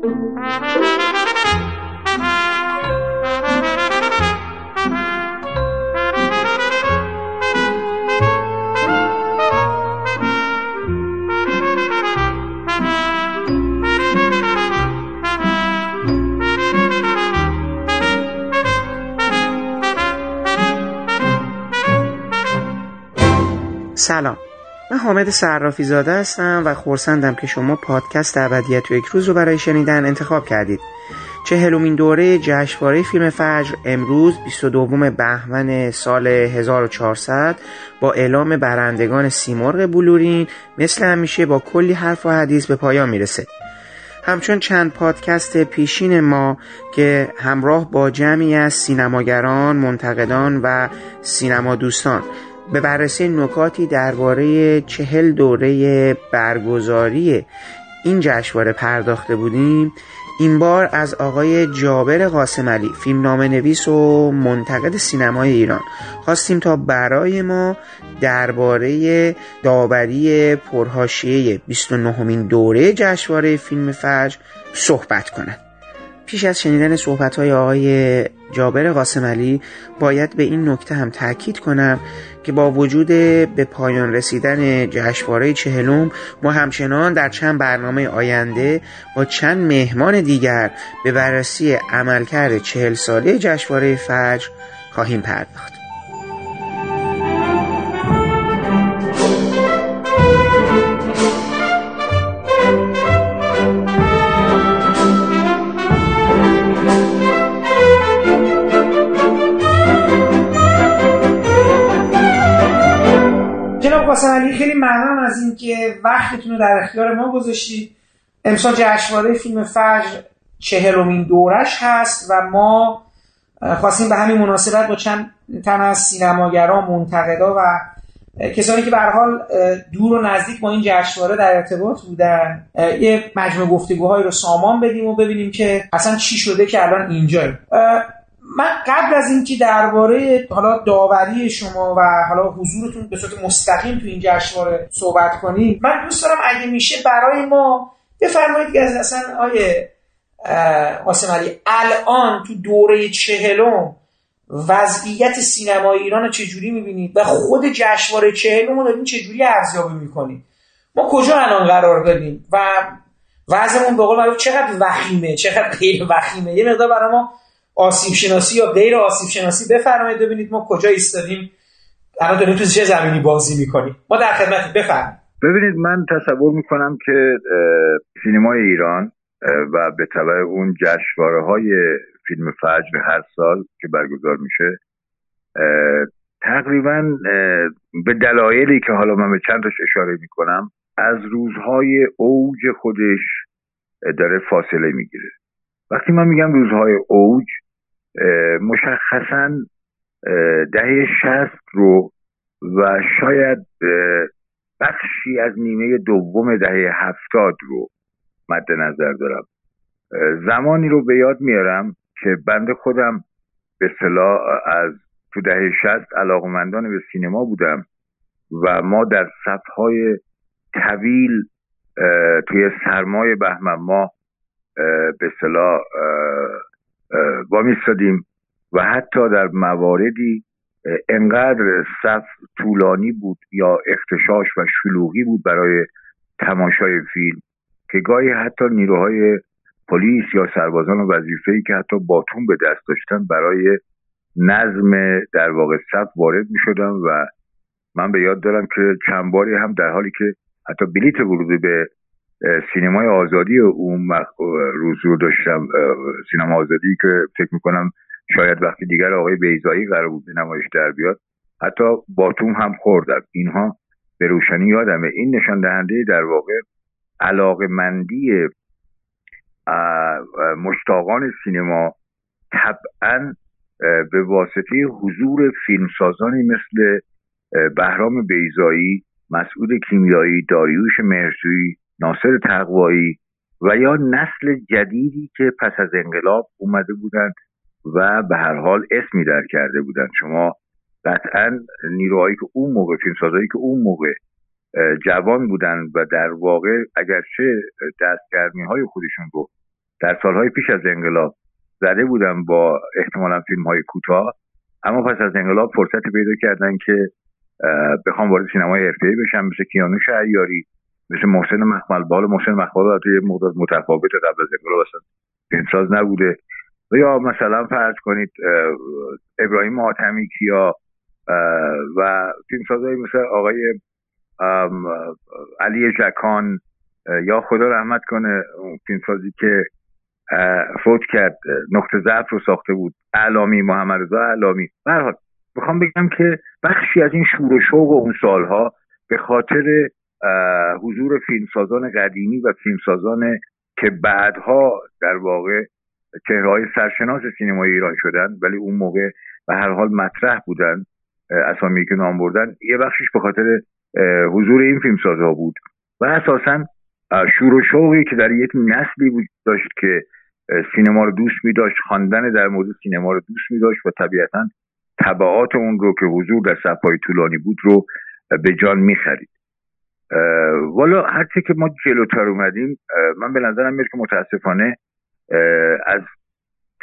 Thank you. من حامد صرافی زاده هستم و خورسندم که شما پادکست ابدیت تو یک روز رو برای شنیدن انتخاب کردید. چهلمین دوره جشنواره فیلم فجر امروز 22 بهمن سال 1400 با اعلام برندگان سیمرغ بلورین مثل همیشه با کلی حرف و حدیث به پایان می‌رسه. همچون چند پادکست پیشین ما که همراه با جمعی از سینماگران، منتقدان و سینما دوستان. به بررسی نکاتی درباره چهل دوره برگزاری این جشنواره پرداخته بودیم این بار از آقای جابر قاسم علی فیلم نامه نویس و منتقد سینمای ایران. خواستیم تا برای ما درباره داوری پرهاشیه 29مین دوره جشنواره فیلم فجر صحبت کنند پیش از شنیدن صحبت های آقای جابر قاسم علی باید به این نکته هم تاکید کنم که با وجود به پایان رسیدن جشنواره چهلم ما همچنان در چند برنامه آینده با چند مهمان دیگر به بررسی عملکرد چهل ساله جشنواره فجر خواهیم پرداخت. علی خیلی ممنونم از اینکه وقتتون رو در اختیار ما گذاشتید. امسال جشنواره فیلم فجر چهلمین دورش هست و ما خواستیم به همین مناسبت با چند تن از سینماگران منتقدا و کسانی که به حال دور و نزدیک با این جشنواره در ارتباط بودن یه مجموعه گفتگوهایی رو سامان بدیم و ببینیم که اصلا چی شده که الان اینجاییم من قبل از اینکه درباره حالا داوری شما و حالا حضورتون به صورت مستقیم تو این جشنواره صحبت کنیم من دوست دارم اگه میشه برای ما بفرمایید که اصلا آیه قاسم علی الان تو دوره چهلم وضعیت سینما ایران رو چجوری می‌بینید؟ و خود جشنواره چهلم رو چجوری ارزیابی می‌کنید؟ ما کجا الان قرار داریم و وضعمون به قول چقدر وخیمه چقدر غیر وخیمه؟ یه مقدار برای ما آسیب شناسی یا غیر آسیب شناسی بفرمایید ببینید ما کجا ایستادیم. الان داریم تو چه زمینی بازی می‌کنیم. ما در خدمت بفرمایید. ببینید من تصور می‌کنم که سینمای ایران و به طبع اون جشنواره های فیلم فجر هر سال که برگزار میشه تقریبا به دلایلی که حالا من به چند اشاره می‌کنم از روزهای اوج خودش داره فاصله می‌گیره. وقتی من میگم روزهای اوج مشخصا دهه شست رو و شاید بخشی از نیمه دوم دهه هفتاد رو مد نظر دارم. زمانی رو به یاد میارم که بنده خودم به صلاح از تو دهه شست علاقمندان به سینما بودم و ما در صفهای طویل توی سرمای بهمن ما به صلاح وامیستادیم و حتی در مواردی انقدر صف طولانی بود یا اختشاش و شلوغی بود برای تماشای فیلم که گاهی حتی نیروهای پلیس یا سربازان وظیفه ای که حتی باتون به دست داشتن برای نظم در واقع صف وارد می شدن و من به یاد دارم که چند باری هم در حالی که حتی بلیت ورود به سینمای آزادی اون روز رو داشتم سینما آزادی که فکر می‌کنم شاید وقتی دیگر آقای بیزایی قرار بود نمایش در بیاد حتی باتوم هم خوردم. اینها به روشنی یادمه. این نشان دهنده در واقع علاقه مندی مشتاقان سینما طبعا به واسطه حضور فیلمسازانی مثل بهرام بیزایی مسعود کیمیایی داریوش مرسوی ناصر تقوایی و یا نسل جدیدی که پس از انقلاب اومده بودند و به هر حال اسمی در کرده بودند. شما قطعا نیروهایی که اون موقع فیلمسازهایی که اون موقع جوان بودند و در واقع اگرچه دستگرمی های خودشون رو در سالهای پیش از انقلاب زده بودم با احتمالا فیلم های کوتاه اما پس از انقلاب فرصت پیدا کردن که بخوام وارد سینمای حرفه‌ای بشم مثل کیانوش عیاری مثل محسن مخمل بال محسن مخمل توی مقدار متفاوت قبل از انقلاب اصلا فیلمساز نبوده. یا مثلا فرض کنید ابراهیم حاتمی کیا و فیلمسازهایی مثل آقای علی جکان یا خدا رحمت کنه فیلمسازی که فوت کرد نقطه ضعف رو ساخته بود علامی محمد رضا علامی حال می‌خوام بگم که بخشی از این شور و شوق اون سالها به خاطر حضور فیلمسازان قدیمی و فیلمسازان که بعدها در واقع چهرهای سرشناس سینمای ایران شدن ولی اون موقع به هر حال مطرح بودن اسامی که نام بردن یه بخشش به خاطر حضور این فیلمسازها بود. و اساسا شور و شوقی که در یک نسلی بود داشت که سینما رو دوست می داشت خواندن در مورد سینما رو دوست می داشت و طبیعتا طبعات اون رو که حضور در صفهای طولانی بود رو به جان می خرید والا هرچی که ما جلوتر اومدیم من به نظرم میاد که متاسفانه از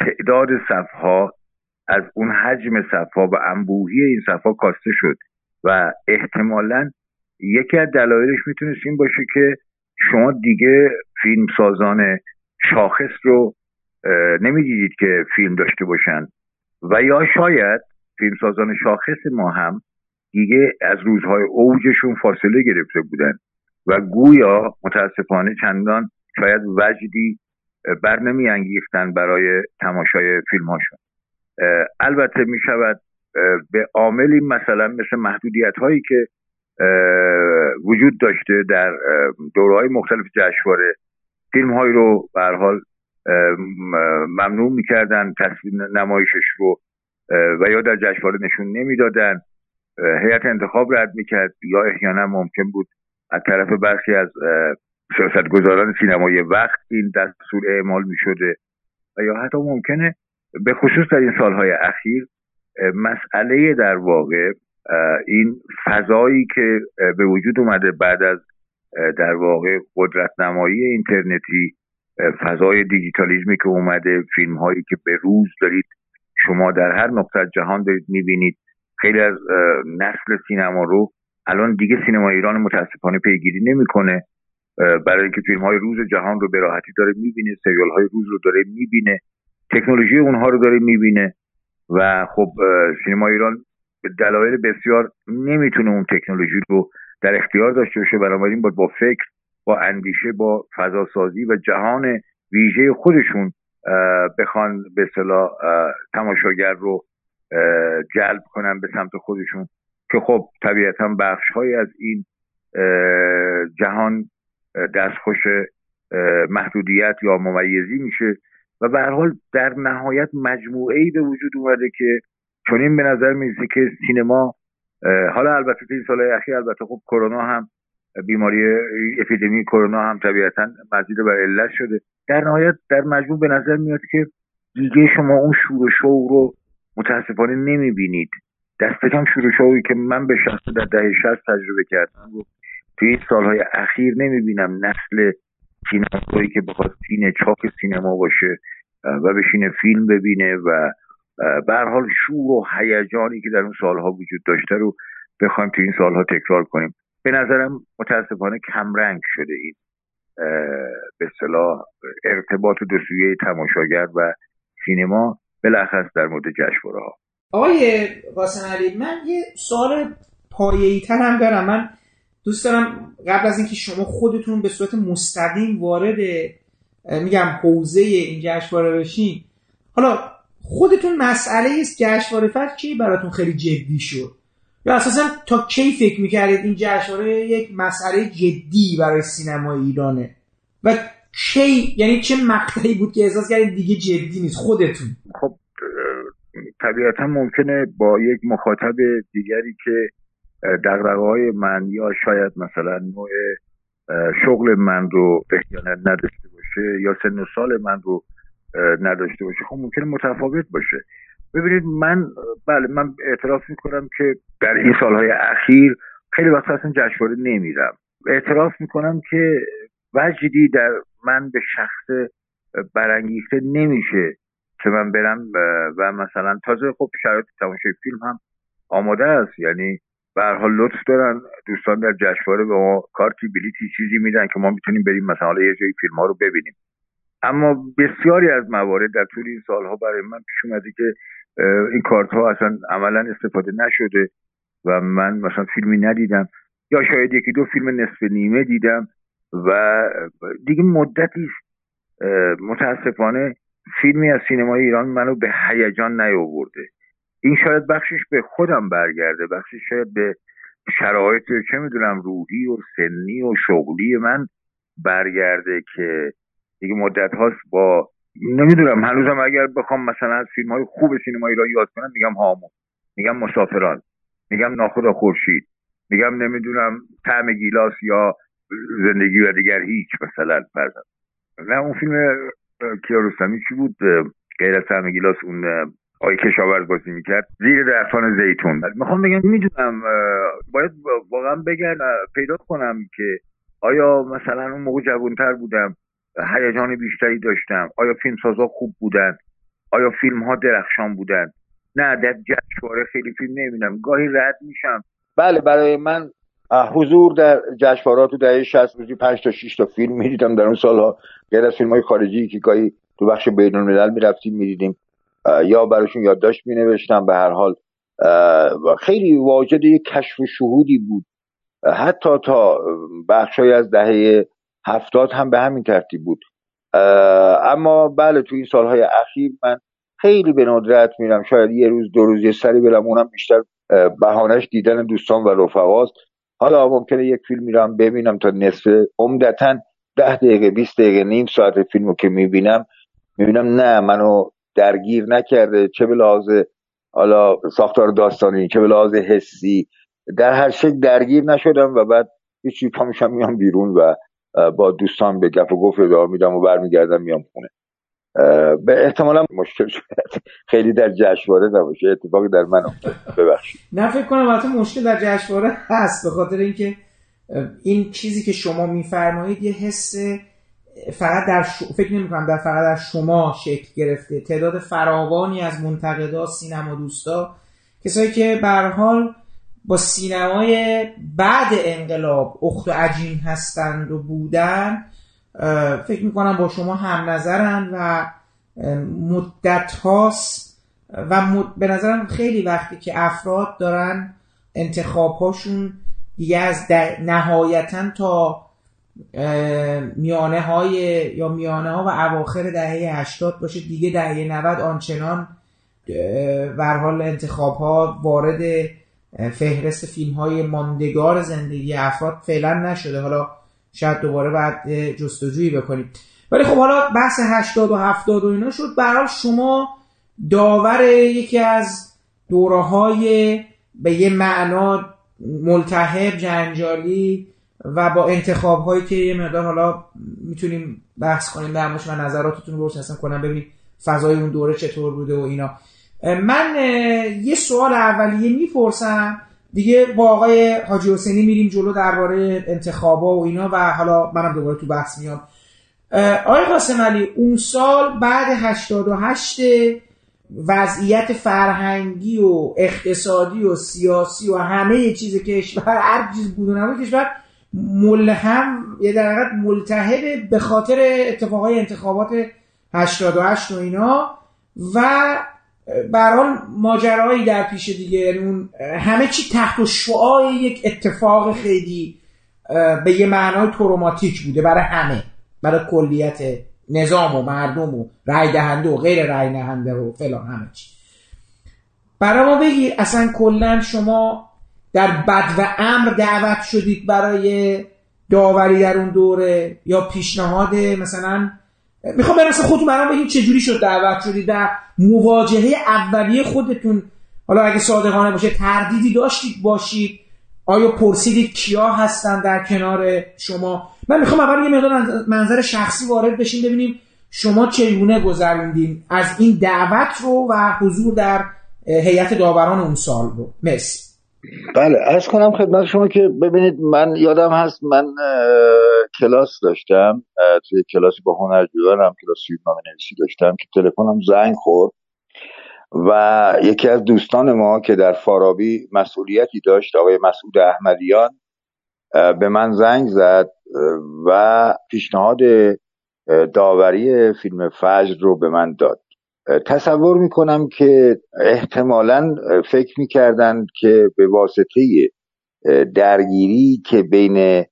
تعداد صفها از اون حجم صفها و انبوهی این صفها کاسته شد و احتمالا یکی از دلایلش می‌تونست این باشه که شما دیگه فیلم سازان شاخص رو نمی‌دیدید که فیلم داشته باشن و یا شاید فیلمسازان شاخص ما هم دیگه از روزهای اوجشون فاصله گرفته بودن و گویا متاسفانه چندان شاید وجدی بر نمی انگیختن برای تماشای فیلم هاشون البته می شود به عاملی مثلا مثل محدودیت هایی که وجود داشته در دورهای مختلف جشنواره فیلم هایی رو به حال ممنوع می‌کردن تصویر نمایشش رو و یا در جشنواره نشون نمی‌دادن. هیئت انتخاب رد می‌کرد. یا احیانا ممکن بود از طرف برخی از سیاستگزاران سینمای وقت این دستور اعمال می‌شده. و یا حتی ممکنه به خصوص در این سالهای اخیر مسئله در واقع این فضایی که به وجود اومده بعد از در واقع قدرت نمایی اینترنتی فضای دیجیتالیزمی که اومده فیلم هایی که به روز دارید شما در هر نقطه جهان دارید می‌بینید. خیلی از نسل سینما رو الان دیگه سینما ایران متاسفانه پیگیری نمی‌کنه. برای اینکه فیلم های روز جهان رو به راحتی داره می‌بینه سریال های روز رو داره می‌بینه تکنولوژی اونها رو داره می‌بینه و خب سینما ایران به دلایل بسیار نمی‌تونه اون تکنولوژی رو در اختیار داشته باشه. بنابراین باید با فکر با اندیشه با فضاسازی و جهان ویژه خودشون بخوان به صلاح تماشاگر رو جلب کنن به سمت خودشون. که خب طبیعتا بخش های از این جهان دستخوش محدودیت یا ممیزی میشه. و به حال در نهایت مجموعه ای به وجود اومده که چون این به نظر می‌رسه که سینما حالا البته این سال اخیر البته خب کرونا هم بیماری اپیدمی کرونا هم طبیعتا مزید بر علت شده. در نهایت در مجموع به نظر میاد که دیگه شما اون شور و شو رو متاسفانه نمی‌بینید. دست کم شوی که من به شخص در دهه شست تجربه کردم. و توی این سالهای اخیر نمی‌بینم نسل سینمایی که بخواد سینه چاک سینما باشه و بشینه فیلم ببینه و به حال شور و هیجانی که در اون سالها وجود داشته رو بخوایم تو این سالها تکرار کنیم. به نظرم متاسفانه کمرنگ شده این به صلاح ارتباط دو سویه تماشاگر و سینما. بلخص در مورد جشنواره ها. آقای قاسم علی من یه سوال پایه‌ای هم دارم. من دوست دارم قبل از اینکه شما خودتون به صورت مستقیم وارد میگم حوزه این جشنواره بشین حالا خودتون مسئله است جشنواره فجر کی براتون خیلی جدی شد؟ یا اساسا تا کی فکر می‌کردید این جشنواره یک مسئله جدی برای سینما ایرانه؟ و کی یعنی چه مقطعی بود که احساس کردید دیگه جدی نیست؟ خودتون. خب طبیعتا ممکنه با یک مخاطب دیگری که دقدقه های من یا شاید مثلا نوع شغل من رو احیانا نداشته باشه یا سن و سال من رو نداشته باشه خب ممکنه متفاوت باشه. ببینید من بله من اعتراف می‌کنم که در این سالهای اخیر خیلی وقت اصلا جشنواره نمیرم. اعتراف می‌کنم که وجدی در من به شخص برانگیخته نمیشه که من برم و مثلا تازه خب شرایط تماشای فیلم هم آماده است. یعنی به حال لطف دارن دوستان در جشنواره به ما کارتی بلیتی چیزی میدن که ما می‌تونیم بریم مثلا یه جایی فیلم ها رو ببینیم. اما بسیاری از موارد در طول این سالها برای من پیش اومده که این کارت ها اصلا عملا استفاده نشده و من مثلا فیلمی ندیدم. یا شاید یکی دو فیلم نصف نیمه دیدم. و دیگه مدتی متاسفانه فیلمی از سینمای ایران منو به هیجان نیاورده. این شاید بخشش به خودم برگرده بخشش شاید به شرایط چه می‌دونم روحی و سنی و شغلی من برگرده که دیگه مدت هاست با نمی‌دونم. هنوزم اگر بخوام مثلا از فیلم های خوب سینمایی را یاد کنم میگم هامون میگم مسافران میگم ناخدا خورشید میگم نمی‌دونم طعم گیلاس یا زندگی و دیگر هیچ مثلا فرزن نه اون فیلم کیارستمی چی بود؟ غیر از گیلاس اون آقای کشاورز بازی می‌کرد. زیر درختان زیتون. می‌خوام بگم می‌دونم باید واقعا بگرد پیدا کنم که آیا مثلا اون موقع جوانتر بودم هیجان بیشتری داشتم آیا فیلم سازا خوب بودن آیا فیلم ها درخشان بودن؟ نه در جشنواره خیلی فیلم نمی‌بینم. گاهی رد میشم. بله برای من حضور در جشنواره تو دهه 60 روزی 5 تا 6 تا فیلم می‌دیدم. در اون سالها غیر از فیلم های خارجی که گاهی تو بخش بین الملل می‌رفتیم می‌دیدیم. یا براشون یادداشت مینوشتم. به هر حال خیلی واجد یک کشف و شهودی بود. حتی تا بخشای از دهه هفتاد هم به همین ترتیب بود. اما بله تو این سالهای اخیر من خیلی به ندرت میرم. شاید یه روز دو روز یه سری برم اونم بیشتر بهانش دیدن دوستان و رفقاست. حالا ممکنه یک فیلم میرم ببینم تا نصف عمدتا ده دقیقه 20 دقیقه نیم ساعت فیلمو که می‌بینم می‌بینم نه منو درگیر نکرده چه به لحاظ حالا ساختار داستانی چه به لحاظ حسی در هر شکل درگیر نشدم و بعد هیچی پا میشم میام بیرون و با دوستان به گپ و گفت ادامه میدم و برمیگردم میام خونه. به احتمالا مشکل شد خیلی در جشنواره نباشه. اتفاقی در من ببخشید. نه فکر کنم البته مشکل در جشنواره هست به خاطر اینکه این چیزی که شما میفرمایید یه حس فقط در ش... فکر نمی کنم در فقط در شما شکل گرفته. تعداد فراوانی از منتقدا سینما دوستا کسایی که به حال با سینمای بعد انقلاب اخت و عجین هستند و بودن فکر می‌کنم با شما هم نظرن و مدت هاست و به نظرم خیلی وقتی که افراد دارن انتخاب هاشون دیگه از نهایتا تا میانه های یا میانه ها و اواخر دهه 80 باشه دیگه دهه 90 آنچنان ور حال انتخاب ها وارد فهرست فیلم های ماندگار زندگی افراد فعلا نشده. حالا شاید دوباره بعد جستجویی بکنیم. ولی خب حالا بحث 80 و 70 و اینا شد. برحال شما داور یکی از دوره های به یه معنا ملتهب جنجالی و با انتخاب هایی که یه مقدار حالا می‌تونیم بحث کنیم در و نظراتتون رو اصلا کنم ببینید فضای اون دوره چطور بوده و اینا. من یه سوال اولیه می‌پرسم. دیگه با آقای حاجی حسینی میریم جلو درباره انتخابا و اینا و حالا منم دوباره تو بحث میام. آقای قاسم علی اون سال بعد 88 وضعیت فرهنگی و اقتصادی و سیاسی و همه چیز کشور هر چیز بود و کشور ملهم یه در ملتهب به خاطر اتفاقای انتخابات 88 و اینا و برحال ماجرایی در پیش دیگه یعنی اون همه چی تحت شعاع یک اتفاق خیلی به یه معنای تروماتیک بوده برای همه برای کلیت نظام و مردم و رای دهنده و غیر رای دهنده و فلان همه چی. برای ما بگیر اصلا کلا شما در بد و امر دعوت شدید برای داوری در اون دوره یا پیشنهاد مثلا می‌خوام برم خودتون برام بگید چه جوری شد دعوت شدید در مواجهه اولیه خودتون. حالا اگه صادقانه باشه تردیدی داشتید باشید آیا پرسیدید کیا هستن در کنار شما؟ من می‌خوام اول یه مقدار منظر شخصی وارد بشیم ببینیم شما چگونه گذروندین از این دعوت رو و حضور در هیئت داوران اون سال رو. مرسی. بله از کنم خدمت شما که ببینید من یادم هست من کلاس داشتم توی کلاسی با هنرجویانم کلاس فیلمنامه نویسی داشتم که تلفنم زنگ خورد و یکی از دوستان ما که در فارابی مسئولیتی داشت آقای مسعود احمدیان به من زنگ زد و پیشنهاد داوری فیلم فجر رو به من داد. تصور می‌کنم که احتمالا فکر می‌کردند که به واسطه درگیری که بین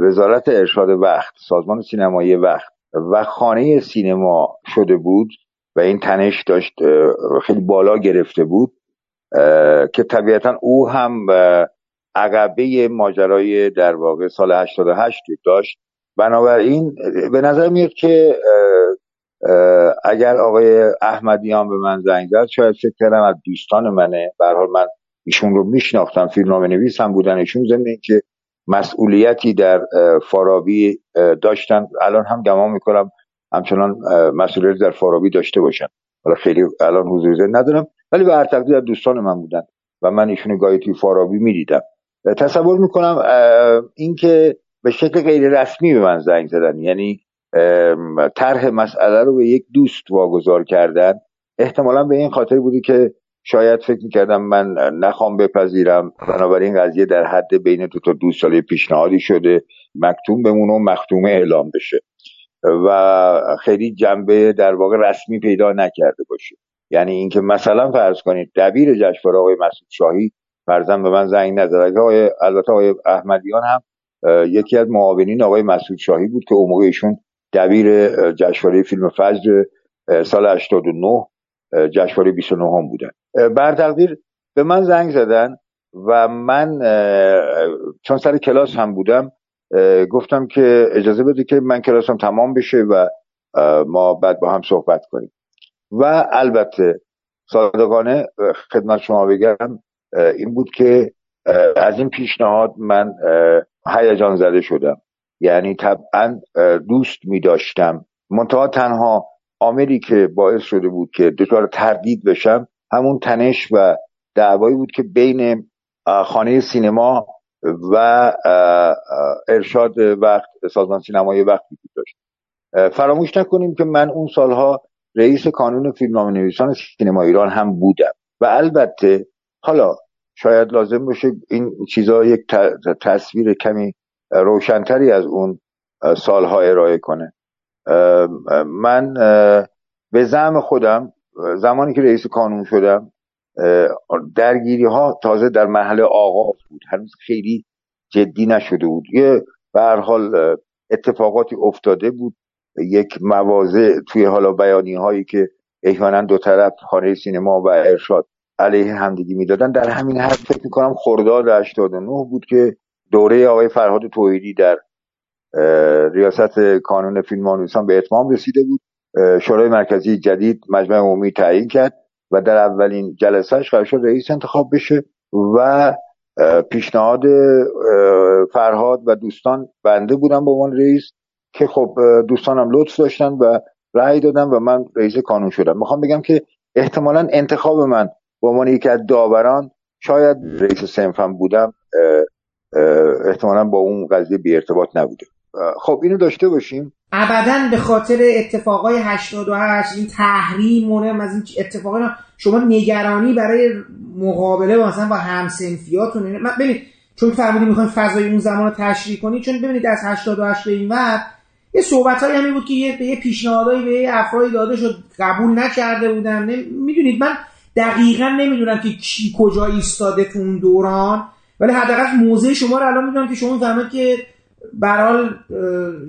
وزارت ارشاد وقت سازمان سینمایی وقت و خانه سینما شده بود و این تنش داشت خیلی بالا گرفته بود که طبیعتا او هم عقبه ماجرای در واقع سال 88 داشت. بنابراین به نظر میاد که اگر آقای احمدیان به من زنگ زد شاید فکر کردم از دوستان منه. به حال من ایشون رو میشناختم فیلمنامه نویس هم بودن ایشون. ضمن که مسئولیتی در فارابی داشتن. الان هم گمان می‌کنم همچنان مسئولیت در فارابی داشته باشن. حالا خیلی الان حضور ندارم ولی به هر تقدیر دوستان من بودن و من ایشون گاهی توی فارابی می‌دیدم. تصور می‌کنم اینکه به شکل غیر رسمی به من زنگ زدن. یعنی طرح مسئله رو به یک دوست واگذار کردن. احتمالا به این خاطر بودی که شاید فکر می‌کردم من نخوام بپذیرم. بنابراین قضیه در حد بین دو تا دوست ساله پیشنهادی شده. مکتوم بمونه و مختومه اعلام بشه. و خیلی جنبه در واقع رسمی پیدا نکرده باشه. یعنی اینکه مثلا فرض کنید دبیر جشنواره آقای مسعود شاهی فرزن به من زنگ نزد. آقای البته آقای احمدیان هم یکی از معاونین آقای مسعود شاهی بود که اون دبیر جشنواره فیلم فجر سال 89 جشنواره 29 هم بودن بر تقدیر به من زنگ زدن و من چون سر کلاس هم بودم گفتم که اجازه بده که من کلاسم تمام بشه و ما بعد با هم صحبت کنیم. و البته صادقانه خدمت شما بگم این بود که از این پیشنهاد من هیجان زده شدم. یعنی طبعا دوست می داشتم منتها تنها عاملی که باعث شده بود که دچار تردید بشم همون تنش و دعوایی بود که بین خانه سینما و ارشاد وقت سازمان سینمای وقت وجود داشت. فراموش نکنیم که من اون سالها رئیس کانون فیلمنامه نویسان سینما ایران هم بودم. و البته حالا شاید لازم باشه این چیزها یک تصویر کمی روشنتری از اون سالها ارائه کنه. من به زعم خودم زمانی که رئیس کانون شدم درگیری ها تازه در محل آغاز بود. هنوز خیلی جدی نشده بود. یه به حال اتفاقاتی افتاده بود. یک موازه توی حالا بیانی هایی که احیانا دو طرف خانه سینما و ارشاد علیه همدیگی می‌دادن. در همین حد فکر می‌کنم خرداد 89 بود که دوره آقای فرهاد توحیدی در ریاست کانون فیلم به اتمام رسیده بود. شورای مرکزی جدید مجمع عمومی تعیین کرد و در اولین جلسهش قرار شد رئیس انتخاب بشه و پیشنهاد فرهاد و دوستان بنده بودم به عنوان رئیس که خب دوستانم لطف داشتن و رأی دادم و من رئیس کانون شدم. می‌خوام بگم که احتمالا انتخاب من به عنوان یکی از داوران شاید رئیس سنفم بودم. احتمالا با اون قضیه بی ارتباط نبوده. خب اینو داشته باشیم. ابدا به خاطر اتفاقای 88 این تحریم مونم از این اتفاقا شما نگرانی برای مقابله با مثلا با همسنفیاتون من ببینید چون فرمودی می‌خوایم فضای اون زمان رو تشریح کنید چون ببینید از 88 به این وقت یه صحبت هایی همی بود که یه به یه پیشنهادایی به افرادی داده شد قبول نکرده بودن. می‌دونید من دقیقا نمی‌دونم که کی کجا ایستاده تو اون دوران. ولی حداقل موضع شما رو الان می‌دونم که شما فهمید که برحال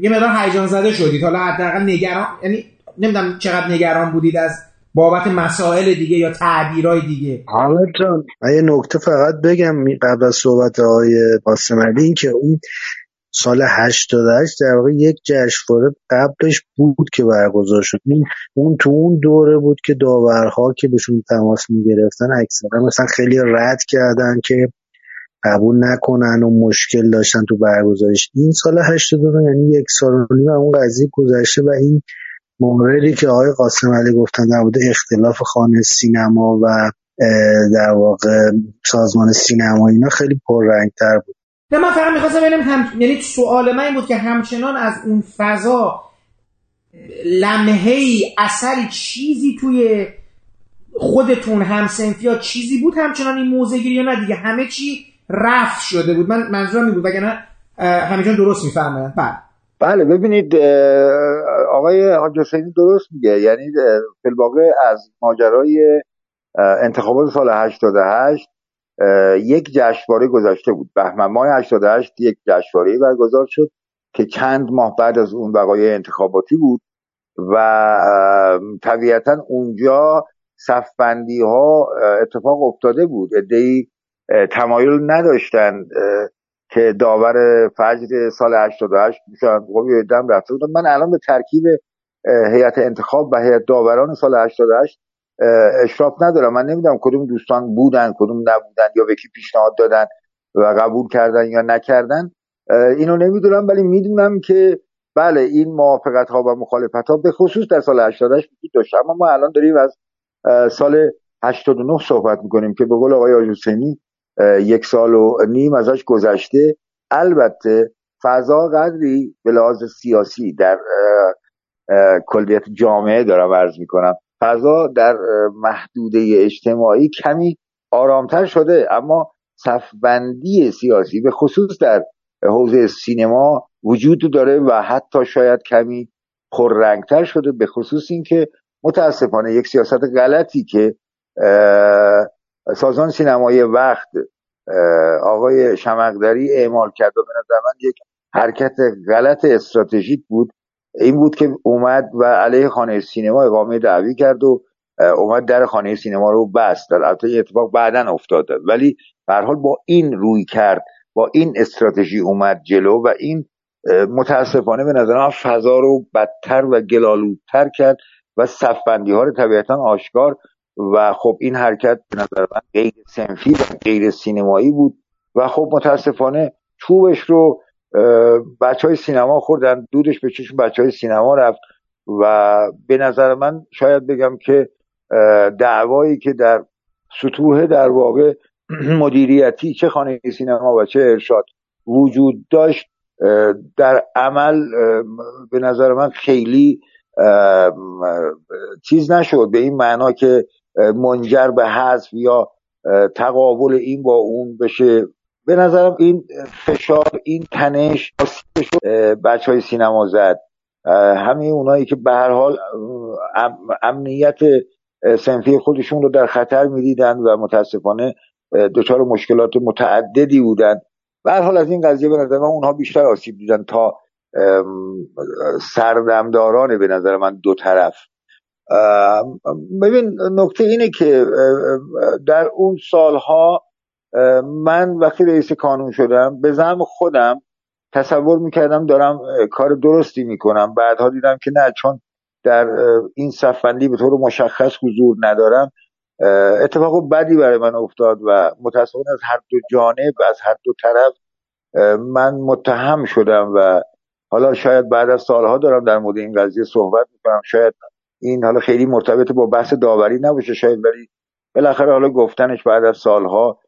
یه مقدار هیجان زده شدید. حالا حداقل نگران یعنی نمی‌دونم چقدر نگران بودید از بابت مسائل دیگه یا تعبیرهای دیگه. حامد جان یه نکته فقط بگم قبل از صحبت های قاسم علی این که اون سال 88 در واقع یک جشنواره قبلش بود که برگزار شد. اون تو اون دوره بود که داورها که بهشون تماس می‌گرفتن اکثرا مثلا خیلی رد کردن که قبول نکنن و مشکل داشتن تو برگزارش. این سال 89 یعنی یک سال و نیم اون قضیه گذشته و این موردی که آقای قاسم علی گفتن در مورد اختلاف خانه سینما و در واقع سازمان سینما اینا خیلی پررنگتر بود. نه من فقط می‌خواستم ببینم هم... یعنی سوال من این بود که همچنان از اون فضا لمحه ای اثری چیزی توی خودتون همسنفی یا چیزی بود همچنان این موزه گیری یا نه؟ دیگه همه چی رفت شده بود. من منظورم بود وگرنه همینجان درست می‌فهمه. بله. بله ببینید آقای حاج حسینی درست میگه. یعنی فیلواقع از ماجرای انتخابات سال 88 یک جشنواره گذاشته بود. بهمن ماه 88 یک جشنواره برگزار شد که چند ماه بعد از اون وقایع انتخاباتی بود و طبیعتا اونجا صفبندی ها اتفاق افتاده بود. ادهی تمایل نداشتند که داور فجر سال 88 میشن خب دم رفته بودن من الان به ترکیب هیئت انتخاب و هیئت داوران سال 88 اشراف ندارم. من نمی‌دونم کدوم دوستان بودن کدوم نبودن یا به کی پیشنهاد دادن و قبول کردن یا نکردن. اینو نمی‌دونم ولی می‌دونم که بله این موافقت ها و مخالفت ها به خصوص در سال 88 وجود داشت. اما ما الان داریم از سال 89 صحبت می‌کنیم که به قول آقای حسینی یک سال و نیم ازش گذشته. البته فضا قدری به لحاظ سیاسی در کلیت جامعه دارم عرض می‌کنم. فضا در محدوده اجتماعی کمی آرامتر شده اما صفبندی سیاسی به خصوص در حوزه سینما وجود داره و حتی شاید کمی پررنگتر شده به خصوص اینکه متاسفانه یک سیاست غلطی که سازمان سینمایی وقت آقای شمقدری اعمال کرد و به نظر من یک حرکت غلط استراتژیک بود. این بود که اومد و علیه خانه سینما اقامه دعوی کرد و اومد در خانه سینما رو بست. در البته اتفاق بعدا افتاد. ولی به حال با این روی کرد با این استراتژی اومد جلو و این متاسفانه به نظر فضا رو بدتر و گلالودتر کرد و صفبندی ها رو طبیعتا آشکار و خب این حرکت به نظر من غیر سنفی و غیر سینمایی بود و خب متاسفانه چوبش رو بچه های سینما خوردن دودش به چشم بچه های سینما رفت و به نظر من شاید بگم که دعوایی که در سطوح در واقع مدیریتی چه خانه سینما و چه ارشاد وجود داشت در عمل به نظر من خیلی چیز نشد به این معنا که منجر به حذف یا تقابل این با اون بشه. به نظرم این فشار این تنش بچه های سینما زد. همه اونایی که به هر حال امنیت سنفی خودشون رو در خطر می‌دیدن و متاسفانه دچار مشکلات متعددی بودن. به هر حال از این قضیه به نظر من اونها بیشتر آسیب دیدن تا سردمداران به نظر من دو طرف. ببین نکته اینه که در اون سالها من وقتی رئیس کانون شدم به زم خودم تصور می‌کردم دارم کار درستی می‌کنم. بعدها دیدم که نه چون در این صفبندی به طور مشخص حضور ندارم. اتفاق بدی برای من افتاد و متاسفانه از هر دو جانب از هر دو طرف من متهم شدم و حالا شاید بعد از سالها دارم در مورد این قضیه صحبت می‌کنم. شاید این حالا خیلی مرتبط با بحث داوری نباشه شاید ولی بالاخره حالا گفتنش بعد از سالها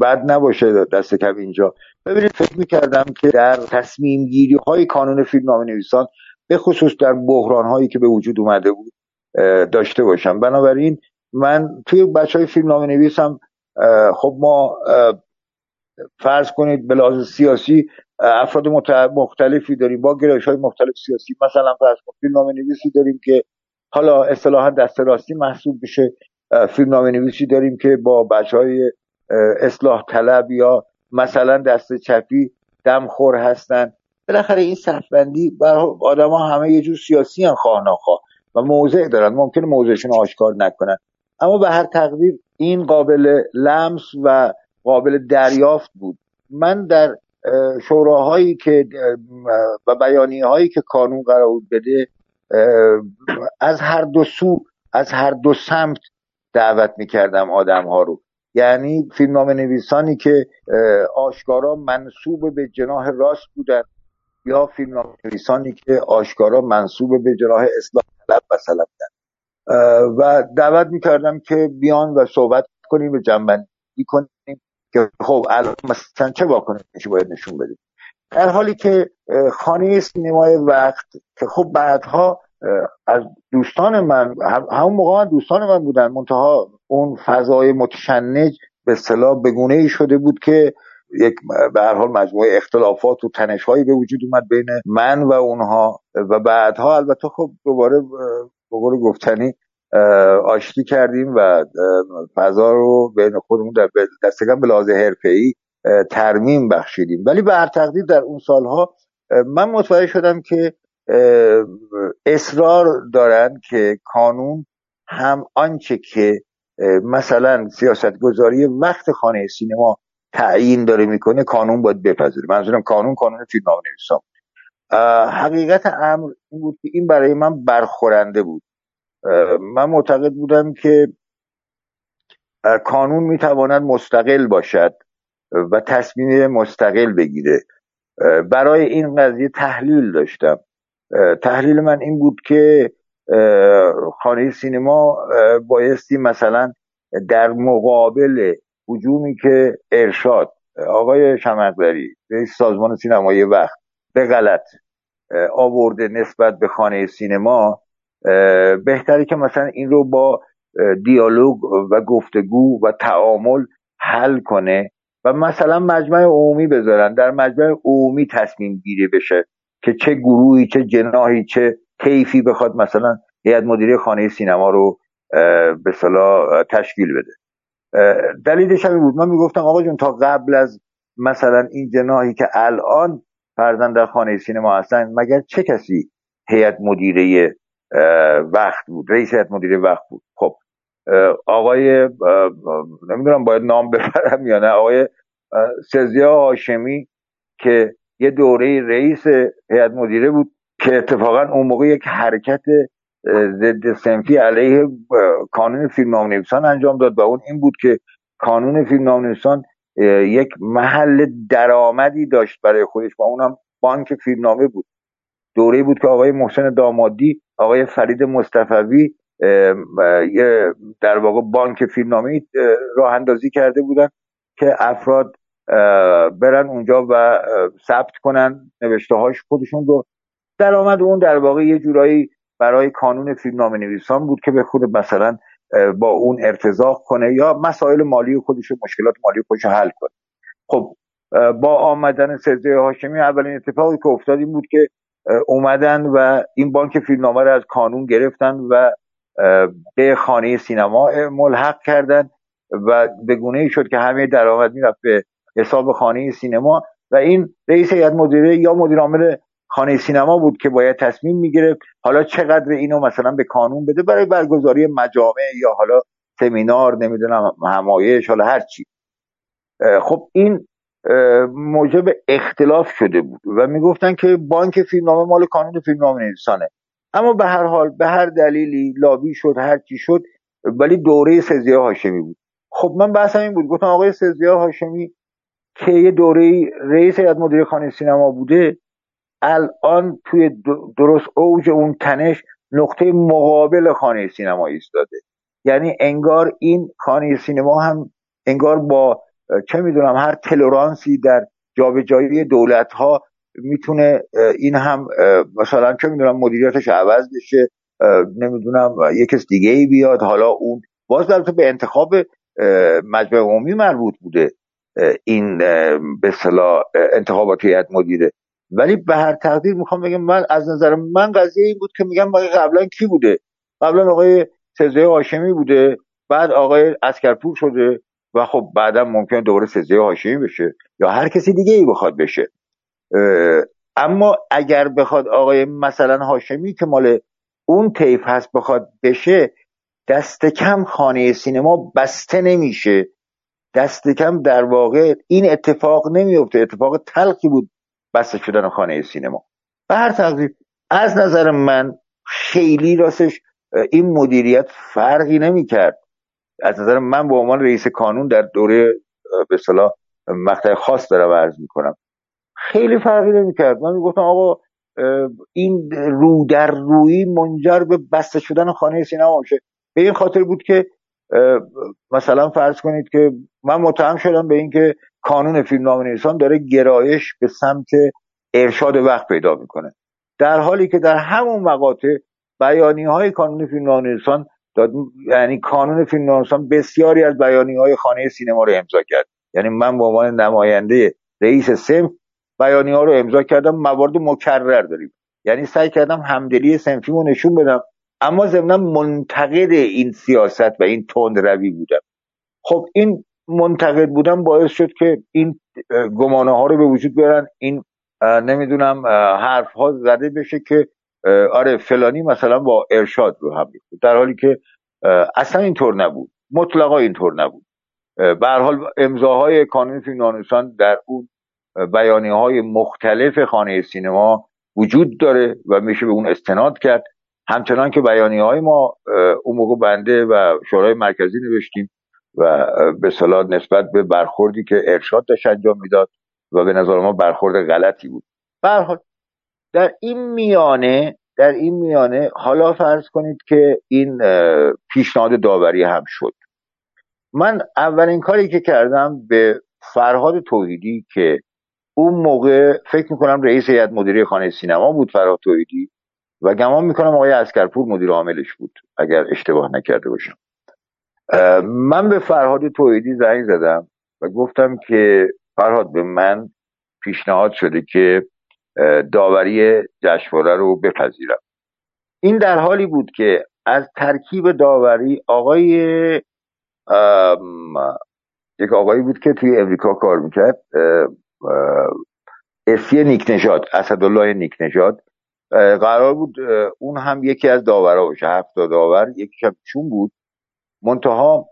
بد نباشه دست کم اینجا. ببینید فکر می‌کردم که در تصمیم گیری های کانون فیلم نام نویسان به خصوص در بحران هایی که به وجود اومده بود داشته باشم. بنابراین من توی بچه های فیلم نام نویسم خب ما فرض کنید به لحاظ سیاسی افراد مختلفی داریم. با گرایش های مختلف سیاسی. مثلا فرض کنید فیلم نویسی داریم که حالا اصطلاحا دست راستی محسوب بشه فیلم نویسی داریم که با بچه های اصلاح طلب یا مثلا دست چپی دمخور هستن. بالاخره این صفبندی بر آدم ها همه یه جور سیاسی هم خواه نخواه و موضع دارن. ممکن موضعشون آشکار نکنن. اما به هر تقدیر این قابل لمس و قابل دریافت بود. من در شوراهایی که و بیانی هایی که کانون قرار بده از هر دو سو از هر دو سمت دعوت می‌کردم آدم ها رو. یعنی فیلمنامه نویسانی که آشکارا منصوب به جناح راست بودن یا فیلمنامه نویسانی که آشکارا منصوب به جناح اصلاح طلب مثلا بودن و دعوت می‌کردم که بیان و صحبت کنیم و جنبندی کنیم. که خب الان مثلا چه واکنشی باید نشون بدیم در حالی که خانه سینمای وقت که خب بعدها از دوستان من همون موقع من دوستان من بودن منتها اون فضای متشنج به اصطلاح بگونه ای شده بود که یک به هر حال مجموعه اختلافات و تنشهایی به وجود اومد بین من و اونها. و بعدها البته خب دوباره به گفتنی آشتی کردیم و فضا رو بین خودمون در دستگاه به لحاظ حرفه‌ای ترمیم بخشیدیم. ولی به هر تقدیر در اون سالها من متوجه شدم که اصرار دارن که کانون هم آنچه که مثلا سیاست گذاری وقت خانه سینما تعیین داره می‌کنه کانون باید بپذیره. منظورم کانون کانون فیلم نویسان حقیقت امر این بود که این برای من برخورنده بود. من معتقد بودم که کانون می‌تواند مستقل باشد و تصمیم مستقل بگیره. برای این قضیه تحلیل داشتم. تحلیل من این بود که خانه سینما بایستی مثلا در مقابل حجومی که ارشاد آقای شمقدری رئیس سازمان سینمایی وقت به غلط آورده نسبت به خانه سینما بهتری که مثلا این رو با دیالوگ و گفتگو و تعامل حل کنه و مثلا مجمع عمومی بذارن. در مجمع عمومی تصمیم گیری بشه که چه گروهی چه جناهی چه کیفی بخواد مثلا هیئت مدیره خانه سینما رو به صلاح تشکیل بده. دلیلش همین بود. من می‌گفتم آقا جون تا قبل از مثلا این جناهی که الان فرزن در خانه سینما هستن مگر چه کسی هیئت مدیره وقت بود. رئیس هیئت مدیره وقت بود. خب آقای نمی‌دونم باید نام ببرم یا نه. آقای سزیا هاشمی که یه دوره رئیس هیئت مدیره بود که اتفاقا اون موقع یک حرکت ضد سنفی علیه کانون فیلم نویسان انجام داد و اون این بود که کانون فیلم نویسان یک محل درآمدی داشت برای خودش و اونم بانک فیلمنامه بود. دوره بود که آقای محسن دامادی آقای فرید مصطفوی در واقع بانک فیلمنامه راه اندازی کرده بودن که افراد برن اونجا و ثبت کنن نوشته هاش خودشون رو. درآمد اون در واقع یه جورایی برای کانون فیلمنامه نویسان بود که به خود مثلا با اون ارتزاق کنه یا مسائل مالی خودش مشکلات مالی خودش حل کنه. خب با آمدن سزده هاشمی اولین اتفاقی که افتاد این بود که اومدن و این بانک فیلمنامه رو از کانون گرفتن و به خانه سینما ملحق کردن و به گونه ای شد که همه درآمد می‌رفت به حساب خانه سینما و این رئیس هیئت مدیره یا مدیر عامل خانه سینما بود که باید تصمیم می‌گرفت حالا چقدر اینو مثلا به کانون بده برای برگزاری مجامع یا حالا سمینار نمی‌دونم همایش حالا هر چی. خب این موجب اختلاف شده بود و می‌گفتن که بانک فیلمنامه مال کانون فیلمنامه نویسانه. اما به هر حال به هر دلیلی لابی شد هر چی شد ولی دوره سزیا هاشمی بود. خب من بحثم این بود گفتم آقای سزیا هاشمی که یه دوره رئیس هیئت مدیره خانه سینما بوده الان توی درست اوج اون تنش نقطه مقابل خانه سینما ایستاده. یعنی انگار این خانه سینما هم انگار با چه می‌دونم هر تلورانسی در جابجایی دولت ها می‌تونه این هم مثلا چه می‌دونم مدیریتش عوض بشه نمی‌دونم یک کس دیگه ای بیاد. حالا اون باز البته به انتخاب مجمع عمومی مربوط بوده این به صلاح انتخابات هیئت مدیره. ولی به هر تقدیر می‌خوام بگم من از نظر من قضیه این بود که میگم قبلا کی بوده؟ قبلا آقای سزه هاشمی بوده بعد آقای اسکرپور شده و خب بعدا ممکن دوباره سزه هاشمی بشه یا هر کسی دیگه ای بخواد بشه. اما اگر بخواد آقای مثلا هاشمی که مال اون طیف هست بخواد بشه دست کم خانه سینما بسته نمیشه. دست کم در واقع این اتفاق نمیفته اتفاق تلخی بود بسته شدن خانه سینما. به هر تقدیر از نظر من خیلی راستش این مدیریت فرقی نمی‌کرد. از نظر من به عنوان رئیس کانون در دوره به صلاح مقطع خاص دارم عرض می‌کنم. خیلی فرقی نمی‌کرد. من می‌گفتم آقا این رو در روی منجر به بسته شدن خانه سینما میشه. به این خاطر بود که مثلا فرض کنید که من متهم شدم به اینکه کانون فیلم نام داره گرایش به سمت ارشاد وقت پیدا می‌کنه. در حالی که در همون مقاطع بیانی های کانون فیلم نام داد یعنی کانون فیلم نام بسیاری از بیانی های خانه سینما رو امضا کرد. یعنی من به عنوان نماینده رئیس سم بیانی ها رو امضا کردم. موارد مکرر داریم. یعنی سعی کردم همدلی سنفیمو نشون بدم. اما ضمنا منتقد این سیاست و این تند روی بودم. خب این منتقد بودن باعث شد که این گمانه ها رو به وجود بیارن. این نمی‌دونم حرف ها زده بشه که آره فلانی مثلا با ارشاد رو هم در حالی که اصلا اینطور نبود. مطلقا اینطور نبود. به حال امضاهای کانون فیلم در اون بیانی های مختلف خانه سینما وجود داره و میشه به اون استناد کرد. همچنان که بیانی های ما اون موقع بنده و شورای مرکزی نوشتیم و به صلاح نسبت به برخوردی که ارشاد داشت انجام می‌داد و به نظر ما برخورد غلطی بود. برحال در این میانه در این میانه حالا فرض کنید که این پیشنهاد داوری هم شد. من اولین کاری که کردم به فرهاد توحیدی که اون موقع فکر می‌کنم رئیس هیئت مدیره خانه سینما بود فرهاد توحیدی و گمان می‌کنم آقای اسکرپور مدیر عاملش بود اگر اشتباه نکرده باشم. من به فرهاد توحیدی زنگ زدم و گفتم که فرهاد به من پیشنهاد شده که داوری جشنواره رو بپذیرم. این در حالی بود که از ترکیب داوری آقای یک آقایی بود که توی امریکا کار می‌کرد اسی نیک نژاد اسدالله نیک نژاد قرار بود اون هم یکی از داورا باشه هفت داور یکی هم چون بود. منتها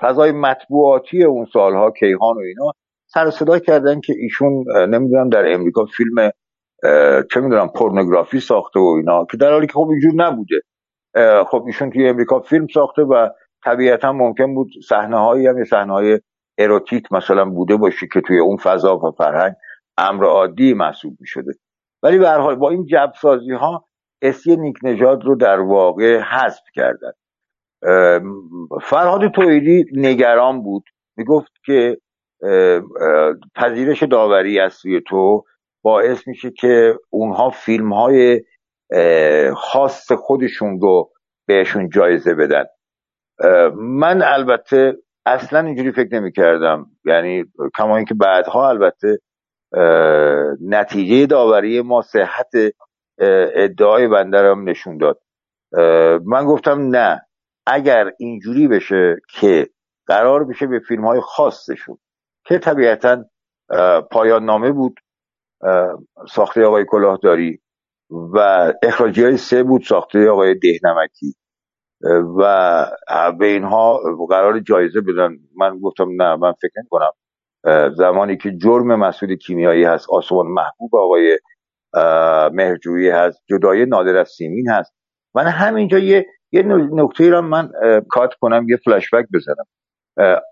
فضای مطبوعاتی اون سالها کیهان و اینا سر صدا کردن که ایشون نمی‌دونم در امریکا فیلم چه می‌دونم پورنوگرافی ساخته و اینا که در حالی که خب اینجور نبوده. خب ایشون توی امریکا فیلم ساخته و طبیعتا ممکن بود صحنه هایی هم صحنه های اروتیک مثلا بوده باشه که توی اون فضا و فرهنگ امر عادی محسوب می شده ولی به حال با این جب سازی ها اسی نیک نژاد رو در واقع حذف کردن. فرهاد تویدی نگران بود. می‌گفت که پذیرش داوری از سوی تو باعث میشه که اونها فیلم های خاص خودشون رو بهشون جایزه بدن. من البته اصلا اینجوری فکر نمی کردم یعنی کما اینکه بعدها البته نتیجه داوری ما صحت ادعای بنده هم نشون داد. من گفتم نه. اگر اینجوری بشه که قرار بشه به فیلم های خاصشون که طبیعتا پایان نامه بود ساخته آقای کلاهداری و اخراجی های سه بود ساخته آقای دهنمکی. و به اینها قرار جایزه بدن. من گفتم نه من فکر کنم زمانی که جرم مسئول کیمیایی هست آسمان محبوب آقای مهرجویی هست جدای نادر از سیمین هست. من همینجا یه یه نکته را من کات کنم یه فلشبک بزنم.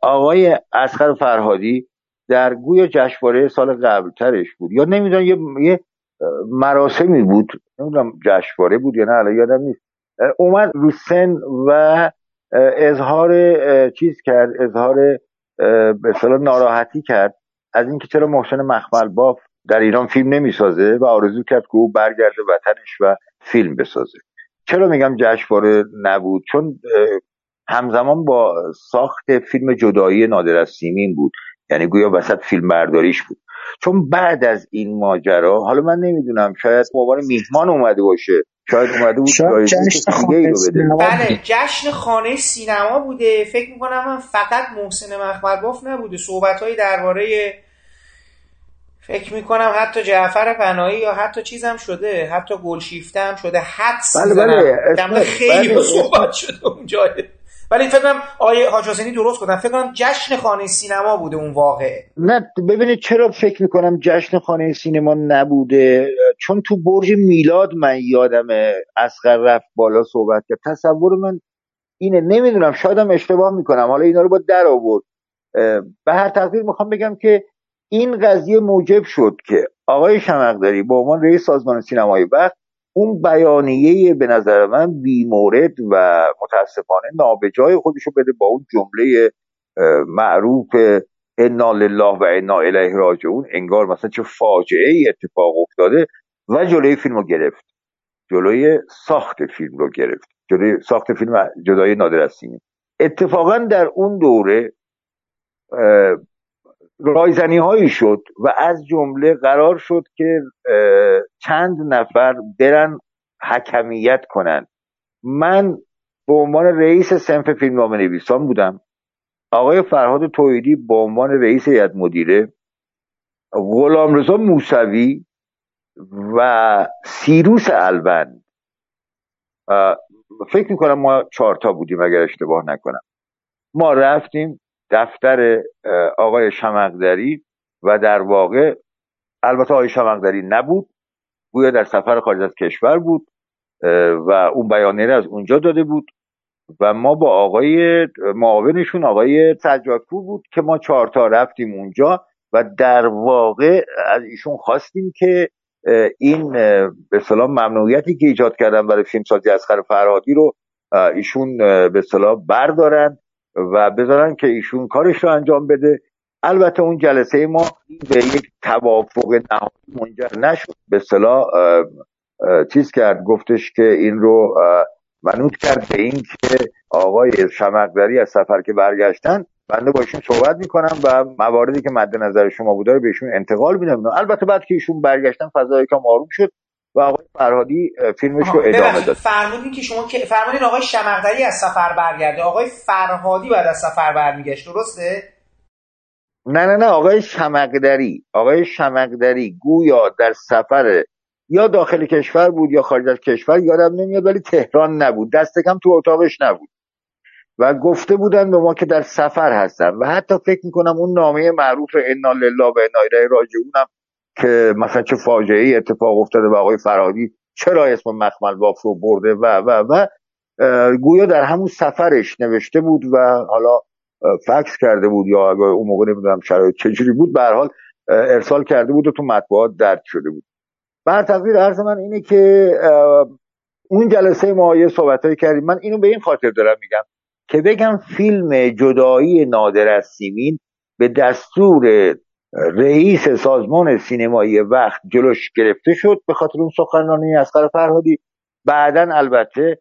آقای اسخر فرهادی در گویا جشنواره سال قبلترش بود. یا نمی‌دونم یه, یه مراسمی بود. نمی‌دونم جشنواره بود یا نه الان یادم نیست. اومد رو سن و اظهار چیز کرد اظهار به اصطلاح ناراحتی کرد. از اینکه چرا محسن مخمل باف در ایران فیلم نمی‌سازه و آرزو کرد که او برگرده وطنش و فیلم بسازه. چرا میگم جشنواره نبود؟ چون همزمان با ساخت فیلم جدایی نادر از سیمین بود. یعنی گویا وسط فیلم برداریش بود. چون بعد از این ماجرا حالا من نمی‌دونم شاید به میهمان اومده باشه. شاید اومده بود شاید جشن خانه سینما بله جشن خانه سینما بوده. فکر می‌کنم من فقط محسن مخمرباف نبوده. صحبت های درباره فکر می‌کنم حتی جعفر پناهی یا حتی چیزم شده. حتی گلشیفته هم شده. حدس بله بله خیلی بله. صحبت شده اون ولی فکر کنم آیه حاج حسینی درست گفتن. فکر کنم جشن خانه سینما بوده اون واقعه. نه ببینید چرا فکر می‌کنم جشن خانه سینما نبوده؟ چون تو برج میلاد من یادم اسقر رفت بالا صحبت کرد. تصور من اینه نمی‌دونم شایدم اشتباه می‌کنم. حالا اینا رو با در آورد. به هر تقدیر می‌خوام بگم که این قضیه موجب شد که آقای شمقدری به عنوان رئیس سازمان سینمای وقت اون بیانیه به نظر من بیمورد و متاسفانه نابجای خودشو بده با اون جمله معروف انا لله و انا الیه راجعون انگار مثلا چه فاجعه ای اتفاق افتاده و جلوی فیلم رو گرفت. جلوی ساخت فیلم رو گرفت. جلوی ساخت فیلم جدای نادر اتفاقا در اون دوره رایزنی هایی شد و از جمله قرار شد که چند نفر برن حکمیت کنند من به عنوان رئیس سنف فیلمنامه نویسان بودم. آقای فرهاد تویدی به عنوان رئیس هیئت مدیره غلامرضا موسوی و سیروس البند فکر می‌کنم ما چهارتا بودیم اگر اشتباه نکنم. ما رفتیم دفتر آقای شمقدری و در واقع البته آقای شمقدری نبود گویا در سفر خارج از کشور بود و اون بیانیه از اونجا داده بود و ما با آقای معاونشون آقای سجادپور بود که ما چهارتا رفتیم اونجا و در واقع از ایشون خواستیم که این به سلام ممنوعیتی که ایجاد کردن برای فیلمسازی اسخر فرهادی رو ایشون به سلام بردارن و بذارن که ایشون کارش رو انجام بده. البته اون جلسه ما به یک توافق نهایی منجر نشد. به صلاح چیز کرد گفتش که این رو منوط کرد به این که آقای شمقدری از سفر که برگشتن بنده با ایشون صحبت می‌کنم و مواردی که مد نظر شما بوده رو بهشون انتقال میدم. البته بعد که ایشون برگشتن فضای کم آروم شد. و آقای فرهادی فیلمش رو ادامه داد. فرمودین که شما فرمودین آقای شمقدری از سفر برگرده. آقای فرهادی بعد از سفر برمیگشت درسته؟ نه نه نه آقای شمقدری آقای شمقدری گویا در سفر یا داخل کشور بود یا خارج از کشور یادم نمیاد ولی تهران نبود. دست کم تو اتاقش نبود. و گفته بودن به ما که در سفر هستن. و حتی فکر می‌کنم اون نامه معروف انا لله و انا الیه راجعونم که مثلا چه فاجعه ای اتفاق افتاده و آقای فرادی چرا اسم مخمل باف رو برده و و و گویا در همون سفرش نوشته بود و حالا فکس کرده بود یا اگر اون موقع نمی‌دونم شرایط چجوری بود به حال ارسال کرده بود و تو مطبوعات درد شده بود. بر تقدیر عرض من اینه که اون جلسه ما یه صحبت کردیم. من اینو به این خاطر دارم میگم که بگم فیلم جدایی نادر از سیمین به دستور رئیس سازمان سینمایی وقت جلوش گرفته شد به خاطر اون سخنرانی اسقر فرهادی. بعدا البته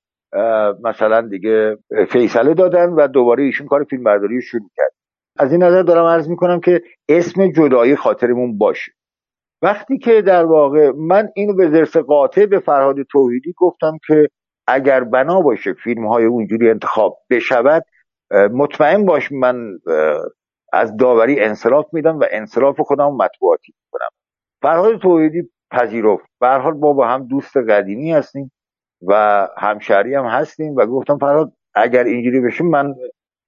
مثلا دیگه فیصله دادن و دوباره ایشون کار فیلم برداری شروع کرد. از این نظر دارم عرض می‌کنم که اسم جدایی خاطرمون باشه. وقتی که در واقع من اینو به ذرس قاطع به فرهاد توحیدی گفتم که اگر بنا باشه فیلم های اونجوری انتخاب بشود مطمئن باش من از داوری انصراف میدم و انصراف خودم مطبوعاتی می‌کنم. فرهاد توحیدی پذیرفت. به حال ما با هم دوست قدیمی هستیم و همشهری هم هستیم و گفتم فرهاد اگر اینجوری بشه من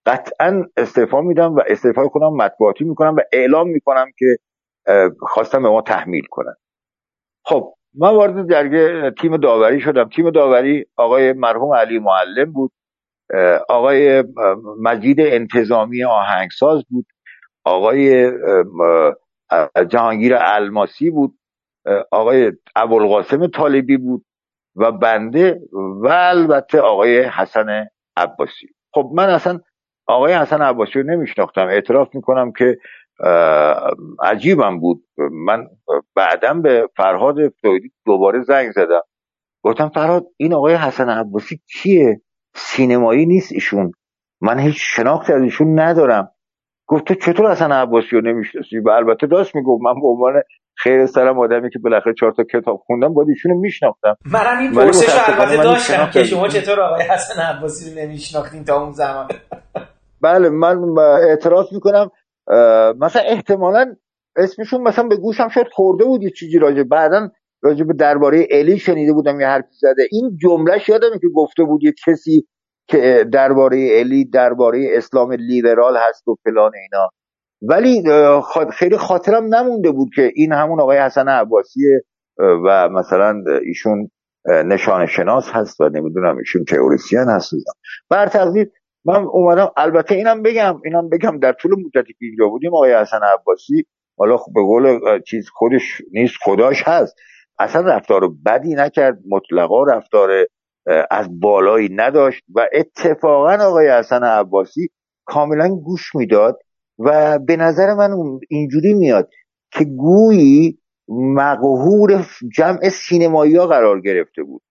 قطعا استعفا میدم و استعفای خودم مطبوعاتی می‌کنم و اعلام می‌کنم که خواستم به ما تحمیل کنن. خب من وارد درگه تیم داوری شدم. تیم داوری آقای مرحوم علی معلم بود. آقای مجید انتظامی آهنگساز بود. آقای جهانگیر الماسی بود آقای ابوالقاسم طالبی بود و بنده و البته آقای حسن عباسی. خب من اصلا آقای حسن عباسی رو نمیشناختم. اعتراف می‌کنم که عجیبم بود. من بعدا به فرهاد دوباره زنگ زدم. گفتم فرهاد این آقای حسن عباسی کیه؟ سینمایی نیست ایشون. من هیچ شناختی از ایشون ندارم. گفت چطور حسن عباسی رو نمی‌شناسی؟ و البته داشت می‌گفت. من به عنوان خیر سرم آدمی که بالاخره چهار تا کتاب خوندم باید ایشون رو میشناختم. منم این پرسش رو البته داشتم که شما چطور آقای حسن عباسی رو نمیشناختین تا اون زمان؟ بله من اعتراض می‌کنم مثلا احتمالا اسمشون مثلا به گوشم شاید خورده بود یه چیزی راجع بعدا راجع به درباره الی شنیده بودم یه حرفی زده. این جملهش یادمه که گفته بود یه کسی که درباره الی درباره اسلام لیبرال هست و فلان اینا. ولی خیلی خاطرم نمونده بود که این همون آقای حسن عباسیه و مثلا ایشون نشان شناس هست و نمی‌دونم ایشون تئوریسین هست. بر تقدیر من اومدم البته اینم بگم اینم بگم در طول مدتی که اینجا بودیم آقای حسن عباسی حالا به قول چیز خودش نیست خداش هست. اصلا رفتار بدی نکرد مطلقا رفتار از بالایی نداشت و اتفاقا آقای حسن عباسی کاملا گوش می‌داد و به نظر من اینجوری میاد که گویی مقهور جمع سینمایی ها قرار گرفته بود.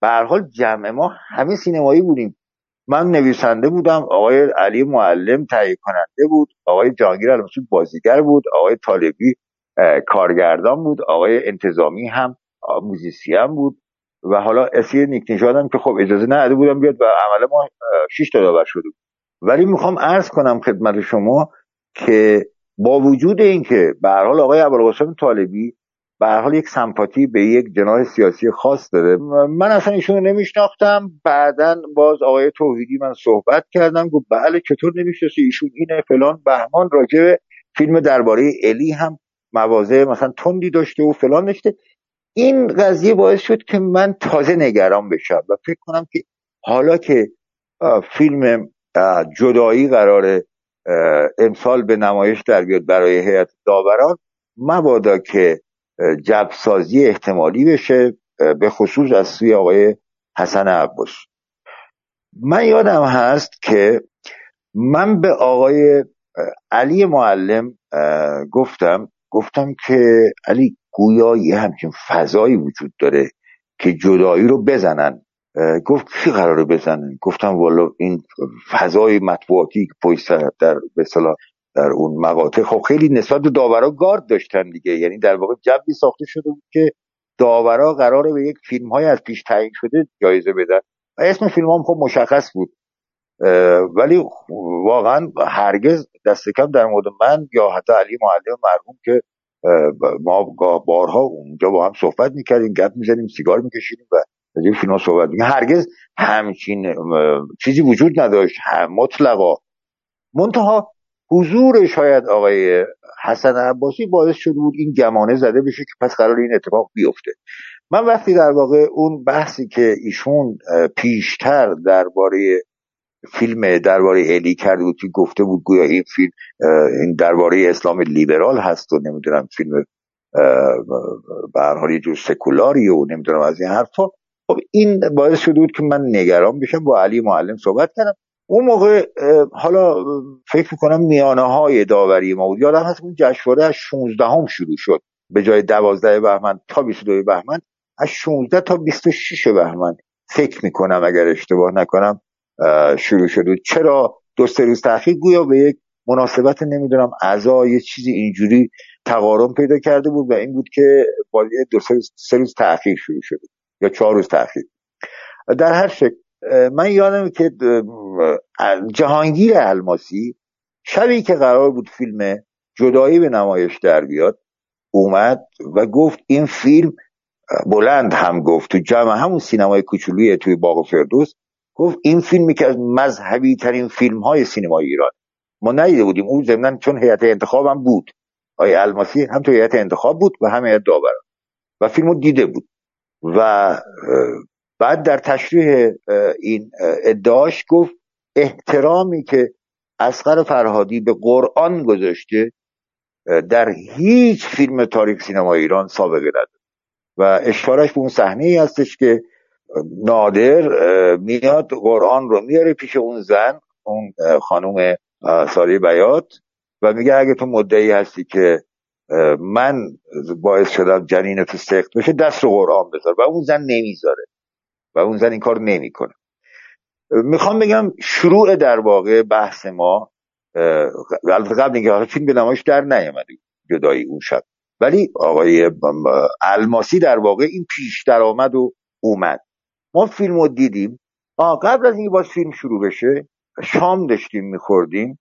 به هر حال جمع ما همه سینمایی بودیم. من نویسنده بودم آقای علی معلم تهیه کننده بود آقای جهانگیر الماسی بازیگر بود آقای طالبی کارگردان بود آقای انتظامی هم موزیسین بود. و حالا اسی نیک‌نژاد هم که خب اجازه نده بودم بیاد و عمل ما شش تا داور شده بود. ولی می‌خوام عرض کنم خدمت شما که با وجود اینکه به هر حال آقای ابوالقاسم طالبی به هر حال یک سمپاتی به یک جناح سیاسی خاص داره من اصلا ایشون رو نمیشناختم. بعدا باز آقای توحیدی من صحبت کردم گفت بله چطور نمی‌شناسی؟ ایشون اینه فلان بهمان راجع فیلم درباره الی هم مواضع مثلا تندی داشته و فلان داشته این قضیه باعث شد که من تازه نگران بشم و فکر کنم که حالا که فیلم جدایی قرار امسال به نمایش در بیاد برای هیئت داوران مبادا که جبسازی احتمالی بشه به خصوص از سوی آقای حسن عباس. من یادم هست که من به آقای علی معلم گفتم گفتم که علی گویا یه همچین فضایی وجود داره که جدایی رو بزنن. گفت کی قراره بزنن گفتم والا این فضای مطبوعاتی پشت در به در اون مقاطع خب خیلی نسبت به داورا گارد داشتن دیگه. یعنی در واقع جبی ساخته شده بود که داورا قراره به یک فیلم های از پیش تعیین شده جایزه بدن. و اسم فیلم هم خب مشخص بود. ولی واقعا هرگز دست کم در مورد من یا حتی علی معلم مرحوم که ما بارها اونجا با هم صحبت می‌کردیم گپ می‌زنیم سیگار میکشیدیم و از این صحبت می‌کنیم هرگز همچین چیزی وجود نداشت. هم مطلقا. منتها حضور شاید آقای حسن عباسی باعث شده بود این گمانه زده بشه که پس قرار این اتفاق بیفته. من وقتی در واقع اون بحثی که ایشون پیشتر درباره فیلم درباره الی کرده بود که گفته بود گویا این فیلم این درباره اسلام لیبرال هست و نمی‌دونم فیلم به هر حال جور سکولاری و نمی‌دونم از این حرفا. خب این باعث شده بود که من نگران بشم با علی معلم صحبت کردم. اون موقع حالا فکر می‌کنم میانه های داوری ما بود. یادم هست اون جشنواره از 16 هم شروع شد. به جای 12 بهمن تا 22 بهمن. از 16 تا 26 بهمن. فکر می‌کنم اگر اشتباه نکنم شروع شد. چرا دو سه روز تاخیر گویا به یک مناسبت نمی‌دونم اعضا یه چیزی اینجوری تقارن پیدا کرده بود و این بود که با دو سه روز تاخیر شروع شده یا چهار روز تاخیر. در هر شکل من یادم که جهانگیر الماسی شبی که قرار بود فیلم جدایی به نمایش در بیاد اومد و گفت این فیلم بلند هم گفت تو جمع همون سینمای کوچولوی توی باغ فردوس گفت این فیلمی که از مذهبی ترین فیلم های سینمای ایران. ما ندیده بودیم. اون ضمن چون هیئت انتخاب هم بود. آقای الماسی هم تو هیئت انتخاب بود و هم هیئت داوران. و فیلمو دیده بود. و بعد در تشریح این ادعاش گفت احترامی که اسقر فرهادی به قرآن گذاشته در هیچ فیلم تاریخ سینما ایران سابقه نداره و اشارش به اون صحنه ای هستش که نادر میاد قرآن رو میاره پیش اون زن اون خانوم سالی بیات و میگه اگه تو مدعی هستی که من باعث شدم جنین تو سخت بشه دست رو قرآن بذار. و اون زن نمی‌ذاره. و اون زن این کار نمی‌کنه. می‌خوام بگم شروع در واقع بحث ما قبل اینکه فیلم به نمایش در نیامده جدایی اون شب. ولی آقای الماسی در واقع این پیش درآمد و اومد. ما فیلم رو دیدیم. آه قبل از اینکه باز فیلم شروع بشه شام داشتیم میخوردیم.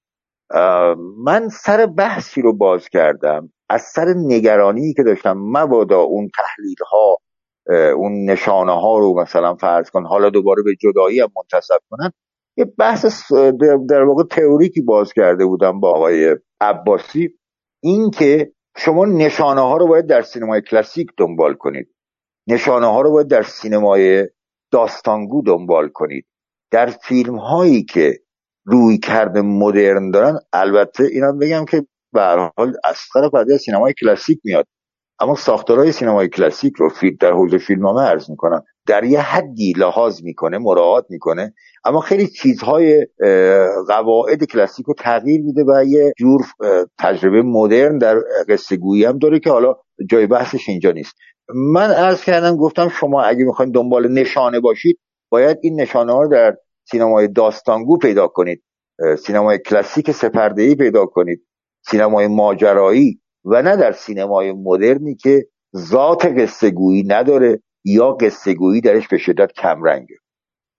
من سر بحثی رو باز کردم. از سر نگرانی که داشتم مبادا اون تحلیل ها اون نشانه ها رو مثلا فرض کن حالا دوباره به جدایی هم منتصب کنن یه بحث در واقع تئوریکی باز کرده بودم با آقای عباسی. این که شما نشانه ها رو باید در سینمای کلاسیک دنبال کنید. نشانه ها رو باید در سینمای داستانگو دنبال کنید. در فیلم هایی که روی کرده مدرن دارن البته اینا بگم که به هر حال طرف از سینمای کلاسیک میاد. اما ساختارهای سینمای کلاسیک رو فیلم در حوزه فیلمنامه عرض می‌کنم در یه حدی لحاظ می‌کنه مراعات می‌کنه. اما خیلی چیزهای قواعد کلاسیک رو تغییر میده و یه جور تجربه مدرن در قصه گویی هم داره که حالا جای بحثش اینجا نیست. من عرض کردم گفتم شما اگه می‌خواین دنبال نشانه باشید باید این نشانه ها رو در سینمای داستانگو پیدا کنید. سینمای کلاسیک سپردهی پیدا کنید. سینمای ماجرایی و نه در سینمای مدرنی که ذات قصه گویی نداره یا قصه گویی درش به شدت کمرنگه.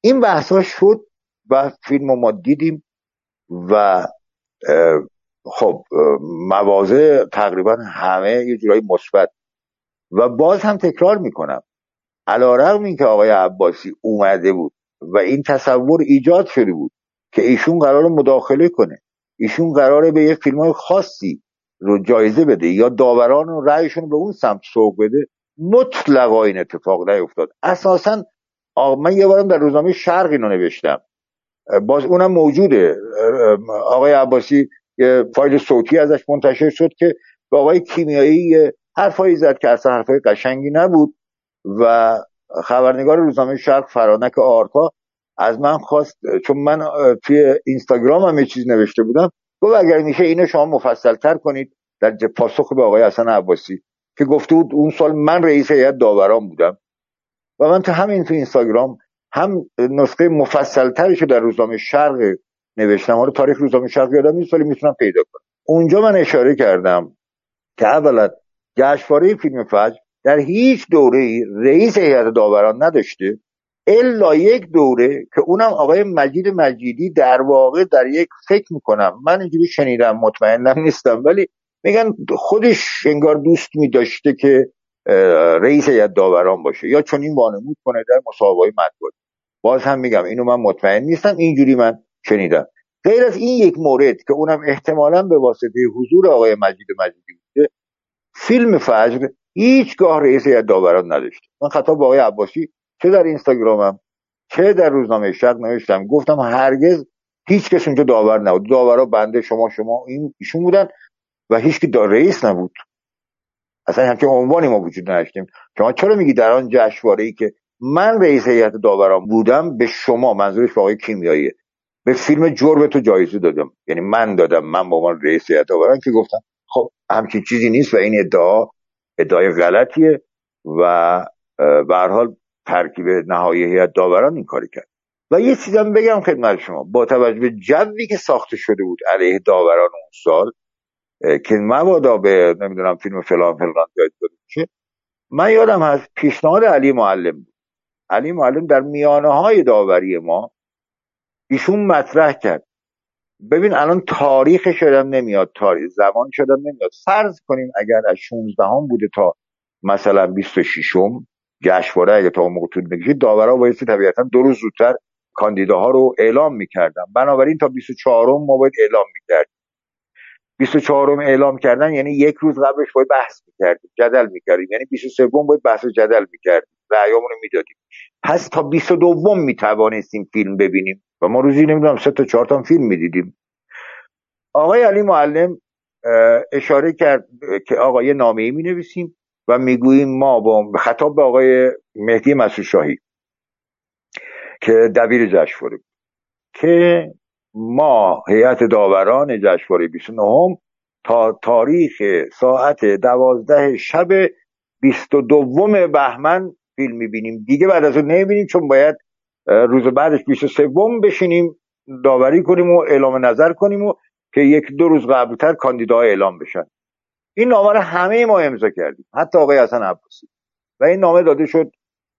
این بحث ها شد و فیلم ما دیدیم و خب مواضع تقریبا همه یه جورایی مثبت. و باز هم تکرار می‌کنم. علا رقم این که آقای عباسی اومده بود و این تصور ایجاد شده بود که ایشون قرار مداخله کنه. ایشون قراره به یه فیلم خاصی رو جایزه بده یا داوران رو رأیشون به اون سمت سوق بده مطلقا این اتفاق نیفتاد. اساسا من یه بارم در روزنامه شرق اینو نوشتم. باز اونم موجوده. آقای عباسی یه فایل صوتی ازش منتشر شد که به آقای کیمیایی حرفایی زد که اصلا حرفای قشنگی نبود و خبرنگار روزنامه شرق فرانک آرپا از من خواست چون من توی اینستاگرام هم یه چیز نوشته بودم گفت اگر میشه اینو شما مفصل تر کنید در پاسخ به آقای حسن عباسی که گفته بود اون سال من رئیس هیئت داوران بودم. و من تو همین تو اینستاگرام هم نسخه مفصل ترش در روزنامه شرق نوشتم. حالا تاریخ روزنامه شرق یادم نیست ولی می‌تونم پیدا کنم. اونجا من اشاره کردم که اولا جشنواره فیلم فجر در هیچ دوره رئیس هیئت داوران نداشته الا یک دوره که اونم آقای مجید مجیدی در واقع در یک فکر می‌کنم من اینجوری شنیدم مطمئنم نیستم ولی میگن خودش انگار دوست میداشته که رئیس هیئت داوران باشه یا چون این وانمود کنه در مسابقه مطبوعاتی باز هم میگم اینو من مطمئن نیستم اینجوری من شنیدم. غیر از این یک مورد که اونم احتمالا به واسطه حضور آقای مجید مجیدی فیلم فجر هیچگاه رئیس هیئت داوران نداشته من خطاب با آقای عباسی چه در اینستاگرامم چه در روزنامه شرق نوشتم. گفتم هرگز هیچ کس اونجا داور نبود. داورا بنده شما شما این ایشون بودن و هیچ که رئیس نبود. اصلا همچین عنوانی ما وجود نداشتیم. شما چرا میگی در آن جشنواره ای که من رئیس هیئت داوران بودم به شما منظورش به آقای کیمیاییه به فیلم جرم تو جایزه دادم. یعنی من دادم. من به عنوان رئیس هیئت داوران که گفتم خب همچین چیزی نیست و این ادعا ادعای غلطیه و به حال ترکیب نهایی هیئت داوران این کاری کرد. و یه چیزم بگم خدمت شما. با توجه به جوی که ساخته شده بود علیه داوران اون سال که مبادا به نمی‌دونم فیلم فلان فلان جایزه میشه من یادم از پیشنهاد علی معلم بود. علی معلم در میانه های داوری ما ایشون مطرح کرد. ببین الان تاریخ شدم نمیاد تاریخ زمان شدم نمیاد. فرض کنیم اگر از 16 هم بوده تا مثلا 26 م جشنواره اگه تا موقع طول بکشید داورا بایستی طبیعتا دو روز زودتر کاندیداها رو اعلام می‌کردن. بنابراین تا 24 ما باید اعلام می‌کردیم. 24 اعلام کردن یعنی یک روز قبلش باید بحث می‌کردیم جدل می‌کردیم. یعنی 23 باید بحث جدل می‌کردیم. رأیامون رو می‌دادیم. پس تا 22 می‌توانستیم فیلم ببینیم. و ما روزی نمی‌دونم سه تا چهار تا فیلم می‌دیدیم. آقای علی معلم اشاره کرد که آقا یه نامه ای می نویسیم و می‌گوییم ما با خطاب به آقای مهدی مسعود شاهی که دبیر جشنواره که ما هیئت داوران جشنواره 29 تا تاریخ ساعت دوازده شب 22 بهمن فیلم می‌بینیم. دیگه بعد از اون نمی‌بینیم چون باید روز بعدش 23 بشینیم داوری کنیم و اعلام نظر کنیم و که یک دو روز قبلتر کاندیدا اعلام بشن. این نامه رو همه ما امضا کردیم حتی آقای حسن عباسی. و این نامه داده شد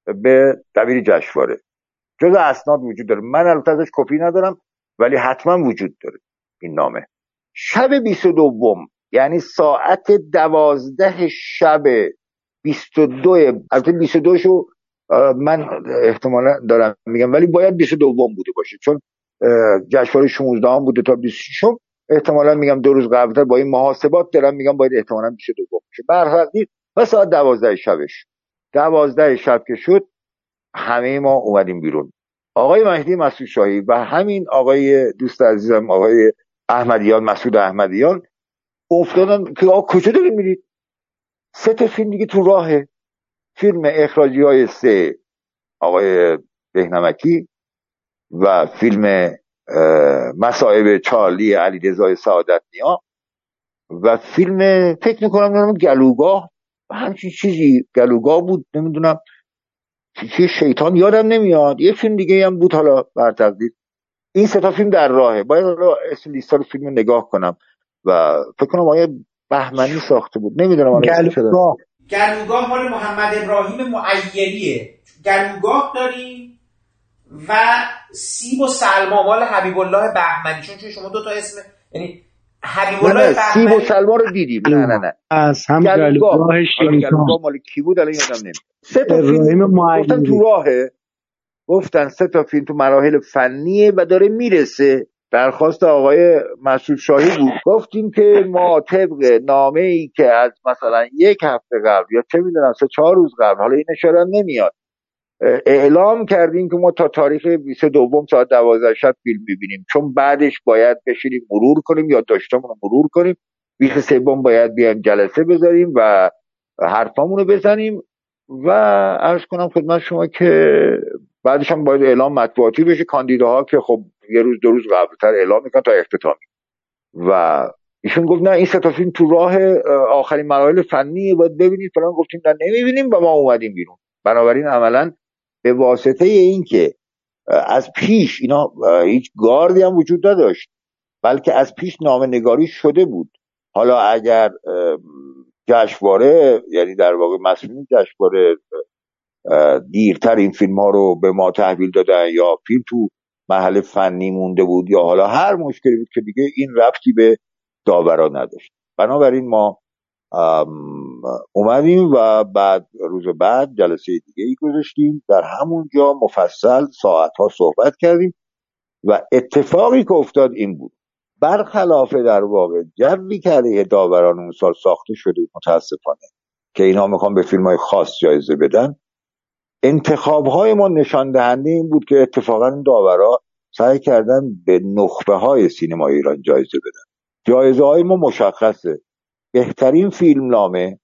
به دبیر جشنواره. جز اسناد وجود داره. من البته ازش کپی ندارم ولی حتما وجود داره این نامه. شب 22 یعنی ساعت دوازده شب 22 البته 22 شو من احتمالا دارم میگم ولی باید 22 بوده باشه چون جشنواره 16 هم بوده تا 26 احتمالا میگم دو روز قبلتر با این محاسبات دارم میگم باید احتمالا 22 باشه. برحقی و ساعت 12 شبش 12 شب که شد همه ما اومدیم بیرون. آقای مهدی مسعود شاهی و همین آقای دوست عزیزم آقای احمدیان مسعود احمدیان افتادن که آقا کجا داریم میرید سه تا فیلم دیگه تو راهه فیلم اخراجی های سه آقای بهنمکی و فیلم مسائب چارلی علی رضای سعادت نیا و فیلم فکر می‌کنم نام گلوگاه. همچین چیزی گلوگاه بود نمی‌دونم چی شیطان یادم نمیاد. یه فیلم دیگه هم بود حالا بر تقدیر این سه تا فیلم در راهه. باید حالا اسم لیستا رو فیلم نگاه کنم و فکر کنم آیه بهمنی ساخته بود. نمی‌دونم گلوگاه گلوگاه مال محمد ابراهیم معیریه. گلوگاه داریم و سیب و سلما مال حبیب الله بهمنی. چون چون شما دو تا اسم یعنی حبیب الله سیب و سلما رو دیدیم. نه نه نه. از هم گلوگاه گلوگاه مال کی بود؟ الان یادم نمیاد. سه تا فیلم گفتن تو راهه. گفتن سه تا فیلم تو مراحل فنیه و داره می‌رسه. درخواست آقای مسعود شاهی بود. گفتیم که ما طبق نامه ای که از مثلا یک هفته قبل یا چه می‌دونم سه چهار روز قبل حالا این اشاره نمیاد اعلام کردیم که ما تا تاریخ 22 ساعت 12 شب فیلم می‌بینیم. چون بعدش باید بشینیم مرور کنیم یا داشتمون رو مرور کنیم. 23 باید بیایم جلسه بذاریم و حرفامون بزنیم. و عرض کنم خدمت شما که بعدش هم باید اعلام مطبوعاتی بشه. کاندیداها که خب یه روز دو روز قبلتر اعلام می‌کنن تا اختتامی. و ایشون گفت نه این ستا فیلم تو راه آخرین مراحل فنی باید ببینید. فلان گفتیم نه نمی‌بینیم و ما اومدیم بیرون. بنابراین عملا به واسطه این که از پیش اینا هیچ گاردی هم وجود نداشت بلکه از پیش نامه نگاری شده بود. حالا اگر جشنواره یعنی در واقع مسئولین جشنواره دیرتر این فیلم ها رو به ما تحویل دادن یا فیلم تو محل فنی مونده بود یا حالا هر مشکلی بود که دیگه این رفتی به داورا نداشت. بنابراین ما اومدیم و بعد روز بعد جلسه دیگه ای گذاشتیم. در همونجا مفصل ساعت ها صحبت کردیم و اتفاقی که افتاد این بود. برخلاف در واقع جوی که علیه داوران اون سال ساخته شده متاسفانه که اینها می‌خوان به فیلم های خاص جایزه بدن انتخاب های ما نشان دهنده این بود که اتفاقا این داورا سعی کردن به نخبه های سینما ایران جایزه بدن. جایزه های ما مشخصه. بهترین فیلم نامه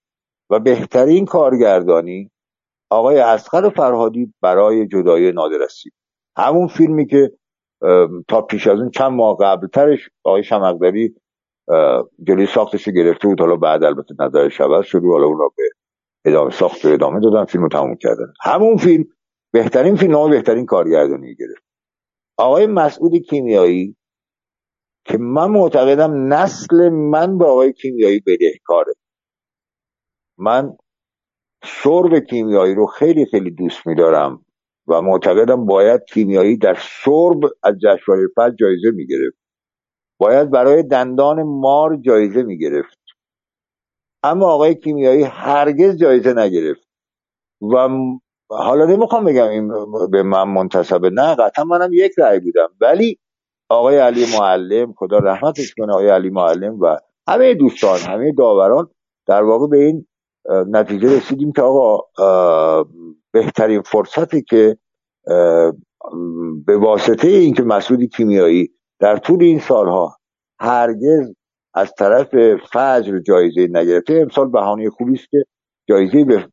و بهترین کارگردانی آقای اسقر فرهادی برای جدای نادرسی همون فیلمی که تا پیش از اون چند ماه قبلترش آقای شمقدری جلوی ساختش گرفته بود. حالا بعد البته نظرش عوض شد حالا اون به ادامه ساخت به ادامه دادن فیلم رو تموم کردن. همون فیلم بهترین فیلم نامه بهترین کارگردانی گرفت. آقای مسعود کیمیایی که من معتقدم نسل من به آقای کیمیایی بدهکاره. من شرب کیمیایی رو خیلی خیلی دوست میدارم و معتقدم باید کیمیایی در شرب از جشنواره فجر جایزه می‌گرفت. باید برای دندان مار جایزه می‌گرفت. اما آقای کیمیایی هرگز جایزه نگرفت. و حالا نمی‌خوام بگم این به من منتصبه نه قطعا منم یک رأی بودم. ولی آقای علی معلم خدا رحمتش کنه آقای علی معلم و همه دوستان همه داوران در واقع به این نتیجه رسیدیم که آقا بهترین فرصتی که به واسطه اینکه مسعود کیمیایی در طول این سالها هرگز از طرف فجر جایزه نگرفته. امسال بهانه خوبی است که جایزه به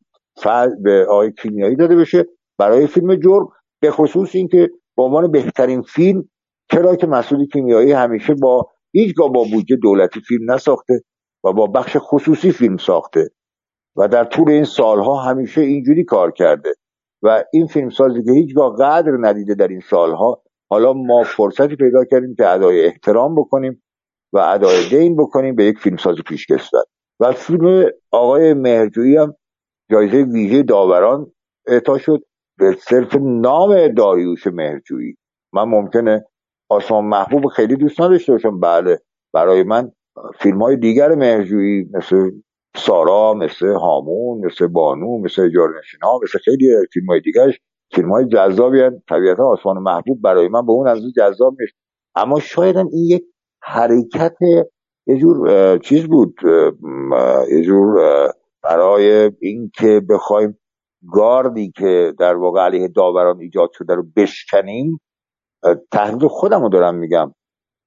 به آقای کیمیایی داده بشه برای فیلم جرم به خصوص اینکه به عنوان بهترین فیلم چرا که مسعود کیمیایی همیشه با هیچگاه با بودجه دولتی فیلم نساخته و با بخش خصوصی فیلم ساخته. و در طول این سالها همیشه اینجوری کار کرده. و این فیلم سازی که هیچگاه قدر ندیده در این سالها حالا ما فرصتی پیدا کردیم که ادای احترام بکنیم. و ادای دین بکنیم به یک فیلمساز پیشکسوت و فیلم آقای مهرجویی هم جایزه ویژه داوران اعطا شد به صرف نام داریوش مهرجویی. من ممکنه آسمان محبوب خیلی دوست نداشته باشم. بله برای من فیلم های دیگر مهرجویی مثل سارا مثل هامون مثل بانو مثل جارنشین ها مثل خیلی فیلم های دیگرش فیلم های جذابی هن. طبیعتا آسمان محبوب برای من به اون اندازه جذاب نیست. اما شاید این یک حرکت یه جور چیز بود یه جور برای اینکه بخوایم گاردی که در واقع علیه داوران ایجاد شده رو بشکنیم تحلیل خودم رو دارم میگم.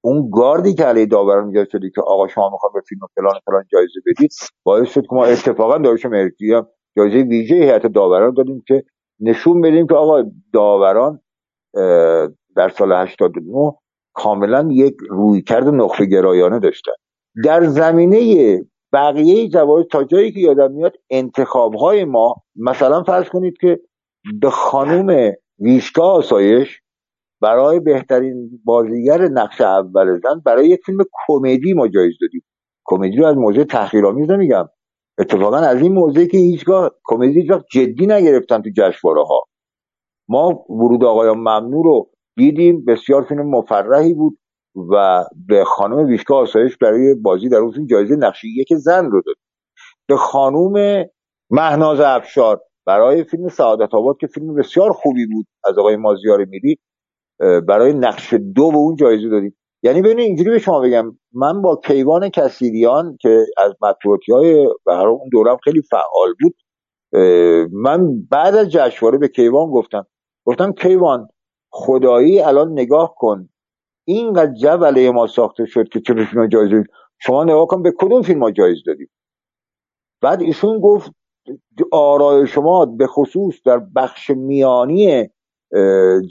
اون گاردی که علیه داوران ایجاد شده که آقا شما می‌خواد به فیلم فلان فلان جایزه بدید باعث شد که ما اتفاقا داروش مرسی هم جایزه ویژه هیئت داوران دادیم که نشون بدیم که آقا داوران در سال 89 کاملا یک رویکرد نقطه گرایانه داشتن. در زمینه بقیه جوایز تا جایی که یادم میاد انتخاب های ما مثلا فرض کنید که به خانوم ویشکا آسایش برای بهترین بازیگر نقش اول زن برای یک فیلم کمدی ما جایز دادیم. کمدی رو از موضوع تحقیرآمیز نمیگم. اتفاقا از این موضوعی که هیچگاه کمدی هیچ جدی نگرفتن تو جشنواره ها ما ورود آقایان ممنوع رو دیدیم بسیار فیلم مفرحی بود و به خانم ویشکا آسایش برای بازی در اون فیلم جایزه نقش یک زن رو داد. به خانوم مهناز افشار برای فیلم سعادت آباد که فیلم بسیار خوبی بود از آقای مازیار میری برای نقش دو به اون جایزه دادیم. یعنی ببین اینجوری به شما بگم من با کیوان کسیریان که از مطبوعاتی های اون دورم خیلی فعال بود من بعد از جشنواره به کیوان گفتم. گفتم کیوان خدایی الان نگاه کن. اینقدر جو ما ساخته شد که چه فیلم جایزه شما نگاه کن به کدوم فیلم ما جایز دادیم بعد ایشون گفت آرای شما به خصوص در بخش میانی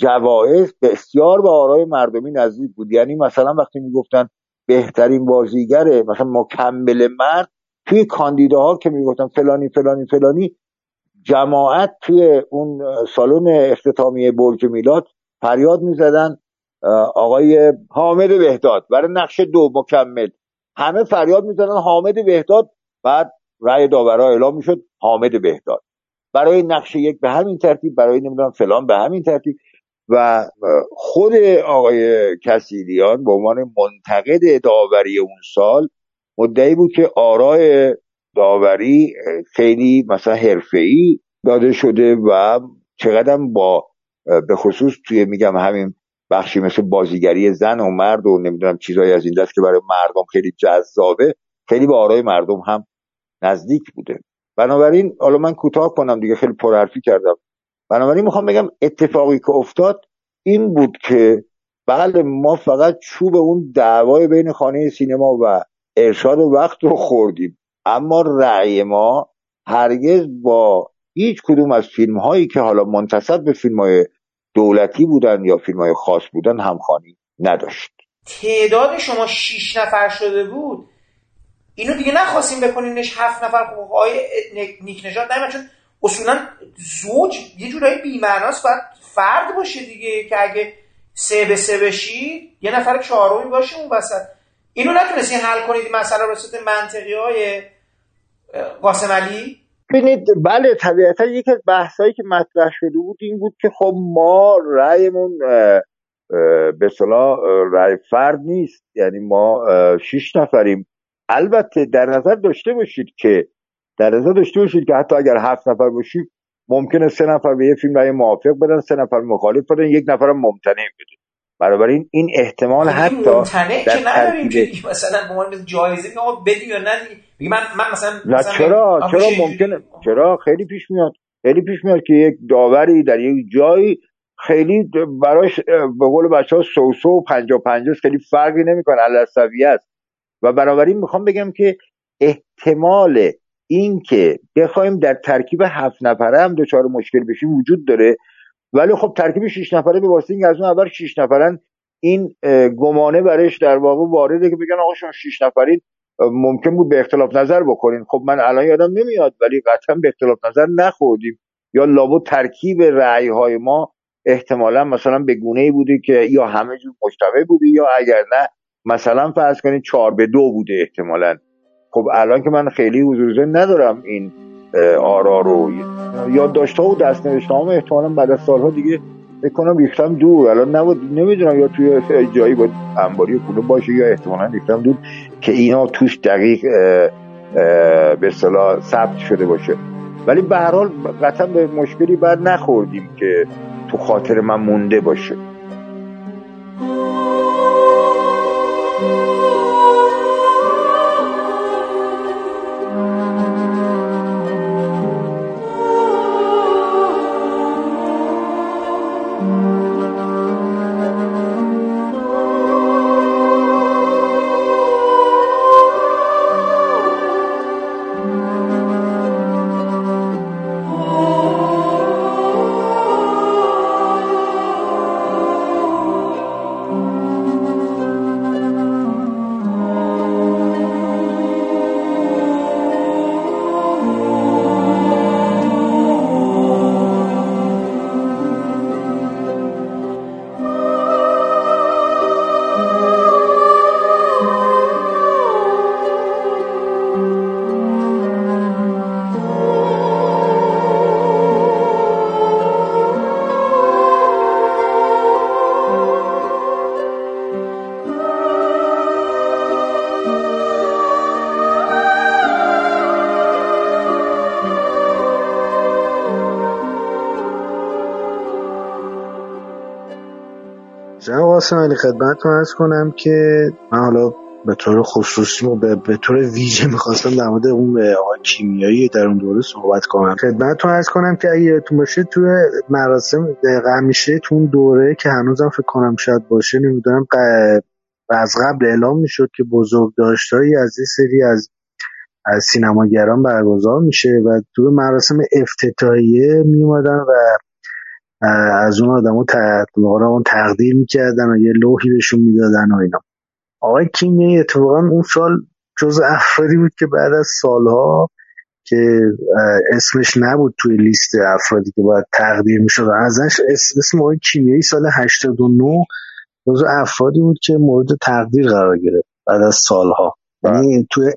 جوایز بسیار به آرای مردمی نزدیک بود. یعنی مثلا وقتی می‌گفتن بهترین بازیگر مثلا مکمل مرد توی کاندیداها که می‌گفتن فلانی فلانی فلانی جماعت توی اون سالن اختتامیه برج میلاد فریاد می‌زدن آقای حامد بهداد برای نقش دو مکمل. همه فریاد می‌زدن حامد بهداد. بعد رأی داورا اعلام می‌شد حامد بهداد. برای نقش یک به همین ترتیب برای نمی‌دونم فلان به همین ترتیب. و خود آقای کسیلیان به عنوان منتقد داوری اون سال مدعی بود که آرای داوری خیلی مثلا حرفه‌ای داده شده و چقدر با به خصوص توی میگم همین بخشی مثل بازیگری زن و مرد و نمی‌دونم چیزایی از این دست که برای مردم خیلی جذابه خیلی به آرای مردم هم نزدیک بوده. بنابراین حالا من کوتاه کنم دیگه خیلی پرحرفی کردم. بنابراین می‌خوام بگم اتفاقی که افتاد این بود که بله ما فقط چوب اون دعوای بین خانه سینما و ارشاد و وقت رو خوردیم. اما رأی ما هرگز با هیچ کدوم از فیلم هایی که حالا منتصب به فیلم های دولتی بودن یا فیلم های خاص بودن همخانی نداشت. تعداد شما شیش نفر شده بود اینو دیگه نخواستیم بکنینش هفت نفر. خب آقای نیک نجات نه چون اصولا زوج یه جورایی بیمعناست باید فرد باشه دیگه که اگه سه به سه بشی یه نفر چهارمی باشه اون وسط. اینو نتونستی حل کنید مسئله رسید منطقی های قاسم علی؟ ببینید بله طبیعتا یکی از بحثایی که مطرح شده بود این بود که خب ما رأیمون به صلاح رأی فرد نیست. یعنی ما شیش نفریم. البته در نظر داشته باشید که در نظر داشته باشید که حتی اگر هفت نفر باشید ممکنه سه نفر به یه فیلم رأی موافق بدن سه نفر مخالف بدن یک نفر ممتنع بده. بنابراین این احتمال حتی ممتنع که نداریم مثلا به عنوان جایزه که آقا بدیم ندیم من من مثلا, نه چرا چرا ممکنه چرا خیلی پیش میاد؟ خیلی پیش میاد که یک داوری در یک جایی خیلی براش به قول بچه ها سوسو و پنجا پنجاست خیلی فرقی نمی‌کنه علصوی است. و بنابراین می‌خوام بگم که احتمال این که بخوایم در ترکیب هفت نفره هم دچار مشکل بشیم وجود داره. ولی خب ترکیب شش نفره به واسطه اینکه از اون اول شش نفرن این گمانه برش در واقع وارده که بگن آقا شما شش نفرین ممکن بود به اختلاف نظر بکنین. خب من الان یادم نمیاد ولی قطعا به اختلاف نظر نخوردیم. یا لابد ترکیب رأی های ما احتمالا مثلا به گونه ای بوده که یا همه جور مشتبه بوده یا اگر نه مثلا فرض کنید چهار به دو بوده احتمالا. خب الان که من خیلی حضور ندارم این آرا رو. یاد ها و دست نوشته هم احتمالا بعد از سالها دیگه بکنم ریختم دور. الان نبود نمی‌دونم یا توی جایی با انباری خونه باشه یا احتمالا ریختم دور که اینا توش دقیق به صلاح ثبت شده باشه. ولی به هر حال قطعا به مشکلی بعد نخوردیم که تو خاطر من مونده باشه. جناب قاسم علی خدمتتون ارز کنم که من حالا به طور خصوصی و به, به طور ویژه می‌خواستم در مورد اون کیمیایی در اون دوره صحبت کنم. خدمتتون ارز کنم که اگه یادتون باشه توی مراسم همیشه تو اون دوره که هنوزم فکر کنم شاید باشه نمی‌دونم از قبل اعلام می‌شد که بزرگ داشتایی از این سری از از سینماگران برگزار میشه و تو مراسم افتتاحیه میومدن و از اون آدمو اون تقدیر می‌کردن و یه لوحی بهشون می‌دادن و اینا. آقای کیمیایی اتفاقا اون سال جز افرادی بود که بعد از سالها که اسمش نبود توی لیست افرادی که باید تقدیر می‌شد. ازش اسم آقای کیمیایی سال 89 جز افرادی بود که مورد تقدیر قرار گرفت بعد از سالها. بله. یعنی توی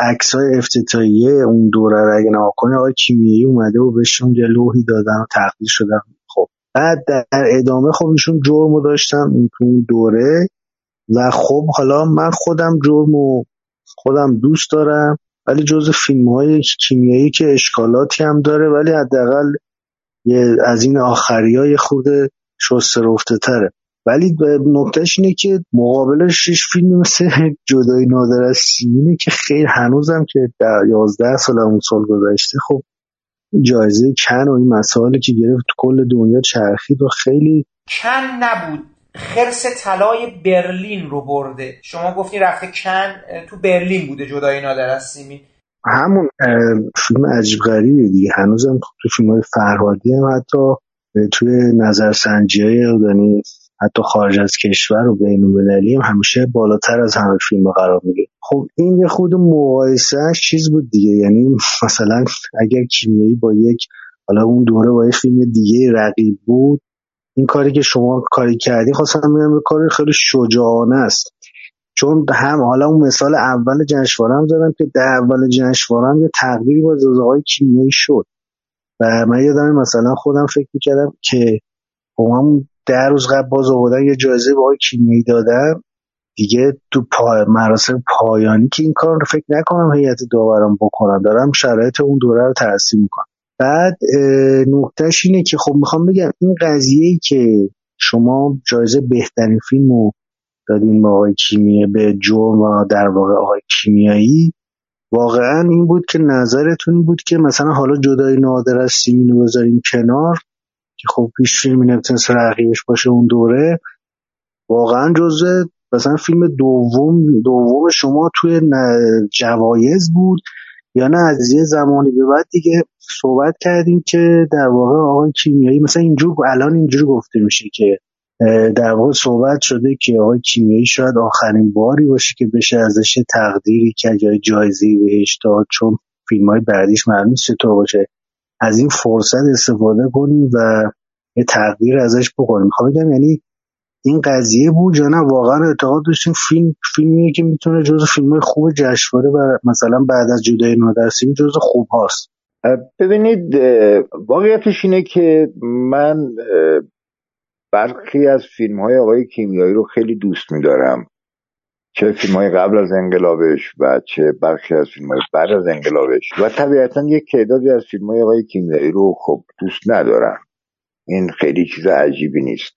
عکس های افتتاحیه اون دوره رو اگه نها کنی آقای کیمیایی اومده و بهشون یه لوحی دادن و تقدیر شدن. بعد در ادامه خب ایشون جرمو داشتن تو اون دوره و خب حالا من خودم جرمو خودم دوست دارم ولی جز فیلم های کیمیایی که اشکالاتی هم داره ولی حداقل از این آخری های خود شسته رفته تره. ولی نکتهش اینه که مقابلش شش فیلم مثل جدای نادر از سیمینه که خیلی هنوزم که در یازده سال اون سال گذشته خب جایزه کن و این مسائلی که گرفت تو کل دنیا چرخید و خیلی کن نبود. خرس طلای برلین رو برده. شما گفتی رفته کن تو برلین بوده جدای نادر از سیمین. همون فیلم عجیب غریبه دیگه. هنوزم تو فیلم های فرهادی هم حتی توی نظرسنجی های یعنی حتی خارج از کشور و بین المللی هم همیشه بالاتر از همه فیلم قرار میگه خب این یه خود مقایسهش چیز بود دیگه. یعنی مثلا اگر کیمیایی با یک حالا اون دوره با یک فیلم دیگه رقیب بود این کاری که شما کاری کردی خواستم بگم کاری خیلی شجاعانه است. چون هم حالا اون مثال اول جشنواره هم زدم که در اول جشنواره هم یه تقدیری با آقای کیمیایی شد. و من یادم مثلا خودم فکر می‌کردم که هم در روز قبل باز آوردن یه جایزه به آقای کیمیایی دادن دیگه تو پای مراسم پایانی که این کار رو فکر نکنم هیئت داوران بکنن. دارم شرایط اون دوره رو ترسیم می‌کنم. بعد نکتهش اینه که خب می‌خوام بگم این قضیه ای که شما جایزه بهترین فیلم رو دادین به آقای کیمیایی به جرم و در واقع آقای کیمیایی واقعا این بود که نظرتون بود که مثلا حالا جدای نادر از سیمین رو بذاریم کنار. که خب پیش فیلمی نمی‌تونست رقیبش باشه اون دوره واقعا جزء مثلا فیلم دوم دوم شما توی جوایز بود یا نه؟ از یه زمانی به بعد دیگه صحبت کردیم که در واقع آقای کیمیایی مثلا اینجور الان اینجوری گفته میشه که در واقع صحبت شده که آقای کیمیایی شاید آخرین باری باشه که بشه ازش تقدیری که جای جایزی بهش داد چون فیلم های بعدیش معلوم چطور باشه. از این فرصت استفاده کنیم و یه تغییر ازش بکنیم. می‌خوام بگم یعنی این قضیه بود یا واقعا اعتقاد داشتیم فیلم فیلمیه که می‌تونه جز فیلم خوب جشنواره و مثلا بعد از جدای نادرسیمی جز خوب هاست. ببینید واقعیتش اینه که من برخی از فیلم های آقای کیمیایی رو خیلی دوست میدارم. چه فیلم های قبل از انقلابش و چه برخی از فیلم های بعد از انقلابش. و طبیعتا یک تعدادی از فیلم های آقای کیمیایی رو خب دوست ندارم. این خیلی چیز عجیبی نیست.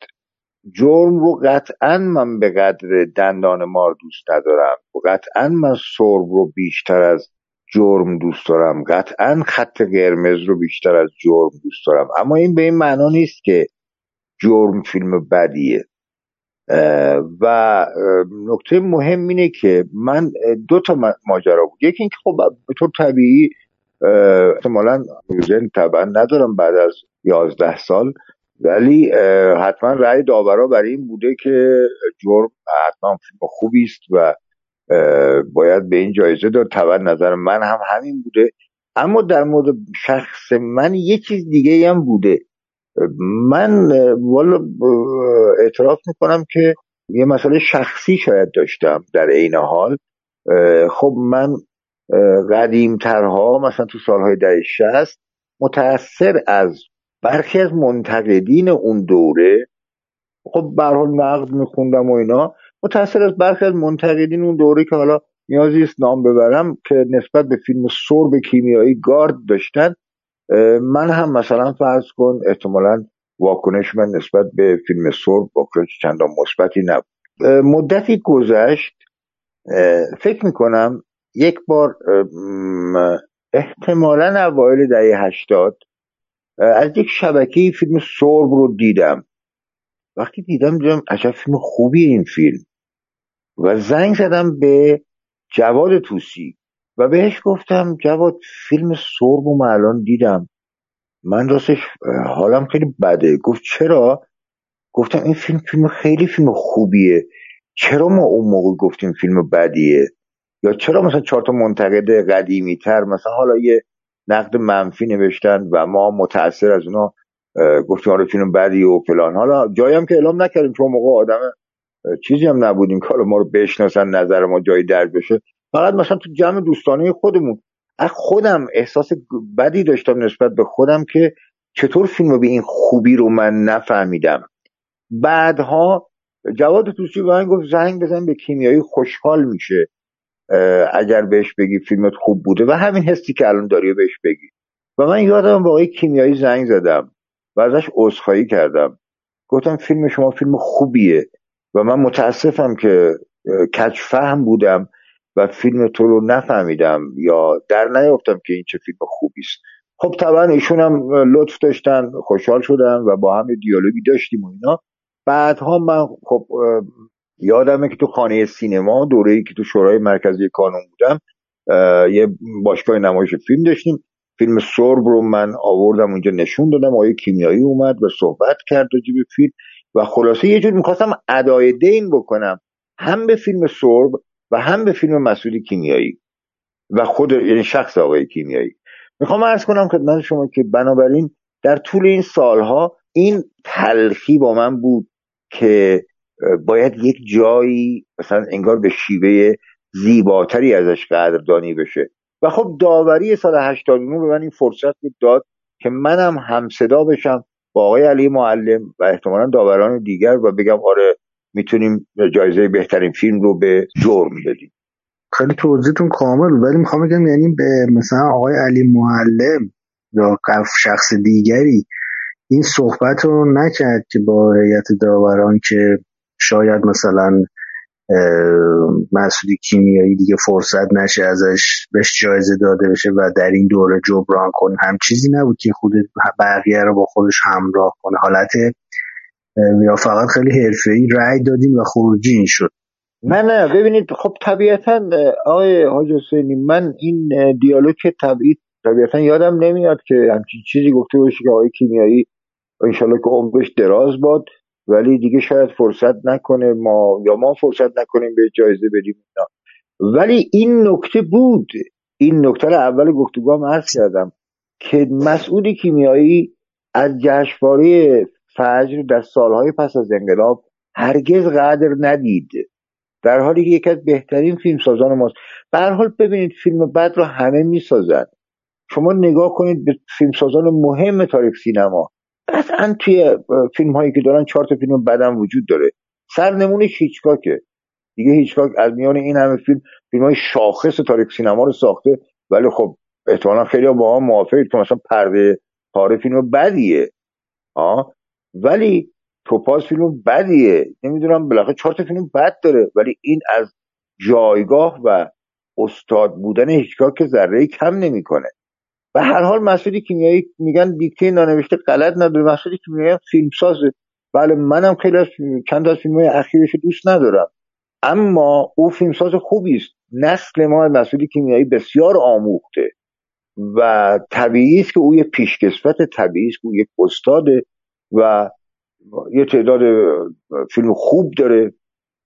جرم رو قطعا من به قدر دندان مار دوست ندارم. و قطعا من سرب رو بیشتر از جرم دوست دارم. قطعا خط قرمز رو بیشتر از جرم دوست دارم. اما این به این معنا نیست که جرم فیلم بدیه. و نکته مهم اینه که من دو تا ماجرا بود. یکی اینکه خب به طور طبیعی احتمالا زن طبعا ندارم بعد از یازده سال ولی حتما رأی داورا برای این بوده که جرم حتما فیلم خوبی است و باید به این جایزه داد. طبعا نظر من هم همین بوده. اما در مورد شخص من یه چیز دیگه هم بوده. من والا اعتراف می‌کنم که یه مسئله شخصی شاید داشتم در عین حال. خب من قدیمترها مثلا تو سالهای ده شست متأثر از برخی از منتقدین اون دوره. خب به حال نقد میخوندم و اینا. متأثر از برخی از منتقدین اون دوره که حالا نیازی است نام ببرم که نسبت به فیلم سرب کیمیایی گارد داشتن. من هم مثلا فرض کن احتمالا واکنش من نسبت به فیلم سرب واکنش چندان مثبتی نبود. مدتی گذشت فکر می‌کنم یک بار احتمالا اوایل دهه هشتاد از یک شبکه فیلم سرب رو دیدم. وقتی دیدم دیدم عجب فیلم خوبی این فیلم. و زنگ زدم به جواد توسی. و بهش گفتم جواد فیلم سرب و الان دیدم. من راستش حالم خیلی بده. گفت چرا؟ گفتم این فیلم فیلم خیلی فیلم خوبیه. چرا ما اون موقع گفتیم فیلم بدیه؟ یا چرا مثلا چهار تا منتقد قدیمی تر مثلا حالا یه نقد منفی نوشتن و ما متاثر از اونا گفتیم آره فیلم بدی و فلان. حالا جایی هم که اعلام نکردیم چون موقع آدم چیزی هم نبودیم که ما رو بشناسن نظر ما جایی درد بشه. فقط مثلا تو جمع دوستانه خودمون. از خودم احساس بدی داشتم نسبت به خودم که چطور فیلم به این خوبی رو من نفهمیدم. بعدها جواد توسی به من گفت زنگ بزن به کیمیایی خوشحال میشه اگر بهش بگی فیلمت خوب بوده و همین حسی که الان داری بهش بگی. و من یادم با کیمیایی زنگ زدم و ازش عذرخواهی کردم. گفتم فیلم شما فیلم خوبیه و من متاسفم که کچ فهم بودم. و فیلم تو رو نفهمیدم یا در نیافتم که این چه فیلم خوبی است خب طبعا ایشون هم لطف داشتن خوشحال شدن و با هم دیالوگی داشتیم و اینا. بعدها من خب یادمه که تو خانه سینما دوره ای که تو شورای مرکزی کانون بودم یه باشگاه نمایش فیلم داشتیم. فیلم سرب رو من آوردم اونجا نشون دادم. آقای کیمیایی اومد و صحبت کرد راجع به فیلم. و خلاصه یه جور می‌خواستم ادای دین بکنم. هم به فیلم سرب و هم به فیلم مسئولی کیمیایی و خود یعنی شخص آقای کیمیایی. می‌خوام ارز کنم خدمت شما که بنابراین در طول این سالها این تلخی با من بود که باید یک جایی مثلا انگار به شیوه زیباتری ازش قدردانی بشه. و خب داوری سال 89 به من این فرصت بود داد که منم هم صدا بشم با آقای علی معلم و احتمالا داوران دیگر و بگم آره می‌تونیم جایزه بهترین فیلم رو به جرم بدیم. خیلی توضیحتون کامل ولی می‌خوام بگم یعنی به مثلا آقای علی معلم یا شخص دیگری این صحبت رو نکرد که با هیئت داوران که شاید مثلا مسئولی کیمیایی دیگه فرصت نشه ازش بهش جایزه داده بشه و در این دوره جبران کنه هم چیزی نبود که خود بقیه رو با خودش همراه کنه. حالت یا فقط خیلی ای رأی دادیم و خروجی این شد. نه نه ببینید خب طبیعتا آقای حاج حسینی من این دیالوگ طبیعی طبیعتا یادم نمیاد که همچین چیزی گفته باشه که آقای کیمیایی انشالله که عمرش دراز باد ولی دیگه شاید فرصت نکنه ما یا ما فرصت نکنیم به جایزه بدیم ولی این نکته بود. این نکته رو اول گفتگوام عرض کردم که مسئول کیمیایی از جشنواره فجر در سالهای پس از انقلاب هرگز قدر ندید. در حالی که یکی از بهترین فیلمسازان ماست. به حال ببینید فیلم بد رو همه می‌سازن. شما نگاه کنید به فیلمسازان مهم تاریخ سینما. قطعا توی فیلم هایی که دارن چهار تا فیلم بدم وجود داره. سرنمونش هیچکاکه. دیگه هیچکاک از میان این همه فیلم فیلم های شاخص تاریخ سینما رو ساخته. ولی خب احتمالا خیلی با هم موافقید که مثلا پرده پاره فیلم بدیه. آه؟ ولی توپاز فیلم بدیه. نمی‌دونم بالاخره چهار تا فیلم بد داره. ولی این از جایگاه و استاد بودن هیچکاک ذره کم نمی‌کنه. و هر حال مسئولی کیمیایی میگن دیکته نانوشته غلط نداره. مسئولی کیمیایی فیلم سازه بله منم خیلی از چند از فیلم های اخیرش دوست ندارم. اما او فیلمساز خوبی است. نسل ما از مسئولی کیمیایی بسیار آموخته و طبیعی است که او یه پیشکسوت طبیعی است. که او یک استاده و یه تعداد فیلم خوب داره.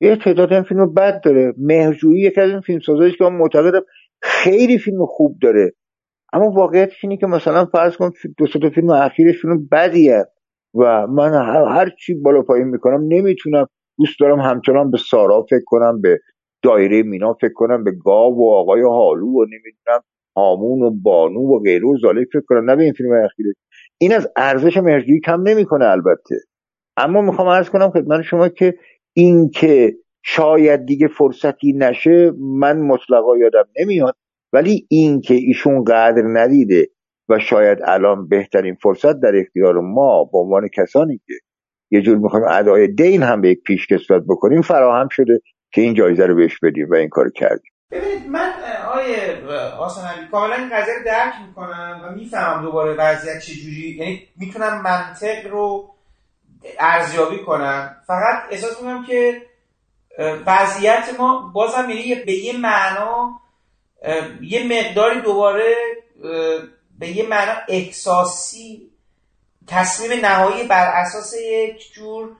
یه تعداد هم فیلم بد داره. مهرجویی یکی از این فیلم که من معتقدم خیلی فیلم خوب داره. اما واقعیتش اینه که مثلا فرض کن دو تا فیلم اخیرش فیلم بدیه و من هر, چی بالا پایین می‌کنم نمی‌تونم دوست دارم همچنان به سارا فکر کنم به دایره مینا فکر کنم به گاو و آقای حالو و نمی‌دونم هامون و بانو و غیره و زاله فکر کنم. نه به این فیلم اخیرش. این از ارزش مهرجویی کم نمی‌کنه البته. اما می‌خوام عرض کنم خدمت شما که این که شاید دیگه فرصتی نشه من مطلقا یادم نمیاد. ولی این که ایشون قدر ندیده و شاید الان بهترین فرصت در اختیار ما به عنوان کسانی که یه جور می‌خوایم ادای دین هم به یک پیشکسوت بکنیم فراهم شده که این جایزه رو بهش بدیم و این کار کردیم. ببینید من آیه آسان علی کاملا این قضیه رو درک می‌کنم و می‌فهمم دوباره وضعیت چجوری. یعنی می‌تونم منطق رو ارزیابی کنم. فقط احساس می‌کنم که وضعیت ما بازم یعنی به یه معنا یه مقداری دوباره به یه معنا احساسی تصمیم نهایی بر اساس یک جور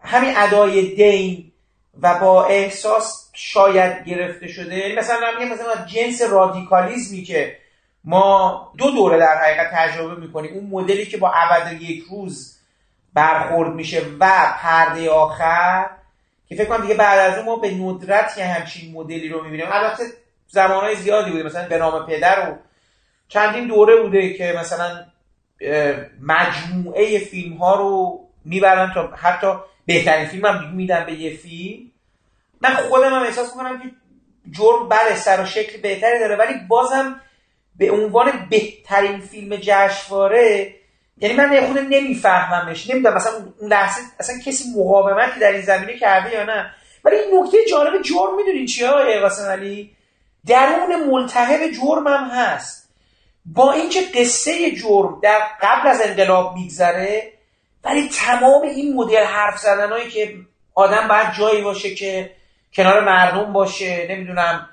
همین ادای دین و با احساس شاید گرفته شده یعنی مثلا من مثلا جنس رادیکالیزمی که ما دو دوره در حقیقت تجربه می‌کنیم اون مدلی که با ابد یک روز برخورد میشه و پرده آخر که فکر کنم دیگه بعد از اون ما به ندرت یه همچین مدلی رو می‌بینیم. البته زمانهای زیادی بوده مثلا به نام پدر و چندین دوره بوده که مثلا مجموعه فیلم ها رو می‌برن تا حتی بهترین فیلم هم میدن به یه فیلم. من خودم هم احساس می‌کنم که جرم بله سر و شکل بهتری داره ولی بازم به عنوان بهترین فیلم جشنواره یعنی من خود نمیفهممش. نمی‌دونم مثلا اون لحظه اصلا کسی مقاومتی در این زمینه کرده یا نه. ولی این نکته جالب جرم می‌دونین چیه آقای قاسم علی؟ درون ملتهب جرم هم هست. با اینکه قصه جرم در قبل از انقلاب میگذره ولی تمام این مدل حرف زدنهایی که آدم باید جایی باشه که کنار مردم باشه نمی‌دونم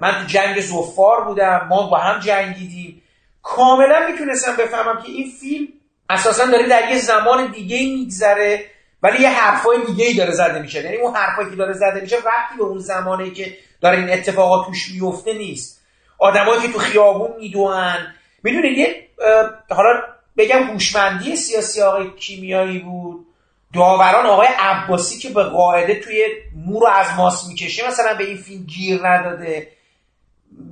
من تو جنگ زفار بودم ما با هم جنگیدیم. کاملا می‌تونستم بفهمم که این فیلم اساسا داره در یه زمان دیگه میگذره ولی یه حرفای دیگه ای داره زده میشه. یعنی اون حرفایی که داره زده میشه ربطی به اون زمانی که داره این اتفاقات توش میفته نیست. آدمایی که تو خیابون می‌دونن می‌دونید یه حالا بگم هوشمندی سیاسی آقای کیمیایی بود. داوران آقای عباسی که به قاعده توی مو رو از ماس می‌کشه مثلا به این فیلم گیر نداده.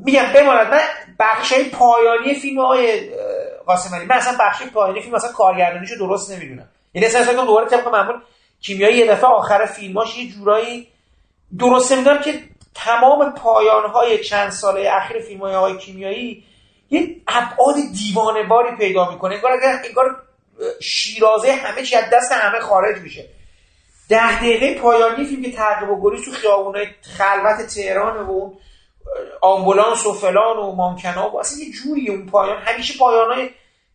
میگم بماند. من بخشای پایانی فیلم آقای قاسم علی من اصلا بخش پایانی فیلم اصلا کارگردانیشو درست نمی‌دونم. یعنی اصلا فکر دوباره طبق معمول کیمیایی یه دفعه آخر فیلماش یه جورایی درست نمی‌دونم که تمام پایانهای چند ساله اخیر فیلم های آقای کیمیایی یه ابعاد دیوانه باری پیدا می‌کنه. انگار انگار شیرازه همه چی از دست همه خارج میشه. ده دقیقه پایانی فیلم که تعقیب و گریز تو خیابونای خلوت تهران و اون آمبولانس و فلان و مانکنا و اصلا یه جوری اون پایان. همیشه پایانای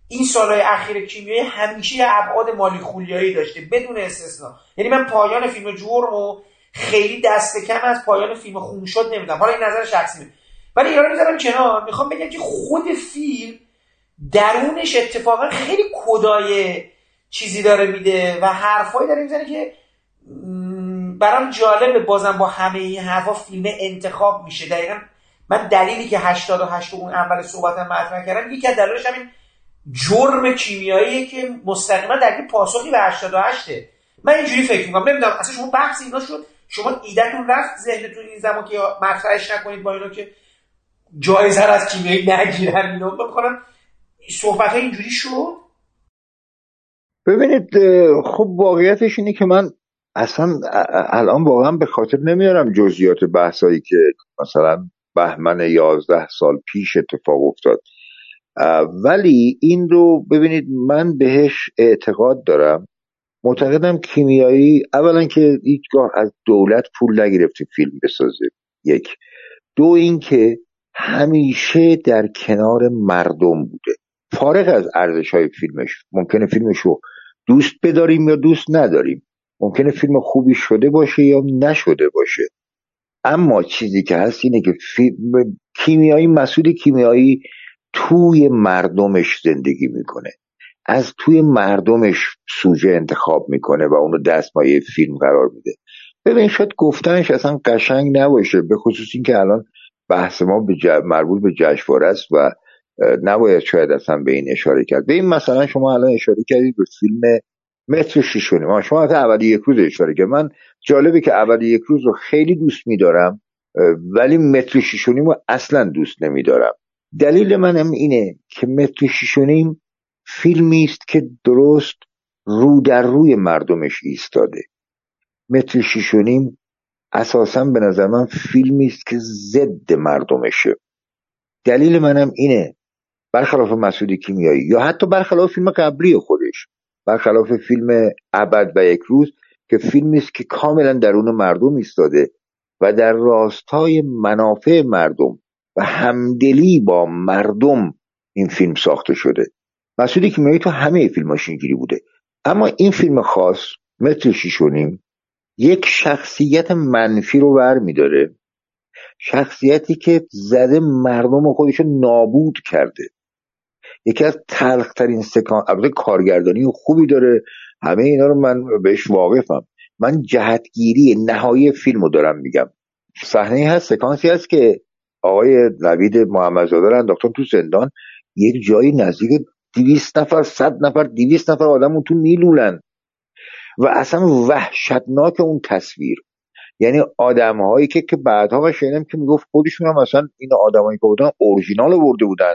این سالهای اخیر کیمیایی همیشه یه ابعاد مالی خولیایی داشته بدون استثنا. یعنی من پایان فیلم جرم و خیلی دست کم از پایان فیلم خون شد نمیدم حالا این نظر شخصی. ولی اینا رو می‌ذارم کنار. می‌خوام بگم که خود فیلم درونش اتفاقا خیلی کدای چیزی داره میده و حرفایی داره می‌زنه که برام جالبه. بازم با همه این حرفا فیلم انتخاب میشه. دقیقا من دلیلی که 88 اون اول صحبتم مطرح کردم یکی از دلایلش همین جرم کیمیاییه که مستقیما در پاسخی به 88 من اینجوری فکر می‌کنم. نمی‌دونم اصلا شما بحث اینا شد شما ایدهتون رفت ذهنتون این زمان که مطرحش نکنید با اینو که جایزه از کیمیایی نگیرن اینو بکنم صحبت اینجوری شد. ببینید خب واقعیتش اینه که من اصلا الان واقعا به خاطر نمیارم جزئیات بحثایی که مثلا بهمن یازده سال پیش اتفاق افتاد. ولی این رو ببینید من بهش اعتقاد دارم. معتقدم کیمیایی اولا که هیچگاه از دولت پول نگرفته فیلم بسازه. یک. دو اینکه همیشه در کنار مردم بوده. فارغ از ارزش های فیلمش ممکنه فیلمش رو دوست بداریم یا دوست نداریم. ممکنه فیلم خوبی شده باشه یا نشده باشه. اما چیزی که هست اینه که فیلم کیمیایی مسئول کیمیایی توی مردمش زندگی می‌کنه. از توی مردمش سوژه انتخاب می‌کنه و اونو دستمایه فیلم قرار میده. ببین شاید گفتنش اصلا قشنگ نباشه به خصوص اینکه الان بحث ما به مربوط به جشنواره است و نباید شاید اصلا به این اشاره کرد. به این مثلا شما الان اشاره کردید به فیلم متر شیشونی. ما شما از اول یک روز اشاره کرد من جالبه که اول یک روز رو خیلی دوست میدارم ولی متر شیشونی رو اصلا دوست نمیدارم. دلیل منم اینه که متر شیشونیم فیلمی است که درست رو در روی مردمش ایستاده. متر شیشونیم اساسا به نظر من فیلمی است که ضد مردمشه. دلیل منم اینه برخلاف مسعود کیمیایی یا حتی برخلاف فیلم قبلی خودش برخلاف فیلم ابد و یک روز که فیلمی است که کاملا درون مردم ایستاده و در راستای منافع مردم و همدلی با مردم این فیلم ساخته شده. مسعود کیمیایی تو همه فیلماش اینجوری بوده. اما این فیلم خاص متر شیشونیم یک شخصیت منفی رو بر میداره شخصیتی که زده مردم خودش نابود کرده. یکی از تلخترین سکان البته کارگردانی خوبی داره. همه اینا رو من بهش واقفم. من جهتگیری نهایی فیلم رو دارم میگم. صحنه هست سکانسی هست که آقای نوید محمدزاده رو انداختن تو زندان. یک جایی نزدیک دویست نفر صد نفر دویست نفر آدم اون تو میلولن. و اصلا وحشتناک اون تصویر. یعنی آدم هایی که که بعدها من شنیدم که می‌گفت خودشون هم مثلا این آدمایی که بودن اورژینال برده بودن.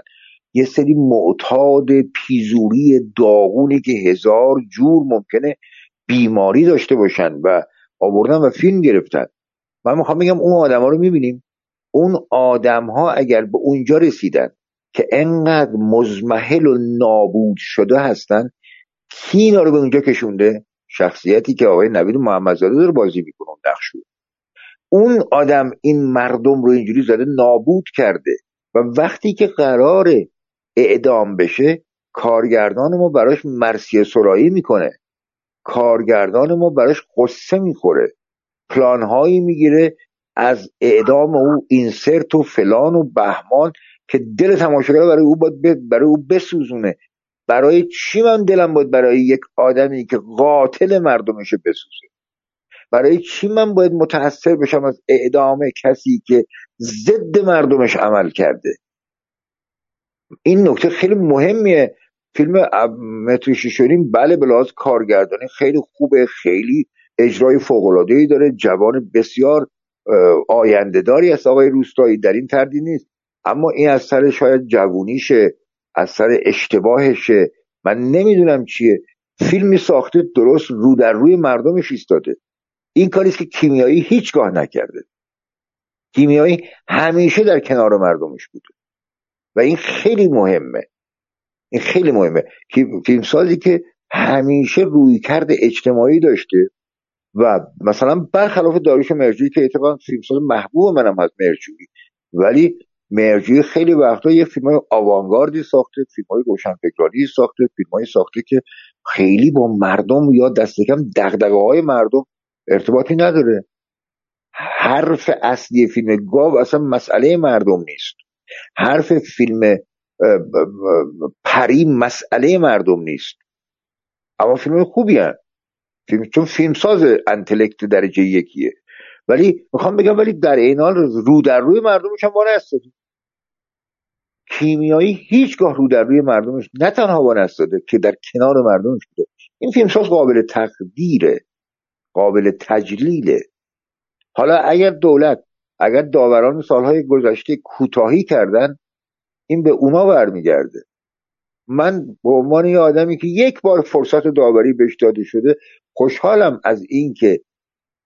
یه سری معتاد پیزوری داغونی که هزار جور ممکنه بیماری داشته باشن و آوردن و فیلم گرفتن. من می‌خوام بگم اون آدم ها رو می‌بینیم. اون آدم ها اگر به اونجا رسیدن که انقدر مزمحل و نابود شده هستن کی اینا رو به اونجا کشونده؟ شخصیتی که آقای نوید محمدزاده داره بازی می‌کنه اون نقش اون آدم این مردم رو اینجوری زده نابود کرده و وقتی که قرار اعدام بشه کارگردان ما براش مرسی سرایی می‌کنه. کارگردان ما براش قصه می‌خوره. پلانهایی می‌گیره از اعدام او اینسرت و فلان و بهمان که دل تماشاگر برای او باید برای او بسوزونه. برای چی من دلم باید برای یک آدمی که قاتل مردمش بسوزه؟ برای چی من باید متاثر بشم از اعدام کسی که ضد مردمش عمل کرده؟ این نکته خیلی مهمیه. فیلم متر شیشونیم بله بلاز کارگردانی خیلی خوبه خیلی اجرای ای داره جوان بسیار آینده داری است. آقای روستایی در این تردید نیست. اما این از سر شاید جوونیشه. از سر اشتباهشه من نمی‌دونم چیه. فیلمی ساخته درست رو در روی مردمش ایستاده. این کاریست که کیمیایی هیچگاه نکرده. کیمیایی همیشه در کنار مردمش بوده. و این خیلی مهمه. این خیلی مهمه. فیلمسازی که همیشه روی کرد اجتماعی داشته و مثلا برخلاف داریوش مرجوی که اتفاقا فیلمساز محبوب منم هست مرجوی ولی مرجوی خیلی وقتا یه فیلم های آوانگاردی ساخته فیلم های روشنفکرانی ساخته فیلم ساخته که خیلی با مردم یا دست کم دقدقه های مردم ارتباطی نداره. حرف اصلی فیلم گاو اصلا مسئله مردم نیست. حرف فیلم پری مسئله مردم نیست. اما فیلم خوبی هن. فیلم چون فیلمساز انتلکت درجه یکیه. ولی می‌خوام بگم ولی در این حال رو در روی مردمش هم وانه کیمیایی هیچگاه رو در روی مردمش نه تنها وانه که در کنار مردمش بوده. این فیلمساز قابل تقدیره قابل تجلیله. حالا اگر دولت اگر داوران سالهای گذشته کوتاهی کردن این به اونا برمیگرده. من به عنوان یه آدمی که یک بار فرصت داوری بهش داده شده خوشحالم از اینکه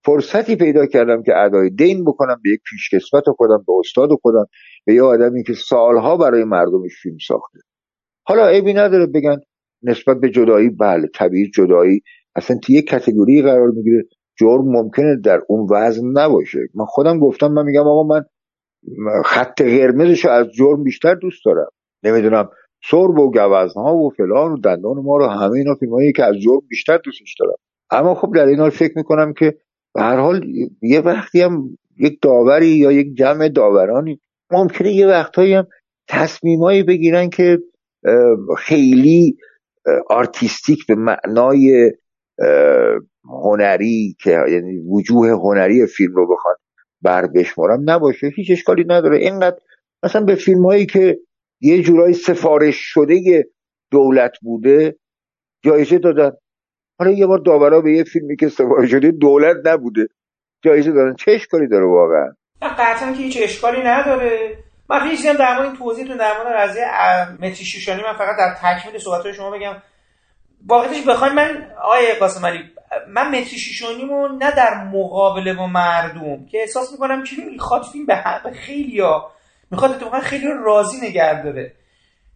فرصتی پیدا کردم که ادای دین بکنم به یک پیشکسوت خودم به استاد خودم. به یه آدمی که سالها برای مردمش فیلم ساخته. حالا عیبی نداره بگن نسبت به جدایی بله طبیعی جدایی. اصلا توی یک کتگوری قرار می‌گیره. جرم ممکنه در اون وزن نباشه. من خودم گفتم من میگم آقا من خط قرمزش از جرم بیشتر دوست دارم. نمی‌دونم سرب و گوزن ها و فلان و دندان ما رو همه اینا فیلمایی که از جرم بیشتر دوستش دارم. اما خب در این حال فکر می‌کنم که به هر حال یه وقتی هم یک داوری یا یک جمع داورانی ممکنه یه وقتهایی هم تصمیمایی بگیرن که خیلی آرتیستیک به معنای هنری که یعنی وجوه هنری فیلم رو بخوان بر بشمارم نباشه. هیچ اشکالی نداره. اینقدر مثلا به فیلم هایی که یه جورایی سفارش شده دولت بوده جایزه دادن. حالا یه بار داورا به یه فیلمی که سفارش شده دولت نبوده. جایزه دادن. چه اشکالی داره واقعا؟ قطعا که هیچ اشکالی نداره. من یه در مورد این توضیحتون در مورد قضیه شوشانی من فقط در تکمیل صحبت شما بگم. واقعیتش بخواید من آقای قاسم علی من متری شیشونیمو نه در مقابله با مردم که احساس می‌کنم که می‌خواد فیلم به خیلی ها می‌خواد اتفاقا خیلی راضی نگه داره.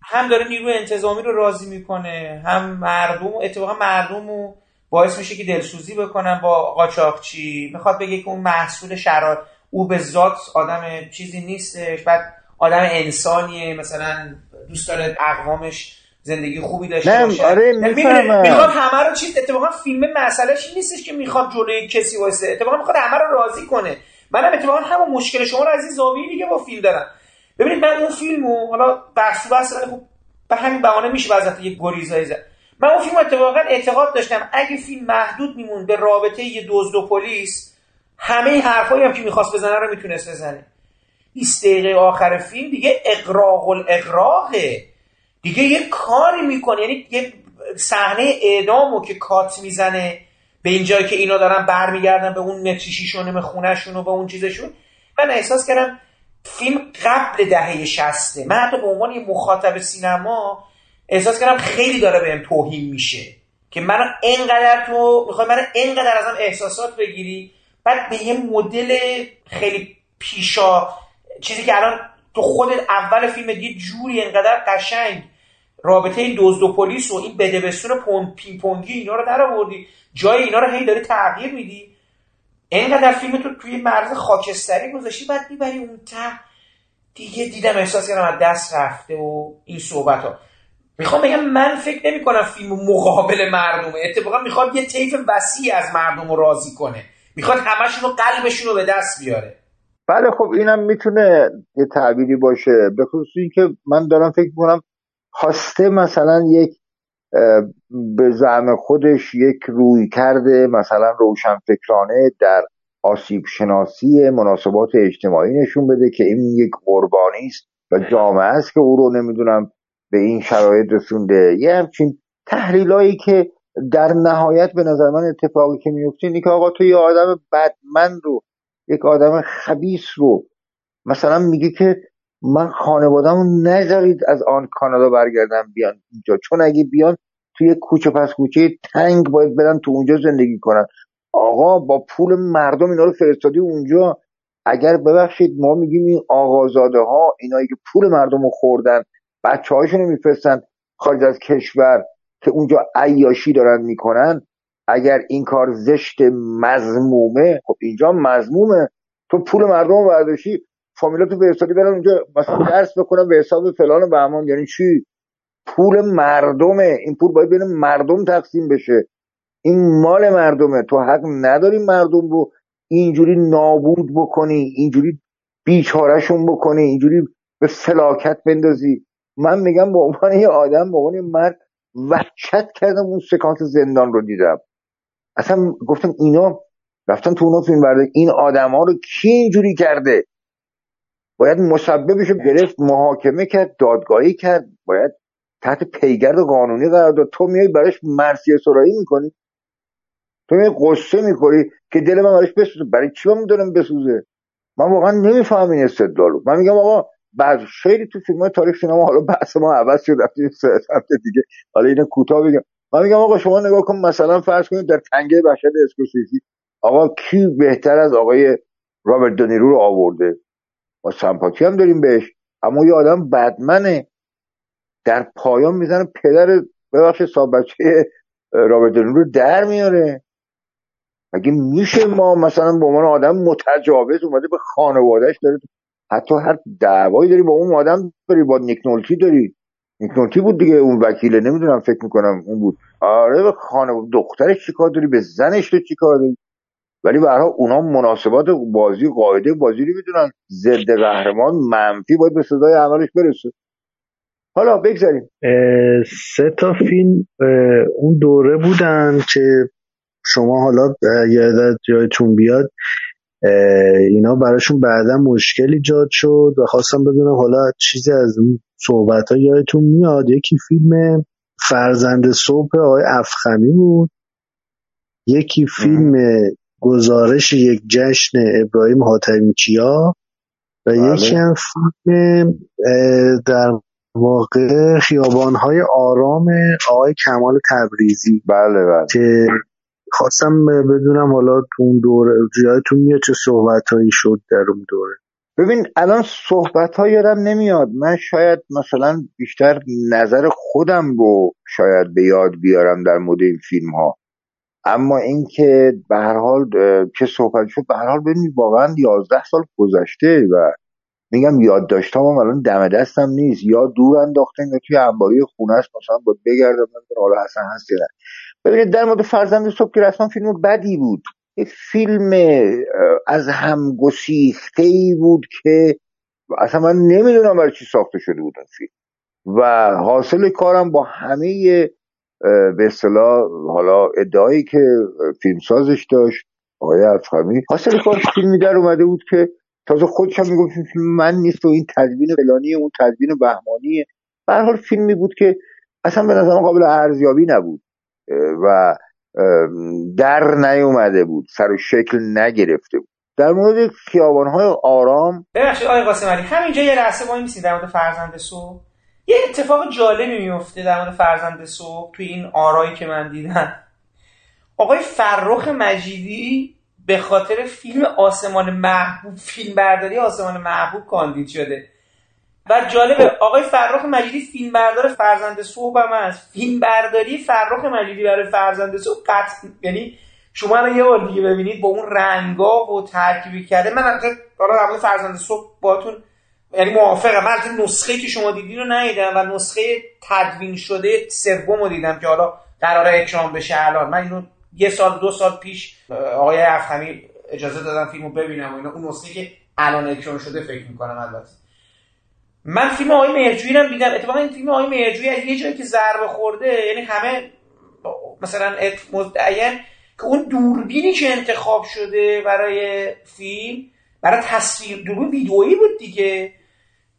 هم داره نیروی انتظامی رو راضی می‌کنه هم مردم اتفاقا مردم رو باعث میشه که دلسوزی بکنن با قاچاقچی. می‌خواد بگه که اون محصول شرایط او به ذات آدم چیزی نیستش بعد آدم انسانیه مثلا دوست داره اقوامش زندگی خوبی داشته باشه. آره می‌خواد همه رو چیز اتفاقا فیلم مسئلهش نیستش که می‌خواد جلوی کسی واسه اتفاقا می‌خواد همه رو راضی کنه. منم اتفاقا همون مشکل شما رو از این زاویه دیگه با فیلم دارم. ببینید من اون فیلمو حالا بحث بحث خوب به همین بهانه میشه واسه یه گریزایی زد. من اون فیلم اتفاقا اعتقاد داشتم اگه فیلم محدود میمون به رابطه یه دزد و پلیس همه حرفایی هم که می‌خواست بزنه رو می‌تونست بزنه. 20 دقیقه آخر فیلم دیگه اقراق الاقراقه دیگه یه کاری می‌کنه. یعنی یه صحنه اعدامو که کات می‌زنه به اینجایی که اینا دارن برمیگردن به اون متریشیشون خونهشون و به اون چیزشون. من احساس کردم فیلم قبل دهه شسته من حتی به عنوان یه مخاطب سینما احساس کردم خیلی داره بهم توهین میشه. که من اینقدر تو می‌خوای من اینقدر ازم احساسات بگیری بعد به یه مدل خیلی پیشا چیزی که الان تو خود اول فیلم یه جوری انقدر قشنگ. رابطه این دزد و پلیس و این بدبستون پون پینگ اینا رو در آوردی. جای اینا رو هی داری تغییر میدی. اینقدر فیلم تو توی مرز خاکستری گذاشتی بعد می‌بری اون ته. دیگه دیدم احساس کردم از دست رفته و این صحبت ها می‌خوام بگم من فکر نمی کنم فیلم مقابل مردمه. اتفاقا می‌خواد یه طیف وسیع از مردم رو راضی کنه. می‌خواد همشون رو قلبشون رو به دست بیاره. بله خب اینم می‌تونه یه تعبیری باشه. به خصوص اینکه من دارم فکر کنم خواسته مثلا یک به زعم خودش یک روی کرده مثلا روشنفکرانه در آسیب شناسی مناسبات اجتماعی نشون بده که این یک قربانی است و جامعه است که او رو نمی‌دونم به این شرایط رسونده. یه همچین تحلیلایی که در نهایت به نظر من اتفاقی که میفته اینه که آقا تو یه آدم بدمن رو یک آدم خبیس رو مثلا میگه که من خانوادهمو نذارید از آن کانادا برگردم بیان اینجا. چون اگه بیان توی کوچه پس کوچه تنگ باید برن تو اونجا زندگی کنن. آقا با پول مردم اینا رو فرستادی اونجا. اگر ببخشید ما میگیم این آقازاده ها اینایی که پول مردم رو خوردن بچه هاشون میفرستن خارج از کشور. که اونجا عیاشی دارن می‌کنن اگر این کار زشت مزمومه خب اینجا مزمومه تو پول مردم برداشتی فامیلا تو فرستادی برن اونجا مثلا درس بکنن به حساب فلان و بهمان یعنی چی؟ پول مردمه. این پول باید بین مردم تقسیم بشه. این مال مردمه. تو حق نداری مردم رو اینجوری نابود بکنی اینجوری بیچارهشون بکنی اینجوری به فلاکت بندازی. من میگم به عنوان یه آدم به عنوان مرد وحشت کردم اون سکانس زندان رو دیدم. اصلا گفتم اینا رفتن تو اونا فیلم برده این آدم ها رو کی اینجوری کرده؟ باید مسببش گرفت محاکمه کرد دادگاهی کرد باید تحت پیگرد قانونی قرار داد. تو میای براش مرسی سرایی می‌کنی؟ تو میای قصه می‌کنی که دل من براش بسوزه. برای چی من دارم بسوزه؟ من واقعا نمیفهم این استدلالو. من میگم آقا بعض خیلی تو فیلم تاریخ سینما حالا بحث ما عوض شد رفتیم سمت دیگه. حالا اینو کوتاه بگم. من میگم آقا شما نگاه کن مثلا فرض کنید در تنگه بشر اسکورسیزی آقا کی بهتر از آقای رابرت دنیرو رو آورده؟ ما سمپاتی هم داریم بهش. اما یه آدم بدمنه در پایان می‌زنه پدر ببخش صاحب بچه رابرت دنیرو رو در میاره. مگه میشه ما مثلا به عنوان آدم متجاوز اومده به خانوادهش داره حتی هر دعوایی داری با اون آدم داری با نیک نولتی داری. نیک نولتی بود دیگه اون وکیله نمی‌دونم فکر می‌کنم اون بود. آره به خانواده دخترش چیکار داری؟ به زنش تو چیکار داری؟ ولی برای اونا مناسبات بازی قاعده بازی رو می‌دونن. ضد قهرمان منفی باید به صدای عملش برسه. حالا بگذاریم. سه تا فیلم اون دوره بودن که شما حالا یادت جایتون بیاد. اینا براشون بعدا مشکل ایجاد شد و خواستم بدونم حالا چیزی از اون صحبت ها یادتون میاد. یکی فیلم فرزند صبح آقای افخمی بود. یکی فیلم گزارش یک جشن ابراهیم حاتمی کیا و بله. یکی هم فیلم در واقع خیابانهای آرام آقای کمال تبریزی بله بله. که خواستم بدونم حالا تو اون دوره جایتون میاد چه صحبت هایی شد در اون دوره؟ ببین الان صحبت ها یادم نمیاد. من شاید مثلا بیشتر نظر خودم رو شاید به یاد بیارم در مورد این فیلم ها اما اینکه به هر حال که صحبت شد به هر حال ببینید واقعا 11 سال گذشته و میگم یاد داشتم هم الان دم دستم نیست. یا دور انداختم یا توی انباری خونه است مثلا باید بگردم من حالا اصلا هست ببینید در مورد فرزند صبح که رسما فیلم بدی بود. فیلم از هم گسیخته ای بود که اصلا من نمی‌دونم برای چی ساخته شده بود فیلم. و حاصل کارم با همه به اصطلاح حالا ادعایی که فیلمسازش داشت آقای افخمی حاصل کار فیلمی در اومده بود که تازه خودش هم می‌گفت من نیست و این تدوین فلانی اون تدوین بهمانیه. به حال فیلمی بود که اصلا به نظرم قابل ارزیابی نبود. و در نیومده بود سر و شکل نگرفته بود. در مورد خیابانهای آرام ببخشید آقای قاسم علی همینجا یه لحظه ما میسید در مورد فرزند صبح؟ یه اتفاق جالبی میفته در مورد فرزند صبح توی این آرایی که من دیدم. آقای فرخ مجیدی به خاطر فیلم آسمان محبوب فیلم برداری آسمان محبوب کاندید شده. و جالبه. آقای فرخ مجیدی فیلم بردار فرزند صبح هم هست. فیلم برداری فرخ مجیدی برای فرزند صبح قطع یعنی شما الان یه بار دیگه ببینید با اون رنگا و ترکیبی کرده. من حالا در مورد فرزند صبح باتون یعنی موافقم. من نسخه که شما دیدین رو ندیدم و نسخه تدوین شده سوم رو دیدم که حالا قراره اکرام بشه الان. من اینو یه سال دو سال پیش آقای افخمی اجازه دادم فیلمو ببینم و اینا. اون نسخه که الان اکران شده فکر می‌کنم البته. من فیلم آقای مهرجویی رو دیدم اتفاقا این فیلم آقای مهرجویی از یه جایی که ضربه خورده یعنی همه مثلا مدعین که اون دوربینی که انتخاب شده برای فیلم برای تصویر دوربین ویدئویی بود دیگه.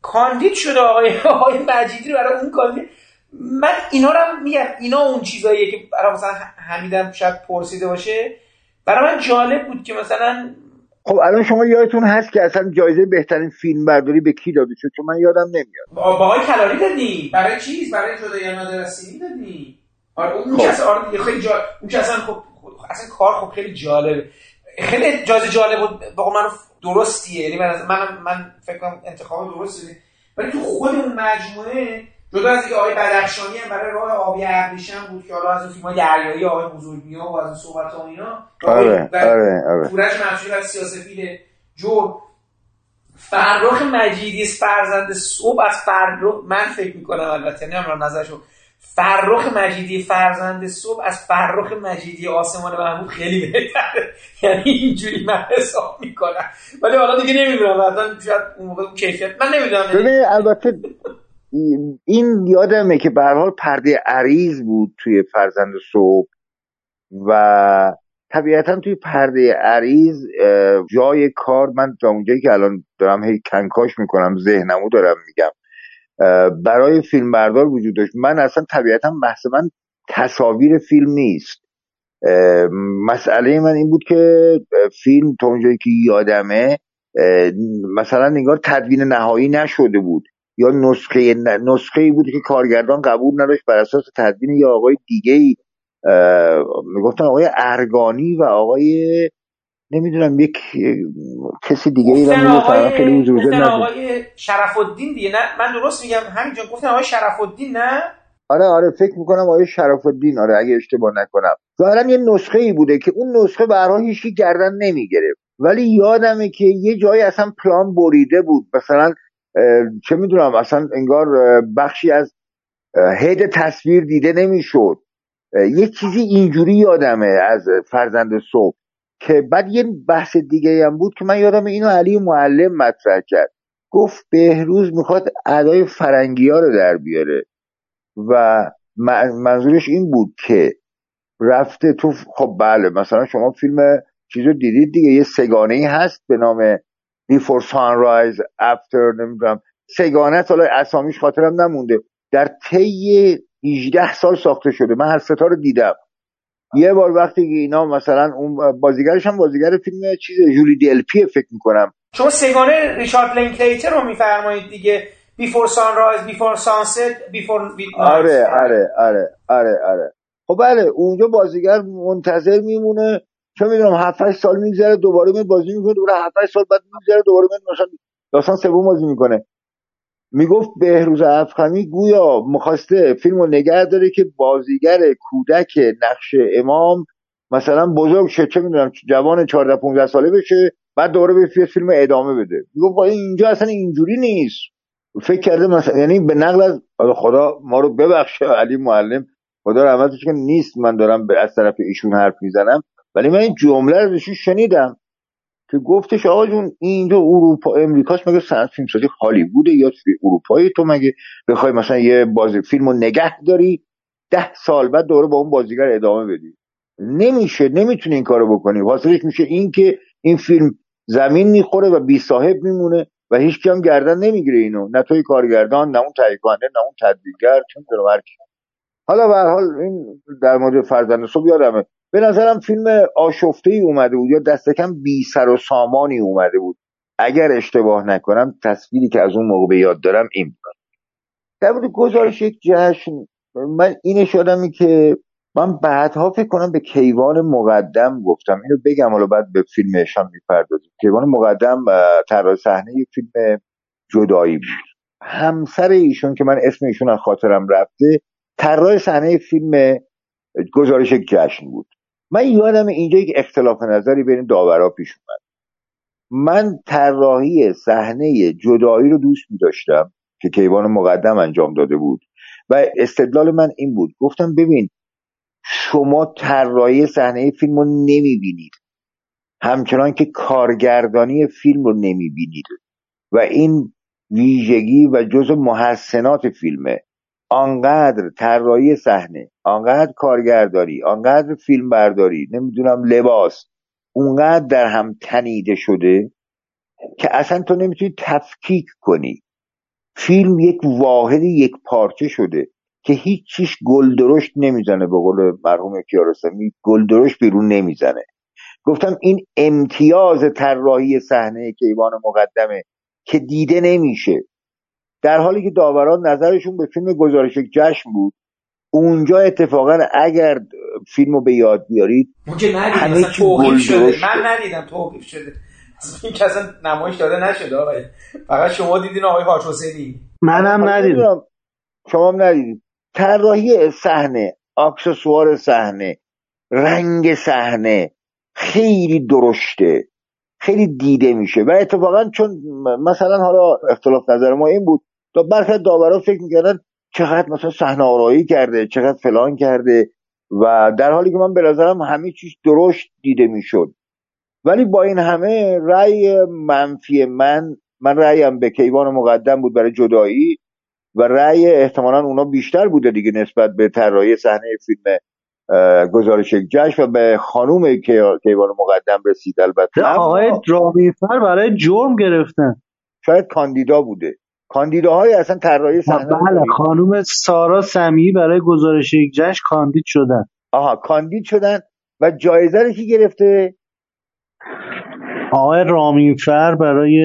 کاندید شده آقای آقای مجیدی برای اون کاندید. من اینا رو میگم. اینا اون چیزاییه که برای مثلا حمیدم شاید پرسیده باشه. برای من جالب بود که مثلا خب الان شما یادتون هست که اصلا جایزه بهترین فیلم برداری به کی داده شد؟ چون من یادم نمیاد. با آقای کلاری دادی. برای چیز برای جدای مدرسینی دادی. آره اون خب. که آره خیلی جا... اون که اصلا خب اصلا کار خب خیلی جالبه. خیلی جایزه جالب بود. با من درستیه. یعنی من من, من فکر کنم انتخاب درستی ولی تو خود اون مجموعه جدا از اینکه آقای بدخشانی هم برای راه آبی ابریشم بود که حالا از اون دریایی آقای بزرگیا و از اون صحبت ها اینا آره آره آره. فورج منصوری از سیاسفید جور فرخ مجیدی فرزند صبح از فرخ من فکر می‌کنم البته نمی‌دونم نظرشو. فرخ مجیدی فرزند صبح از فرخ مجیدی آسمان محبوب خیلی بهتره. یعنی اینجوری من حساب می‌کنم. ولی حالا دیگه نمی‌دونم حتما شاید اون موقع کیفیت من نمی‌دونم. ببین البته این یادمه که به حال پرده عریض بود توی فرزند صبح و طبیعتا توی پرده عریض جای کار من تا اونجایی که الان دارم هی کنکاش می‌کنم ذهنمو دارم میگم برای فیلم بردار وجود داشت. من اصلا طبیعتا بحث من تصاویر فیلم نیست. مسئله من این بود که فیلم تا اونجایی که یادمه مثلا نگار تدوین نهایی نشده بود. یا نسخه نسخه ای بود که کارگردان قبول نداشت بر اساس تدوین یا آقای دیگه ای می‌گفتن آقای ارگانی و آقای نمی‌دونم یک کسی دیگه ای آقای... خیلی حضور آقای شرف الدین دیگه. نه من درست میگم همینجا گفتن آقای شرف الدین نه؟ آره آره فکر می‌کنم آقای شرف الدین آره اگه اشتباه نکنم. ظاهرا یه نسخه ای بوده که اون نسخه به هر هیچ گردن نمی‌گرفت. ولی یادمه که یه جایی اصلا پلان بریده بود. مثلا چه می‌دونم اصلا انگار بخشی از هید تصویر دیده نمی‌شد. یه چیزی اینجوری یادمه از فرزند صبح که بعد یه بحث دیگه هم بود که من یادم اینو علی معلم مطرح کرد. گفت بهروز می‌خواد ادای فرنگی ها رو در بیاره و منظورش این بود که رفته تو خب بله مثلا شما فیلم چیزو دیدید دیگه یه سگانه ای هست به نام Before Sunrise After نمی‌دونم. سگانه حالا اسامیش خاطرم نمونده. در طی 18 سال ساخته شده. من هر ستا رو دیدم. یه بار وقتی که اینا مثلا اون بازیگرش هم بازیگر فیلم چیز جولی پی فکر می‌کنم. شما سگانه ریچارد لینکلیتر رو میفرمایید دیگه. بیفور سانرایز بیفور سانست بیفور آره آره آره آره آره. خب بله اونجا بازیگر منتظر میمونه. چه می‌دونم 7 سال میگذره دوباره می بازی می‌کنه دوباره 7 سال بعد میگذره دوباره می مثلا داستان سوم بازی می‌کنه. می‌گفت بهروز افخمی گویا می‌خواسته فیلم رو نگه داره که بازیگر کودک نقش امام مثلا بزرگ شه چه می‌دونم جوان 14 15 ساله بشه بعد دوباره به فیلم ادامه بده. می‌گفت اینجا اصلا اینجوری نیست. فکر کرده مثلا یعنی به نقل از خدا ما رو ببخشه علی معلم خدا رحمتش که نیست من دارم از طرف ایشون حرف می‌زنم. ولی من این جمله رو شنیدم که گفتش آقا جون اینجا اروپا امریکاش مگه صنعت فیلمسازی هالیووده یا اروپایی تو مگه بخوای مثلا یه بازی فیلم رو نگه داری؟ ده سال بعد دوره با اون بازیگر ادامه بدی. نمیشه نمی‌تونی این کارو بکنی. حاصلش میشه این که این فیلم زمین می‌خوره و بی صاحب میمونه و هیچ کم گردن نمی‌گیره اینو. نه توی کارگردان نه اون تهیه نه اون تدبیرگر چون حالا به حال این در مورد فرزند صبح یادمه. به نظرم فیلم آشفته ای اومده بود یا دست کم بی سر و سامانی اومده بود. اگر اشتباه نکنم تصویری که از اون موقع به یاد دارم این بود. در مورد گزارش یک جشن من اینش یادمی که من بعدها فکر کنم به کیوان مقدم گفتم. اینو بگم حالا بعد به فیلمش هم می‌پردازیم. کیوان مقدم طراح صحنه فیلم جدایی بود. همسر ایشون که من اسم ایشون از خاطرم رفته طراح صحنه فیلم گزارش جشن بود. من یادم اینجا یک اختلاف نظری بین داورا پیش اومد. من طراحی صحنه جدایی رو دوست می داشتم که کیوان مقدم انجام داده بود و استدلال من این بود. گفتم ببین شما طراحی صحنه فیلم رو نمی‌بینید. همچنان که کارگردانی فیلم رو نمی‌بینید. و این ویژگی و جز محسنات فیلمه. آنقدر طراحی صحنه آنقدر کارگردانی آنقدر فیلم برداری نمی‌دونم لباس اونقدر در هم تنیده شده که اصلا تو نمی‌تونی تفکیک کنی. فیلم یک واحد یک پارچه شده که هیچ چیش گل درشت نمی‌زنه به قول مرحوم کیارستمی گل درشت بیرون نمی‌زنه. گفتم این امتیاز طراحی صحنه کیوان مقدمه که دیده نمیشه. در حالی که داوران نظرشون به فیلم گزارش جشن بود اونجا اتفاقا اگر فیلم رو به یاد بیارید همه چی شده. من ندیدم توقیف شده. این که اصلا نمایش داده نشده آقای. فقط شما دیدین آقای حاج حسینی. منم ندیدم. شما هم ندیدید. طراحی صحنه اکسسوار صحنه رنگ صحنه خیلی درشته. خیلی دیده میشه. و اتفاقا چون مثلا حالا اختلاف نظر ما این بود تا برخی داورا فکر می‌کردن چقدر مثلا صحنه آرایی کرده چقدر فلان کرده و در حالی که من به نظرم همه چیز درشت دیده می‌شد. ولی با این همه رأی منفی من من رأیم به کیوان مقدم بود برای جدایی و رأی احتمالا اونا بیشتر بوده دیگه نسبت به طراحی صحنه فیلم گزارش جشن و به خانوم کیوان مقدم رسید. البته آقای رامیفر برای جرم گرفتن. شاید کاندیدا بوده. کاندیداهای اصلا طراحی صحنه بله خانم سارا سمی برای گزارش یک جشن کاندید شدن. آها کاندید شدن و جایزه رو کی گرفته؟ آقای رامینفر برای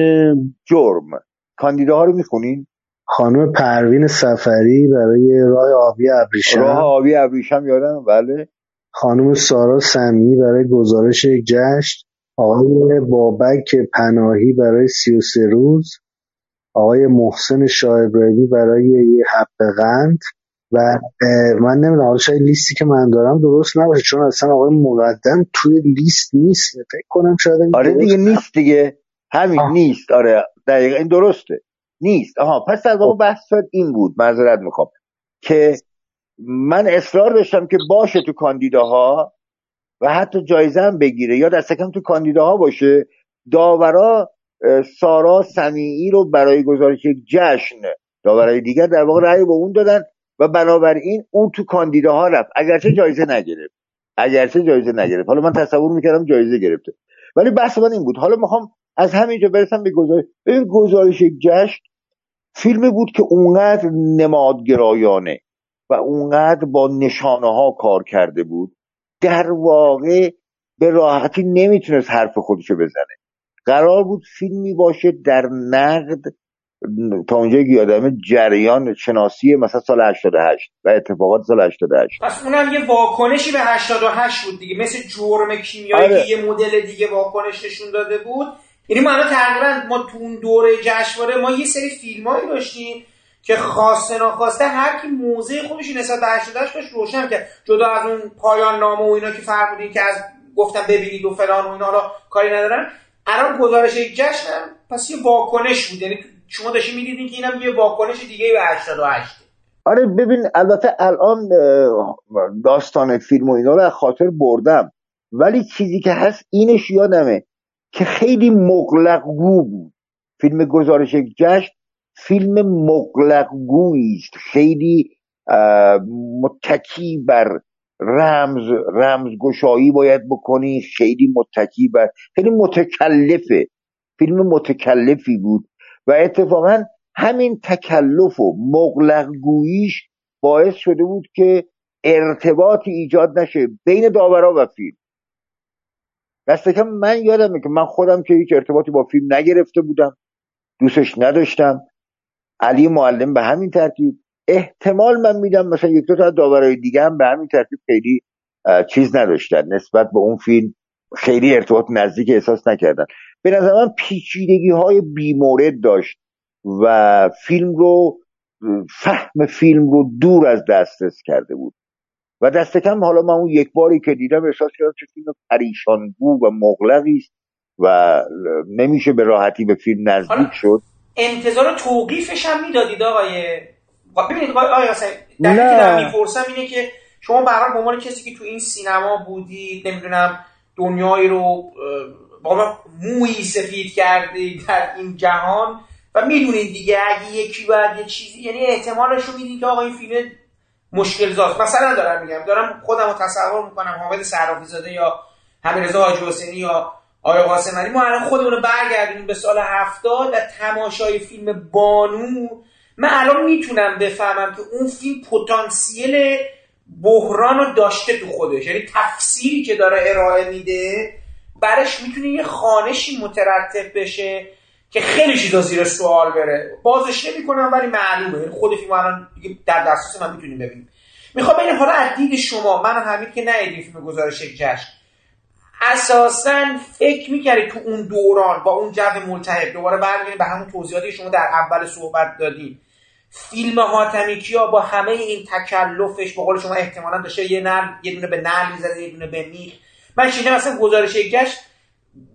جرم. کاندیداها رو می‌خونین؟ خانم پروین سفری برای راه آبی ابریشم. راه آبی ابریشم یادم بله. خانم سارا سمی برای گزارش یک جشن. آقای بابک پناهی برای سی و سه روز. آقای محسن شاه برای یه حق قند و من نمی‌دونم شاید لیستی که من دارم درست نباشه چون اصلا آقای مقدم توی لیست نیست فکر کنم شاید آره دیگه نیست دیگه. همین نیست. آره دقیقا این درسته. نیست. آها پس در واقع بحث این بود. معذرت می‌خوام. که من اصرار داشتم که باشه تو کاندیداها و حتی جایزه هم بگیره. یا دست کم تو کاندیداها باشه. داورا سارا سمیعی رو برای گزارش یک جشن داورای دیگر در واقع رأی به اون دادن و بنابراین اون تو کاندیداها رفت. اگرچه جایزه نگرفت. اگرچه جایزه نگرفت. حالا من تصور می‌کردم جایزه گرفته. ولی بحث من این بود. حالا می‌خوام از همینجا برسم به گزارش. ببین گزارش یک جشن فیلمی بود که اونقدر نمادگرایانه و اونقدر با نشانه ها کار کرده بود. در واقع به راحتی نمی‌تونست حرف خودشو بزنه. قرار بود فیلمی باشه در نقد تا اونجایی که یادم جریان شناسی مثلا سال 88 و اتفاقات سال 88 پس اونم یه واکنشی به 88 بود دیگه مثل جرم کیمیایی آره. که یه مدل دیگه واکنش نشون داده بود. یعنی ما الان تقریبا ما تو اون دوره جشنواره ما یه سری فیلمایی داشتیم که خواسته ناخواسته هر کی موزه خودش نسبت به 88 باش روشن که جدا از اون پایان نامه و اینا که فرمودین که از گفتم ببینید و فلان و اینا حالا کاری ندارن الان گزارش یک جشن پس یه واکنش بود. یعنی شما داشتین می‌دیدین که اینم یه واکنش دیگه به 88 آره ببین البته الان داستان فیلم و اینا رو خاطر بردم. ولی چیزی که هست اینش یادمه که خیلی مغلقگو بود. فیلم گزارش جشن فیلم مغلقگویی است. خیلی متکی بر رمز رمز گشایی باید بکنی خیلی متکی بر خیلی متکلفه. فیلم متکلفی بود و اتفاقا همین تکلف و مغلقگوییش باعث شده بود که ارتباطی ایجاد نشه بین داورا و فیلم. دست کم من یادمه که من خودم که هیچ ارتباطی با فیلم نگرفته بودم دوستش نداشتم. علی معلم به همین ترتیب احتمال من میدم مثلا یک دو تا داورای دیگه هم به همین ترتیب خیلی چیز نداشتن. نسبت به اون فیلم خیلی ارتباط نزدیک احساس نکردن. به نظر من پیچیدگی های بیمورد داشت و فیلم رو فهم فیلم رو دور از دسترس کرده بود. و دست کم حالا من اون یک باری که دیدم احساس کردم که فیلم پریشانگو و مغلقی است و نمیشه به راحتی به فیلم نزدیک شد. انتظار توقیفش هم می‌دادید آقای ببینید آقای حسین در که دارم می‌پرسم اینه که شما به به عنوان کسی که تو این سینما بودید نمی‌دونم دنیایی رو با مویی سفید کردید در این جهان و می‌دونید دیگه اگه یکی باید یه چیزی یعنی احتمالش رو می‌دید که آقا این فیلم مشکل زاست. مثلا دارم میگم دارم خودم رو تصور می‌کنم حامد صرافی زاده یا رضا حاجی حسینی یا آیا قاسم علی ما الان خودمون رو برگردیم به سال هفتاد و تماشای فیلم بانو من الان می‌تونم بفهمم که اون فیلم پتانسیل بحران رو داشته تو خودش. یعنی تفسیری که داره ارائه میده برش می‌تونه یه خانشی مترتب بشه که خیلی چیزا زیر سوال بره. بازش نمی‌کنم ولی معلومه. یعنی خود فیلم الان در دسترس من می‌تونیم ببینیم. می‌خوام ببینم حالا از دید شما من همین که ندیدیم فیلم گزارش جشن. اساسا فکر می‌کردی تو اون دوران با اون جو ملتهب دوباره برمیگردیم به همون توضیحاتی شما در اول صحبت دادیم فیلم حاتمی کیا با همه این تکلفش با قول شما احتمالا داشته یه نر یه دونه به نر می‌زده یه دونه به میخ. من شیدم مثلا گزارش گشت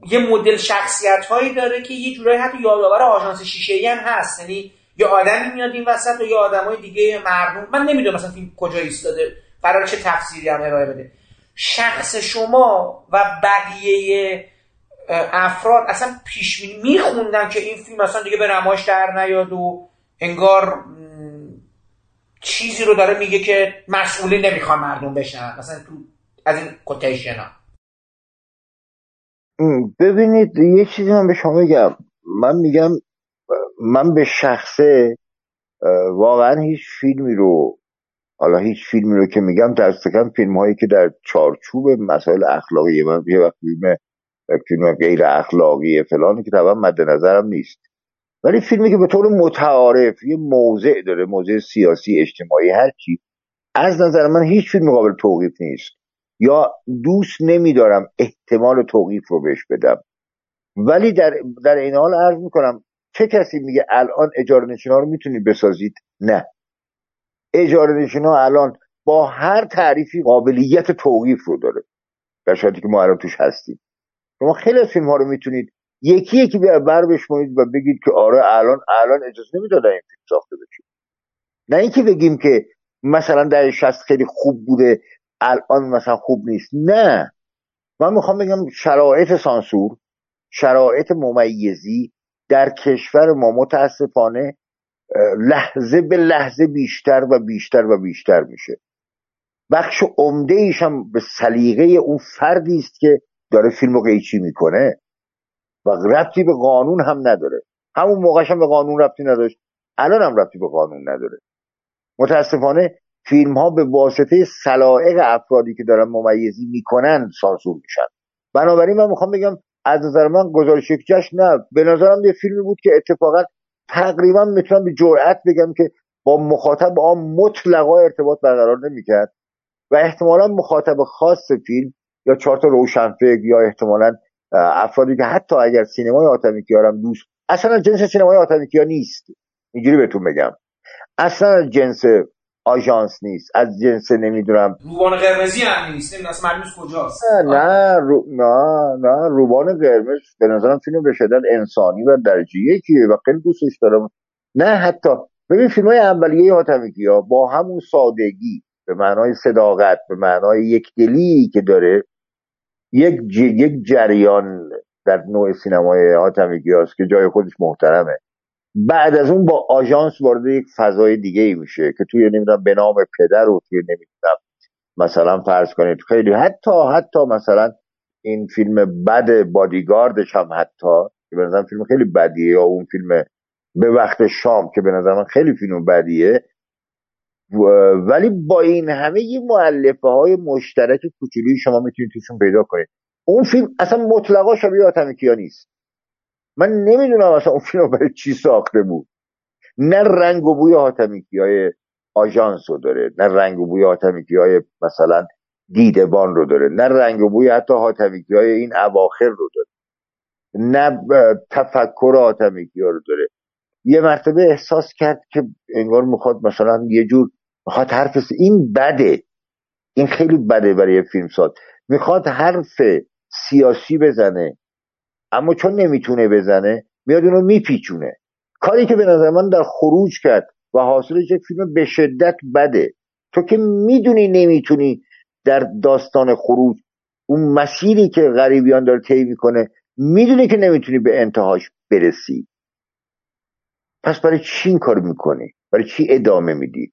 یه مدل شخصیت هایی داره که یه جورایی حتی یادآور آژانس شیشه ای هم هست. یعنی یه آدمی میاد این وسط و یه آدمای دیگه مردم من نمی‌دونم مثلا فیلم کجا ایستاده. قرار چه تفسیری هم ارائه بده. شخص شما و بقیه افراد اصلا پیش میخوندن که این فیلم اصلا دیگه به نمایش در نیاد و انگار چیزی رو داره میگه که مسئولی نمی‌خوان مردم بشن. مثلا تو از این کوتیشن ها. ببینید یه چیزی من به شما میگم. من میگم من به شخصه واقعا هیچ فیلمی رو حالا هیچ فیلمی رو که میگم دست کم فیلم هایی که در چارچوب مسائل اخلاقی من یه وقت فیلم فیلم غیر اخلاقی فلانی که طبعا مد نظرم نیست. ولی فیلمی که به طور متعارف یه موضع داره موضع سیاسی اجتماعی هر چی از نظر من هیچ فیلم قابل توقیف نیست. یا دوست نمیدارم احتمال توقیف رو بهش بدم. ولی در در این حال عرض می‌کنم چه کسی میگه الان اجاره نشینا رو می‌تونید بسازید؟ نه. اجاره نشینا الان با هر تعریفی قابلیت توقیف رو داره در شرطی که ما الان توش هستیم. شما خیلی از فیلم ها رو می‌تونید یکی یکی بر بشمونید و بگید که آره الان الان اجازه نمی‌دادن این فیلم ساخته بشه. نه اینکه بگیم که مثلا در شست خیلی خوب بوده الان مثلا خوب نیست. نه. من می‌خوام بگم شرایط سانسور شرایط ممیزی در کشور ما متاسفانه لحظه به لحظه بیشتر و بیشتر و بیشتر میشه. بخش عمده ایش به سلیقه اون فردی است که داره فیلم رو قیچی می‌کنه. و ربطی به قانون هم نداره. همون موقعش هم به قانون ربطی نداشت. الان هم ربطی به قانون نداره. متاسفانه فیلم ها به واسطه سلائق افرادی که دارن ممیزی می‌کنن سانسور میشن. بنابراین من می‌خوام بگم از نظر من گزارش یک جشن نه. به نظرم یه فیلمی بود که اتفاقا تقریبا می‌تونم به جرأت بگم که با مخاطب آن مطلقا ارتباط برقرار نمی‌کرد. و احتمالا مخاطب خاص فیلم یا چهار تا روشنفکر یا احتمالا افرادی که حتی اگر سینمای آتمیکیار هم دوست اصلا جنس سینمای آتمیکیار نیست. اینجوری بهتون بگم. اصلا جنس آژانس نیست. از جنس نمی‌دونم روبان قرمزی هم نیست. نمی‌دونم اصلا کجاست؟ نه نه رو... نه نه روبان قرمز به نظرم فیلم به شدت انسانی و درجه یکیه و خیلی دوستش دارم نه حتی ببین فیلم های اولیه ها با همون سادگی به معنای صداقت به معنای یک دلی که داره یک. یک جریان در نوع سینمای حاتمی هاست که جای خودش محترمه بعد از اون با آژانس وارد یک فضای دیگه ای میشه که توی نمی‌دونم به نام پدر و توی نمی‌دونم مثلا فرض کنید خیلی حتی حتی مثلا این فیلم بد بادیگاردش هم حتی که به نظرم فیلم خیلی بدیه یا اون فیلم به وقت شام که به نظر خیلی فیلم بدیه ولی با این همه یه معلفه های مشترک کوچولی شما می‌تونید توشون پیدا کنید. اون فیلم اصلا مطلقا شبیه آتمیکیا نیست. من نمی‌دونم اصلا اون فیلم برای چی ساخته بود. نه رنگ و بوی حاتمیکی های آژانس رو داره نه رنگ و بوی حاتمیکی های مثلا دیدبان رو داره نه رنگ و بوی حتی حاتمیکی های این اواخر رو داره نه تفکر حاتمیکی ها رو داره. یه مرتبه احساس کرد که انگار می‌خواد مثلا یه جور می‌خواد حرف این بده. این خیلی بده برای فیلم ساز می‌خواد حرف سیاسی بزنه اما چون نمی‌تونه بزنه میاد اونو میپیچونه. کاری که به نظر من در خروج کرد و حاصلش یک فیلم به شدت بده. تو که می‌دونی نمی‌تونی در داستان خروج اون مسیری که غریبیان داره طی می‌کنه می‌دونی که نمی‌تونی به انتهاش برسی. پس برای چی این کار می‌کنی؟ برای چی ادامه میدی؟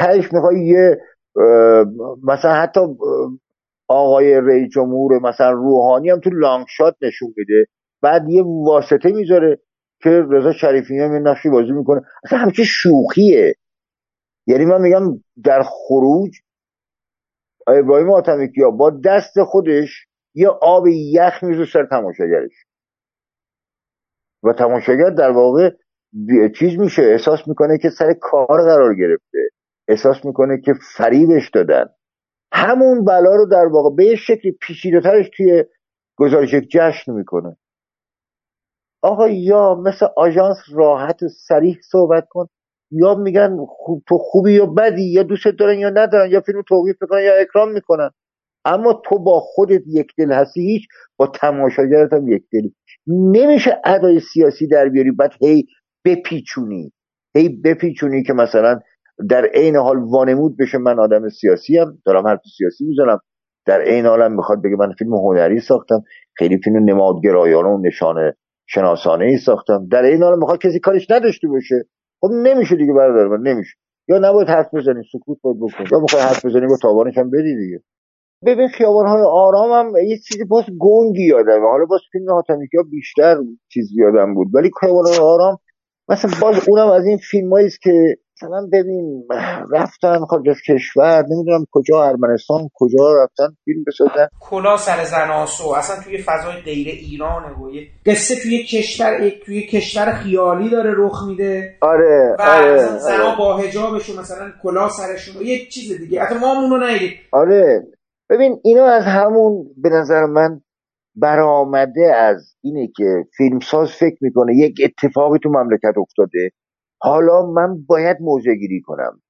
تهش می‌خوای یه مثلا حتی آقای رئیس جمهور مثلا روحانی هم تو لانگ شات نشون میده بعد یه واسطه می‌ذاره که رضا شریفی هم نقشی بازی می‌کنه. اصلا همچه شوخیه. یعنی من میگم در خروج ابراهیم آتمیکیا با دست خودش یه آب یخ میزو سر تماشاگرش. و تماشاگر در واقع چیز میشه احساس می‌کنه که سر کار قرار گرفته. احساس می‌کنه که فریبش دادن. همون بلا رو در واقع به یه شکل پیچیده ترش توی گزارش جشن می‌کنه. آقا یا مثل آژانس راحت و سریح صحبت کن یا میگن خوب تو خوبی یا بدی یا دوست دارن یا ندارن یا فیلم توقیف می‌کنن یا اکرام می‌کنن. اما تو با خودت یک دل هستی هیچ با تماشاگرت هم یک دلی. نمیشه ادای سیاسی در بیاری بعد هی بپیچونی. هی بپیچونی که مثلا در عین حال وانمود بشه من آدم سیاسی هم دارم حرف سیاسی می‌زنم. در عین حالم می‌خواد بگه من فیلم هنری ساختم خیلی فیلم نمادگرایانه و نشانه شناسانه ای ساختم. در این حال می‌خواد کسی کارش نداشته باشه. خب نمیشه دیگه برادر من نمیشه. یا نباید حرف بزنی سکوت باید بکن یا می‌خوای حرف بزنی با تاوانش هم بدی دیگه. ببین خیابان های آرام هم یه چیزی باز گنگی یادم حالا باز فیلم حاتمیکی ها بیشتر چیز یادم بود. ولی خیابان های آرام مثلا باز اونم از این فیلم است که مثلا ببین رفتن خارج از کشور نمی‌دونم کجا ارمنستان کجا رفتن فیلم بسازن. کلا سر زناسو اصلا توی فضای غیر ایرانه و یه قصه توی کشور توی کشور خیالی داره رخ میده. آره و آره, زنا آره. با حجابشون مثلا کلا سرشون یه چیز دیگه. حتی ما اونو آره. ببین اینا از همون به نظر من برآمده از اینه که فیلمساز فکر می‌کنه. یک اتفاقی تو مملکت افتاده. حالا من باید موضع گیری کنم.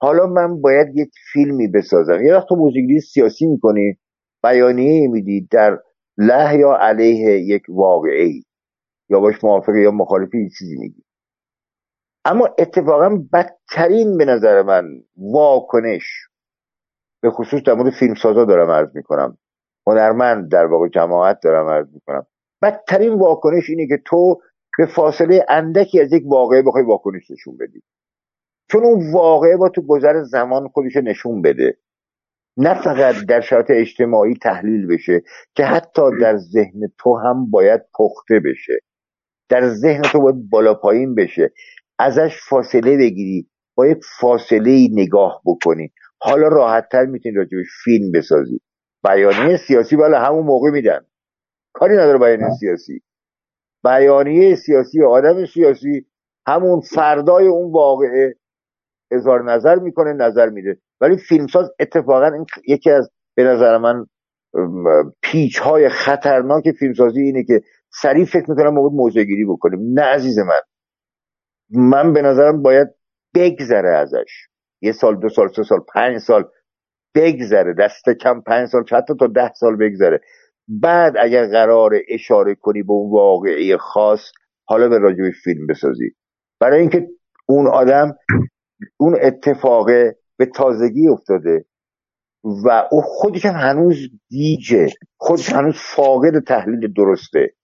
حالا من باید یک فیلمی بسازم. یه وقت تو موضع گیری سیاسی می‌کنی بیانیه میدی در له یا علیه یک واقعی یا باش موافقه یا مخالفی چیزی میگی. اما اتفاقا بدترین به نظر من واکنش به خصوص در مورد فیلمسازا دارم عرض می‌کنم. هنرمند در واقع جماعت دارم عرض می‌کنم. بدترین واکنش اینه که تو به فاصله اندکی از یک واقعه بخوای واکنش نشون بدی. چون اون واقعه با تو گذر زمان خودش نشون بده. نه فقط در شرایط اجتماعی تحلیل بشه که حتی در ذهن تو هم باید پخته بشه. در ذهن تو باید بالا پایین بشه. ازش فاصله بگیری با یک فاصله نگاه بکنی. حالا راحتتر می‌تونی راجبش فیلم بسازی. بیانیه سیاسی بالا همون موقع میدن. کاری نداره بیانیه سیاسی. بیانیه سیاسی آدم سیاسی همون فردای اون واقعه اظهار نظر می‌کنه نظر میده. ولی فیلمساز اتفاقا این یکی از به نظر من پیچ های خطرناک فیلمسازی اینه که سریع فکر می‌کنم ما باید گیری بکنیم. نه عزیز من. من به نظرم باید بگذره ازش. یه سال دو سال سه سال پنج سال بگذره. دست کم پنج سال حتی تا ده سال بگذره. بعد اگر قرار اشاره کنی به اون واقعی خاص حالا به راجب فیلم بسازی. برای اینکه اون آدم اون اتفاقه به تازگی افتاده و او خودش هم هنوز دیجه خودش هنوز فاقد تحلیل درسته.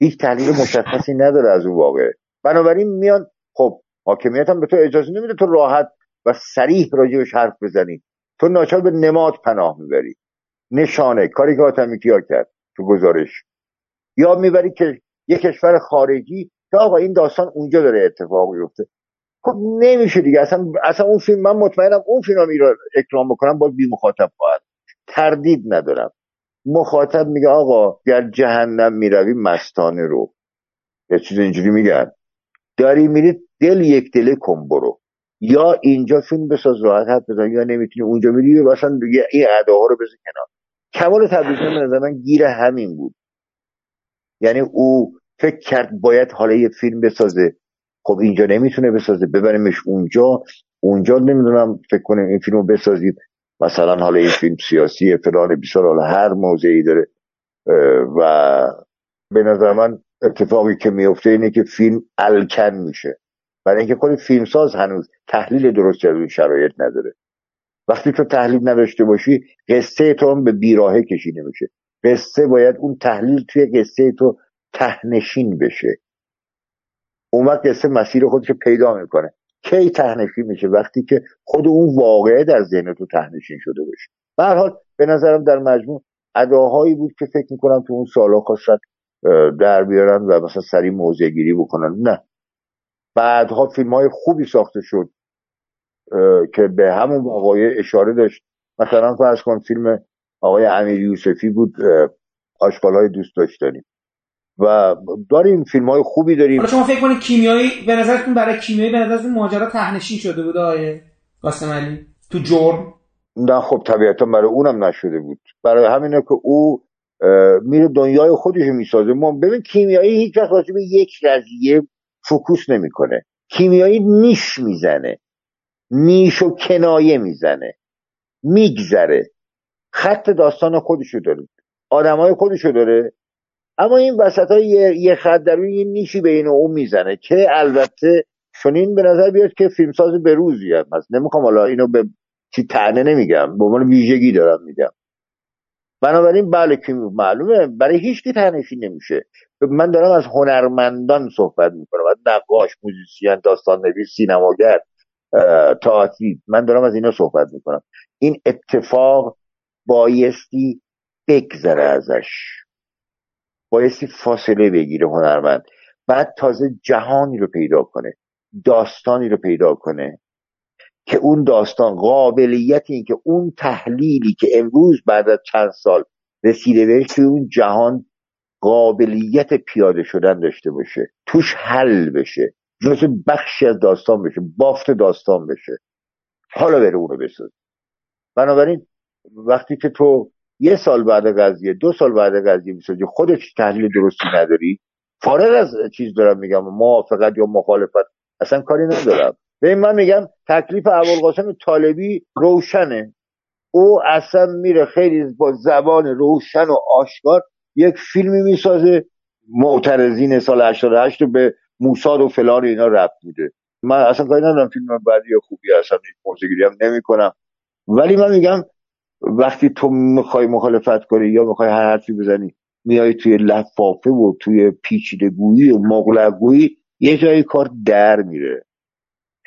هیچ تحلیل مشخصی نداره از اون واقع بنابراین میان خب حاکمیت هم به تو اجازه نمیده تو راحت و سریح راجبش حرف بزنی. تو ناچار به نماد پناه می‌بری. نشانه کاری که آتمی کیا کرد تو گزارش. یا می‌بری که یه کشور خارجی که آقا این داستان اونجا داره اتفاق میفته خب نمیشه دیگه. اصلا اصلا اون فیلم من مطمئنم اون فیلم رو اکرام بکنم باز بی مخاطب خواهد. تردید ندارم. مخاطب میگه آقا در جهنم می‌روی مستانه رو. یه چیز اینجوری میگن داری میری دل یک دل کن برو. یا اینجا فیلم بساز راحت حد بزن. یا نمی‌تونی اونجا میری مثلا این اداها رو بزن کنار. کمال تبریزی به نظر من گیر همین بود. یعنی او فکر کرد باید حالا یه فیلم بسازه. خب اینجا نمی‌تونه بسازه ببریمش اونجا. اونجا نمی‌دونم فکر کنیم این فیلم رو بسازیم مثلا حالا این فیلم سیاسی فلان بیسار حالا هر موضعی داره. و به نظر من اتفاقی که میفته اینه که فیلم الکن میشه. برای اینکه خود فیلمساز هنوز تحلیل درستی از اون شرایط نداره. وقتی تو تحلیل نداشته باشی قصه تو هم به بیراهه کشیده میشه قصه باید اون تحلیل توی قصه تو تهنشین بشه. اون وقت قصه مسیر خودش پیدا می‌کنه. کی تهنشین میشه؟ وقتی که خود اون واقعه در ذهن تو تهنشین شده باشه. به حال به نظرم در مجموع اداهایی بود که فکر می‌کنم تو اون سالها خواستن در بیارن و مثلا سریع موضع گیری بکنن. نه. بعدها فیلم های خوبی ساخته شد. که به همون واقعه اشاره داشت. مثلا فرض کن فیلم آقای امیر یوسفی بود آشغال های دوست داشتنیم. و داریم فیلم های خوبی داریم. حالا شما فکر کنید کیمیایی به نظرتون برای کیمیایی به نظرتون ماجرا تهنشین شده بود آقای قاسم علی؟ تو جرم؟ نه خب طبیعتا برای اونم نشده بود. برای همینه که او میره دنیای خودش می‌سازه. ما ببین کیمیایی هیچ وقت به یک قضیه فوکوس نمی‌کنه. کیمیایی نیش می‌زنه. نیش و کنایه می‌زنه. میگذره. خط داستان خودشو داره. آدمای خودشو داره. اما این وسط های یه, خط در یه نیشی بین اون می‌زنه که البته چنین به نظر بیاد که فیلمساز به روزی هم هست. نمی‌خوام حالا اینو به چی تعنه نمیگم. به عنوان ویژگی دارم میگم. بنابراین بله که معلومه. برای هیچ کی تنشی نمیشه. من دارم از هنرمندان صحبت می‌کنم. از نقاش موزیسین داستان نویس سینماگر. تئاتری من دارم از اینا صحبت می‌کنم. این اتفاق بایستی بگذره ازش. بایستی فاصله بگیره هنرمند. بعد تازه جهانی رو پیدا کنه. داستانی رو پیدا کنه. که اون داستان قابلیت این که اون تحلیلی که امروز بعد از چند سال رسیده بهش توی اون جهان قابلیت پیاده شدن داشته باشه. توش حل بشه. جزء بخشی از داستان بشه بافت داستان بشه. حالا بره اونو بساز بنابراین وقتی که تو یه سال بعد قضیه دو سال بعد قضیه می‌سازی خودت تحلیل درستی نداری. فارغ از چیز دارم میگم موافقت یا مخالفت اصلا کاری ندارم. به من میگم تکلیف ابوالقاسم طالبی روشنه. او اصلا میره خیلی با زبان روشن و آشکار یک فیلمی می‌سازه. معترضین سال 88 رو به موساد و فلان اینا رفت میده من اصلا کاری ندارم فیلم بعدی خوبی اصلا موسیقی هم نمی کنم ولی من میگم وقتی تو می‌خوای مخالفت کنی یا می‌خوای هر حرفی بزنی میای توی لفافه و توی پیچیدگویی و مغلقگویی یه جایی کار در میره.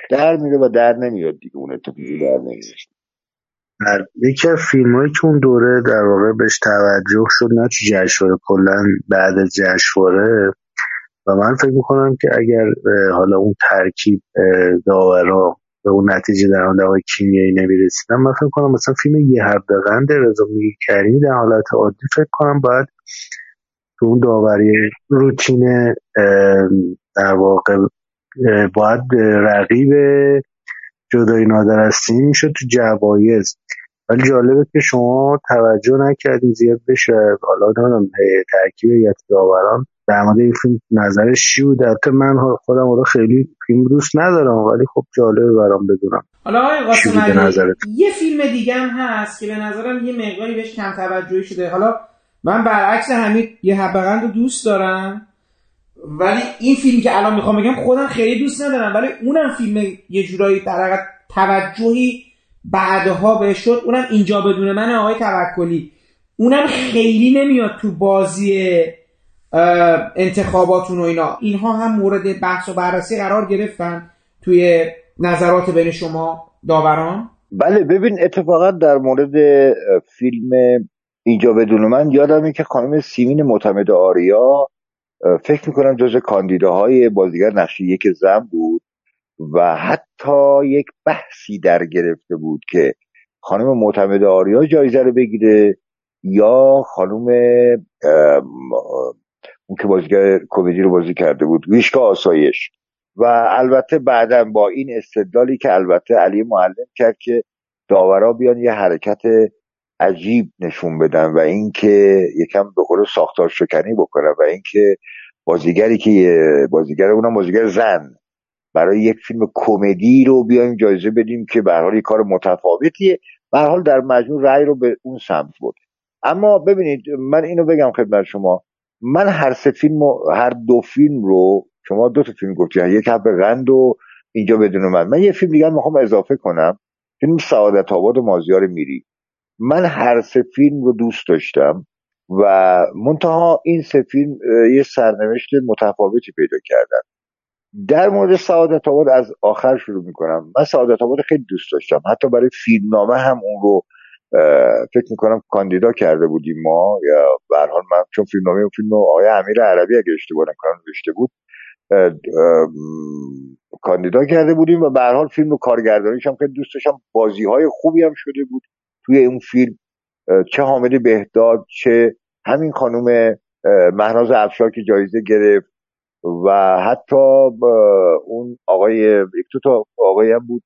در میره و در نمیاد دیگه اون اتفاقی در نمیاد. یکی از فیلم هایی که اون دوره در واقع بهش توجه شد نه تو جشنواره کلا بعد از جشنواره و من فکر می‌کنم که اگر حالا اون ترکیب داورا به اون نتیجه در آن دوای کیمیایی نمی‌رسیدن من فکر کنم مثلا فیلم یه حبقند رضا کریمی در حالت عادی فکر کنم باید تو اون داوری روتین در واقع باید رقیب جدای نادر از می‌شد تو جوایز. ولی جالبه که شما توجه نکردین زیاد بشه. حالا نمی‌دونم ترکیب یا داوران در مورد این فیلم نظرش چی بود؟ البته من خودم رو خیلی فیلم دوست ندارم ولی خب جالبه برام بدونم. حالا آقای یه فیلم دیگه هم هست که به نظرم یه مقداری بهش کم توجهی شده. حالا من برعکس همین یه حبقند رو دوست دارم ولی این فیلم که الان می‌خوام بگم خودم خیلی دوست ندارم ولی اونم فیلم یه جورایی در توجهی بعدها بهش شد. اونم اینجا بدون من آقای توکلی. اونم خیلی نمیاد تو بازی انتخاباتون و اینا. اینها هم مورد بحث و بررسی قرار گرفتن توی نظرات بین شما داوران؟ بله ببین اتفاقا در مورد فیلم اینجا بدون من یادمه که خانم سیمین معتمد آریا فکر می‌کنم جز کاندیداهای بازیگر نقش یک زن بود و حتی یک بحثی در گرفته بود که خانم معتمد آریا جایزه رو بگیره یا خانم اون که بازیگر کمدی رو بازی کرده بود. ویشکا آسایش. و البته بعدا با این استدلالی که البته علی معلم کرد که داورا بیان یه حرکت عجیب نشون بدن و اینکه یکم به قول ساختار شکنی بکنن و اینکه بازیگری که بازیگر اونم بازیگر زن. برای یک فیلم کمدی رو بیایم جایزه بدیم که به حال کار متفاوتیه. به حال در مجموع رأی رو به اون سمت بود اما ببینید من اینو بگم خدمت شما. من هر سه فیلم و هر دو فیلم رو شما دو تا فیلم گفتید یک حب غند و اینجا بدون من من یه فیلم دیگه می‌خوام اضافه کنم. فیلم سعادت آباد و مازیار میری. من هر سه فیلم رو دوست داشتم و منتها این سه فیلم یه سرنوشت متفاوتی پیدا کردن. در مورد سعادت آباد از آخر شروع می‌کنم. من سعادت آباد خیلی دوست داشتم. حتی برای فیلمنامه هم اون رو فکر می‌کنم کاندیدا کرده بودیم ما. یا به حال من چون فیلمنامه اون فیلم آقای امیر عربی اگه اشتباه نکنم نوشته بود کاندیدا کرده بودیم و به حال فیلم کارگردانیش هم خیلی دوست داشتم. بازی های خوبی هم شده بود توی اون فیلم. چه حامد بهداد چه همین خانم مهناز افشار که جایزه گرفت و حتی اون آقای یک تو تا آقای هم بود.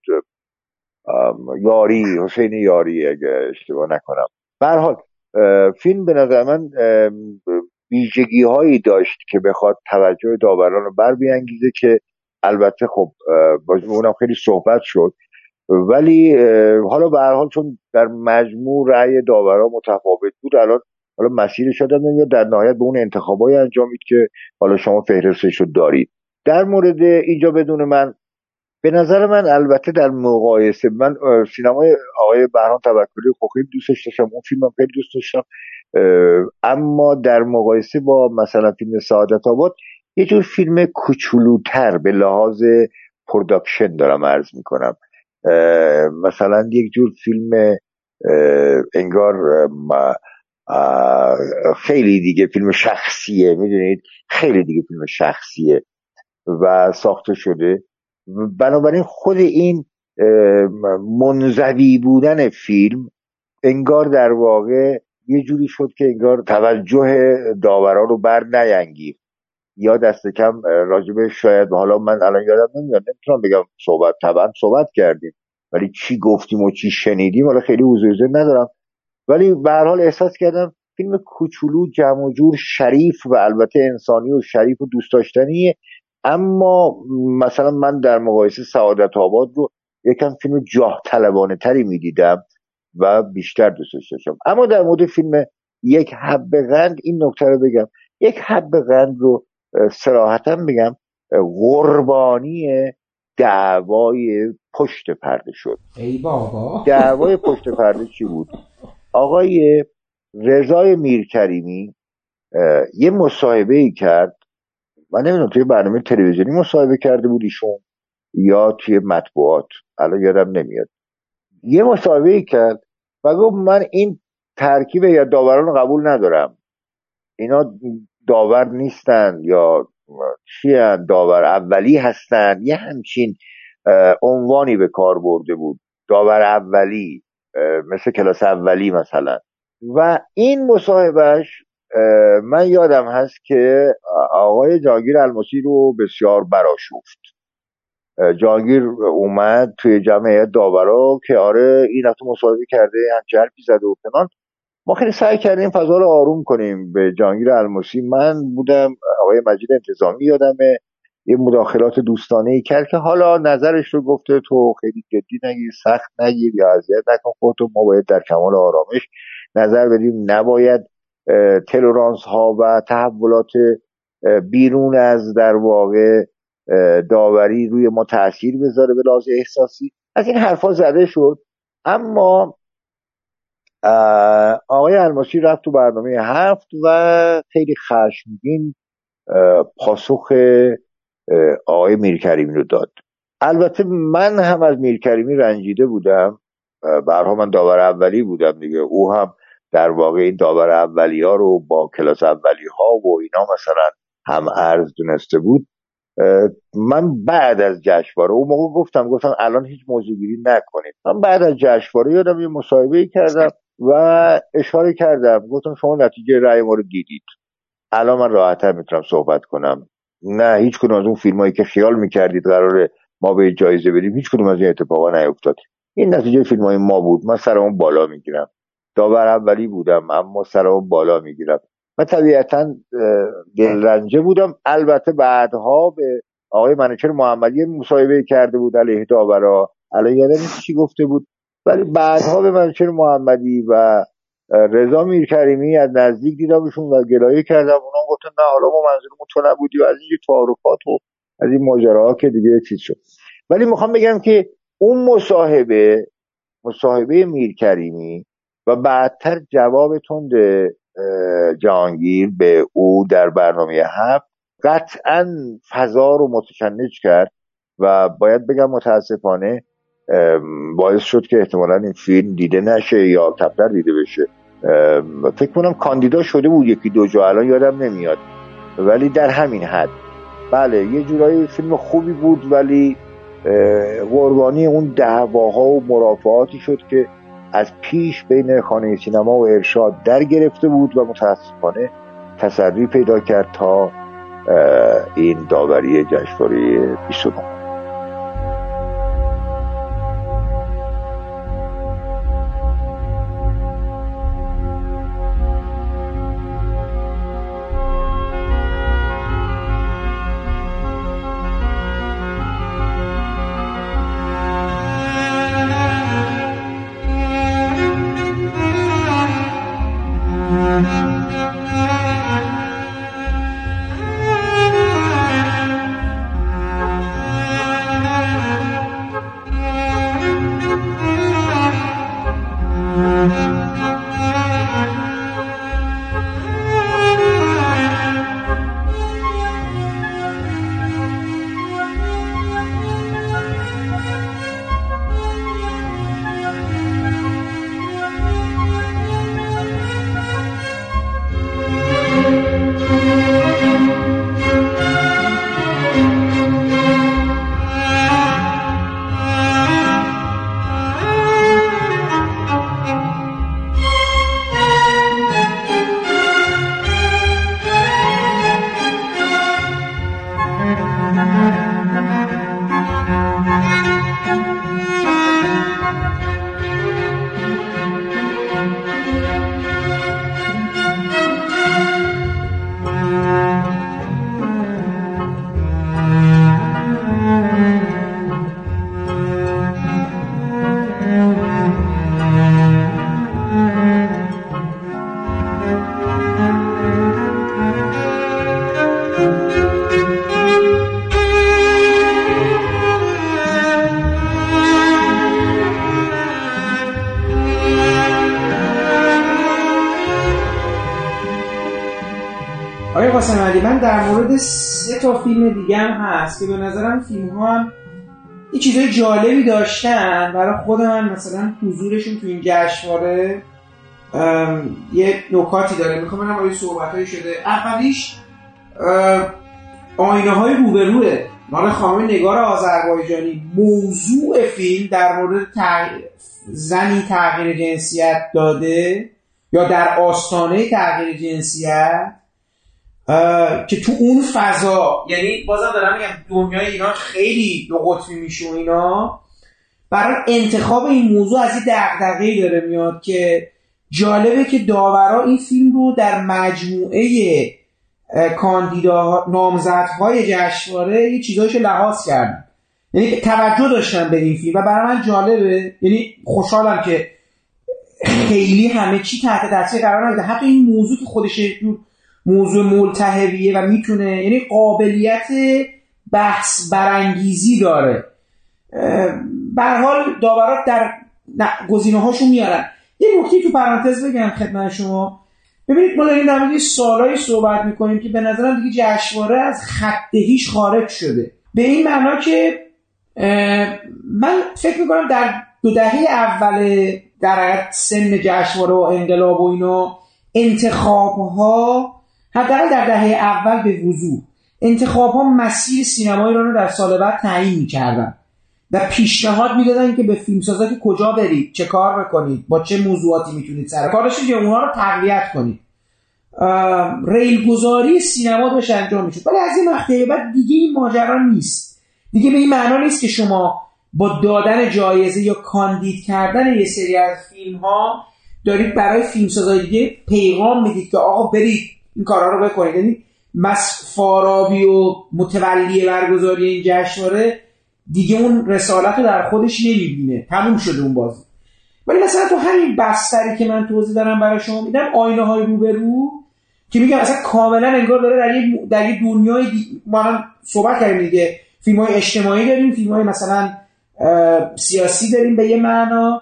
یاری حسین یاری اگه اشتباه نکنم. حال فیلم به نظر من ویژگی هایی داشت که بخواد توجه داوران رو بر بیانگیزه که البته خب اونم خیلی صحبت شد. ولی حالا به هر حال چون در مجموع رأی داورا متفاوت بود الان حالا مسیر شده نمیاد در نهایت به اون انتخابایی انجامید که حالا شما فهرستش رو دارید. در مورد اینجا بدون من به نظر من البته در مقایسه من سینمای آقای بهرام توکلی خیلی دوستش داشتم. اون فیلم خیلی دوست داشتم. اما در مقایسه با مثلا فیلم سعادت آباد یه جور فیلم کوچولوتر به لحاظ پروداکشن دارم عرض می‌کنم. مثلا یک جور فیلم انگار خیلی دیگه فیلم شخصیه می‌دونید؟ خیلی دیگه فیلم شخصیه و ساخته شده. بنابراین خود این منزوی بودن فیلم انگار در واقع یه جوری شد که انگار توجه داورا رو بر نیانگیخت. یا دست کم راجبه شاید حالا من الان یادم نمیاد نمی‌تونم بگم صحبت طبعا صحبت کردیم ولی چی گفتیم و چی شنیدیم حالا خیلی حضور ندارم. ولی به حال احساس کردم فیلم کوچولو جمع و جور شریف و البته انسانی و شریف و دوست داشتنیه. اما مثلا من در مقایسه سعادت آباد رو یکم فیلم جاه طلبانه تری می‌دیدم و بیشتر دوستش داشتم. اما در مورد فیلم یک حب غند این نکته رو بگم. یک حب غند رو سراحتا بگم قربانی دعوای پشت پرده شد. ای بابا. دعوای پشت پرده چی بود؟ آقای رضای میرکریمی یه مصاحبه ای کرد من نمی‌دونم توی برنامه تلویزیونی مصاحبه کرده بود ایشون یا توی مطبوعات؟ الان یادم نمیاد. یه مصاحبه کرد و گفت من این ترکیب یا داوران رو قبول ندارم. اینا داور نیستن یا چی داور اولی هستن. یه همچین عنوانی به کار برده بود. داور اولی مثل کلاس اولی مثلا. و این مصاحبهش من یادم هست که آقای جاگیر الماسی رو بسیار براشفت. جانگیر اومد توی جمعیت داورا که آره این هفته مصاحبه کرده هم جلبی زده و فلان. ما خیلی سعی کردیم فضا رو آروم کنیم. به جانگیر الموسی من بودم آقای مجید انتظامی یادمه یه مداخلات دوستانه ای کرد که حالا نظرش رو گفته تو خیلی جدی نگیر سخت نگیر یا اذیت نکن خودتو ما باید در کمال آرامش نظر بدیم. نباید تلورانس ها و تحولات بیرون از در واقع داوری روی ما تاثیر بذاره به لحاظ احساسی. از این حرفا زده شد. اما آقای الماسی رفت تو برنامه هفت و خیلی خشمگین پاسخ آقای میرکریمی رو داد. البته من هم از میرکریمی رنجیده بودم. برها من داور اولی بودم دیگه. او هم در واقع این داور اولی ها رو با کلاس اولی ها و اینا مثلا هم ارز دونسته بود من بعد از جشنواره اون موقع گفتم گفتم الان هیچ موضوع گیری نکنید. من بعد از جشنواره یادم یه مصاحبه کردم و اشاره کردم. گفتم شما نتیجه رأی ما رو دیدید. الان من راحتتر می‌تونم صحبت کنم. نه هیچ کدوم از اون فیلم هایی که خیال می‌کردید قراره ما به جایزه بریم هیچ کدوم از این اتفاقا نیفتاد. این نتیجه فیلم های ما بود. من سر اون بالا می‌گیرم. داور اولی بودم اما سر بالا می‌گیرم. من طبیعتا دلرنجه بودم. البته بعدها به آقای منوچر محمدی مصاحبه کرده بود علیه داورا. الان یادم چی گفته بود؟ ولی بعدها به منوچر محمدی و رضا میرکریمی از نزدیک دیدمشون و گلایه کردم. اونا گفتن نه حالا ما منظورمون تو نبودی و از این تعارفات و از این ماجراها که دیگه چیز شد. ولی می‌خوام بگم که اون مصاحبه مصاحبه میرکریمی و بعدتر جواب تند جهانگیر به او در برنامه هفت. قطعا فضا رو متشنج کرد و باید بگم متاسفانه باعث شد که احتمالا این فیلم دیده نشه یا کمتر دیده بشه. فکر کنم کاندیدا شده بود یکی دو جا الان یادم نمیاد. ولی در همین حد. بله یه جورایی فیلم خوبی بود ولی قربانی اون دعواها و مرافعاتی شد که از پیش بین خانه سینما و ارشاد در گرفته بود و متاسفانه تسری پیدا کرد تا این داوری جشنواره 29 فیلم دیگه هم هست که به نظرم فیلم ها هم یه چیزای جالبی داشتن. برای خود من مثلا حضورشون تو این جشنواره یه نکاتی داره. می‌خوام منم آیه صحبت شده. اولیش آینه های روبروه. مال خانم نگار آذربایجانی. موضوع فیلم در مورد زنی تغییر جنسیت داده یا در آستانه تغییر جنسیت؟ که تو اون فضا یعنی بازم دارم میگم دنیای ایران خیلی دو قطبی میشه اینا. برای انتخاب این موضوع از این دقدقه داره میاد که جالبه که داورا این فیلم رو در مجموعه کاندیدا نامزدهای جشنواره یه چیزایش لحاظ کردن. یعنی توجه داشتن به این فیلم و برای من جالبه. یعنی خوشحالم که خیلی همه چی تحت تاثیر قرار نگرفته. حتی این موضوع که خودش موضوع ملتهبیه و می‌تونه یعنی قابلیت بحث برانگیزی داره. به حال داورات در گزینه هاشون میارن. یه نکته تو پرانتز بگم خدمت شما. ببینید ما داریم در مورد صحبت می‌کنیم که به نظرم دیگه جشنواره از خطهیش خارج شده. به این معنا که من فکر می‌کنم در دو دهه اول در سن جشنواره و انقلاب و اینا انتخاب حداقل در دهه اول به وضوح. انتخاب ها مسیر سینما ایران رو در سال بعد تعیین می‌کردن. و پیشنهاد می‌دادن که به فیلمسازا که کجا برید چه کار بکنید با چه موضوعاتی می‌تونید سر کارش که اونا رو تقویت کنید. ریل سینما داشت انجام می‌شد. ولی از این مقطع بعد دیگه این ماجرا نیست. دیگه به این معنا نیست که شما با دادن جایزه یا کاندید کردن یه سری از فیلم ها دارید برای فیلمسازای دیگه پیغام می‌دید که آقا برید. این کارها رو بکنید. یعنی مس فارابی و متولی برگزاری این جشنواره دیگه اون رسالت رو در خودش نمی‌بینه. تموم شده اون بازی. ولی مثلا تو همین بستری که من توضیح دارم برای شما میدم آینه های روبرو که میگم اصلا کاملا انگار داره در یه در یه دنیای دی... ما هم صحبت کردیم دیگه. فیلم های اجتماعی داریم فیلم های مثلا سیاسی داریم به یه معنا.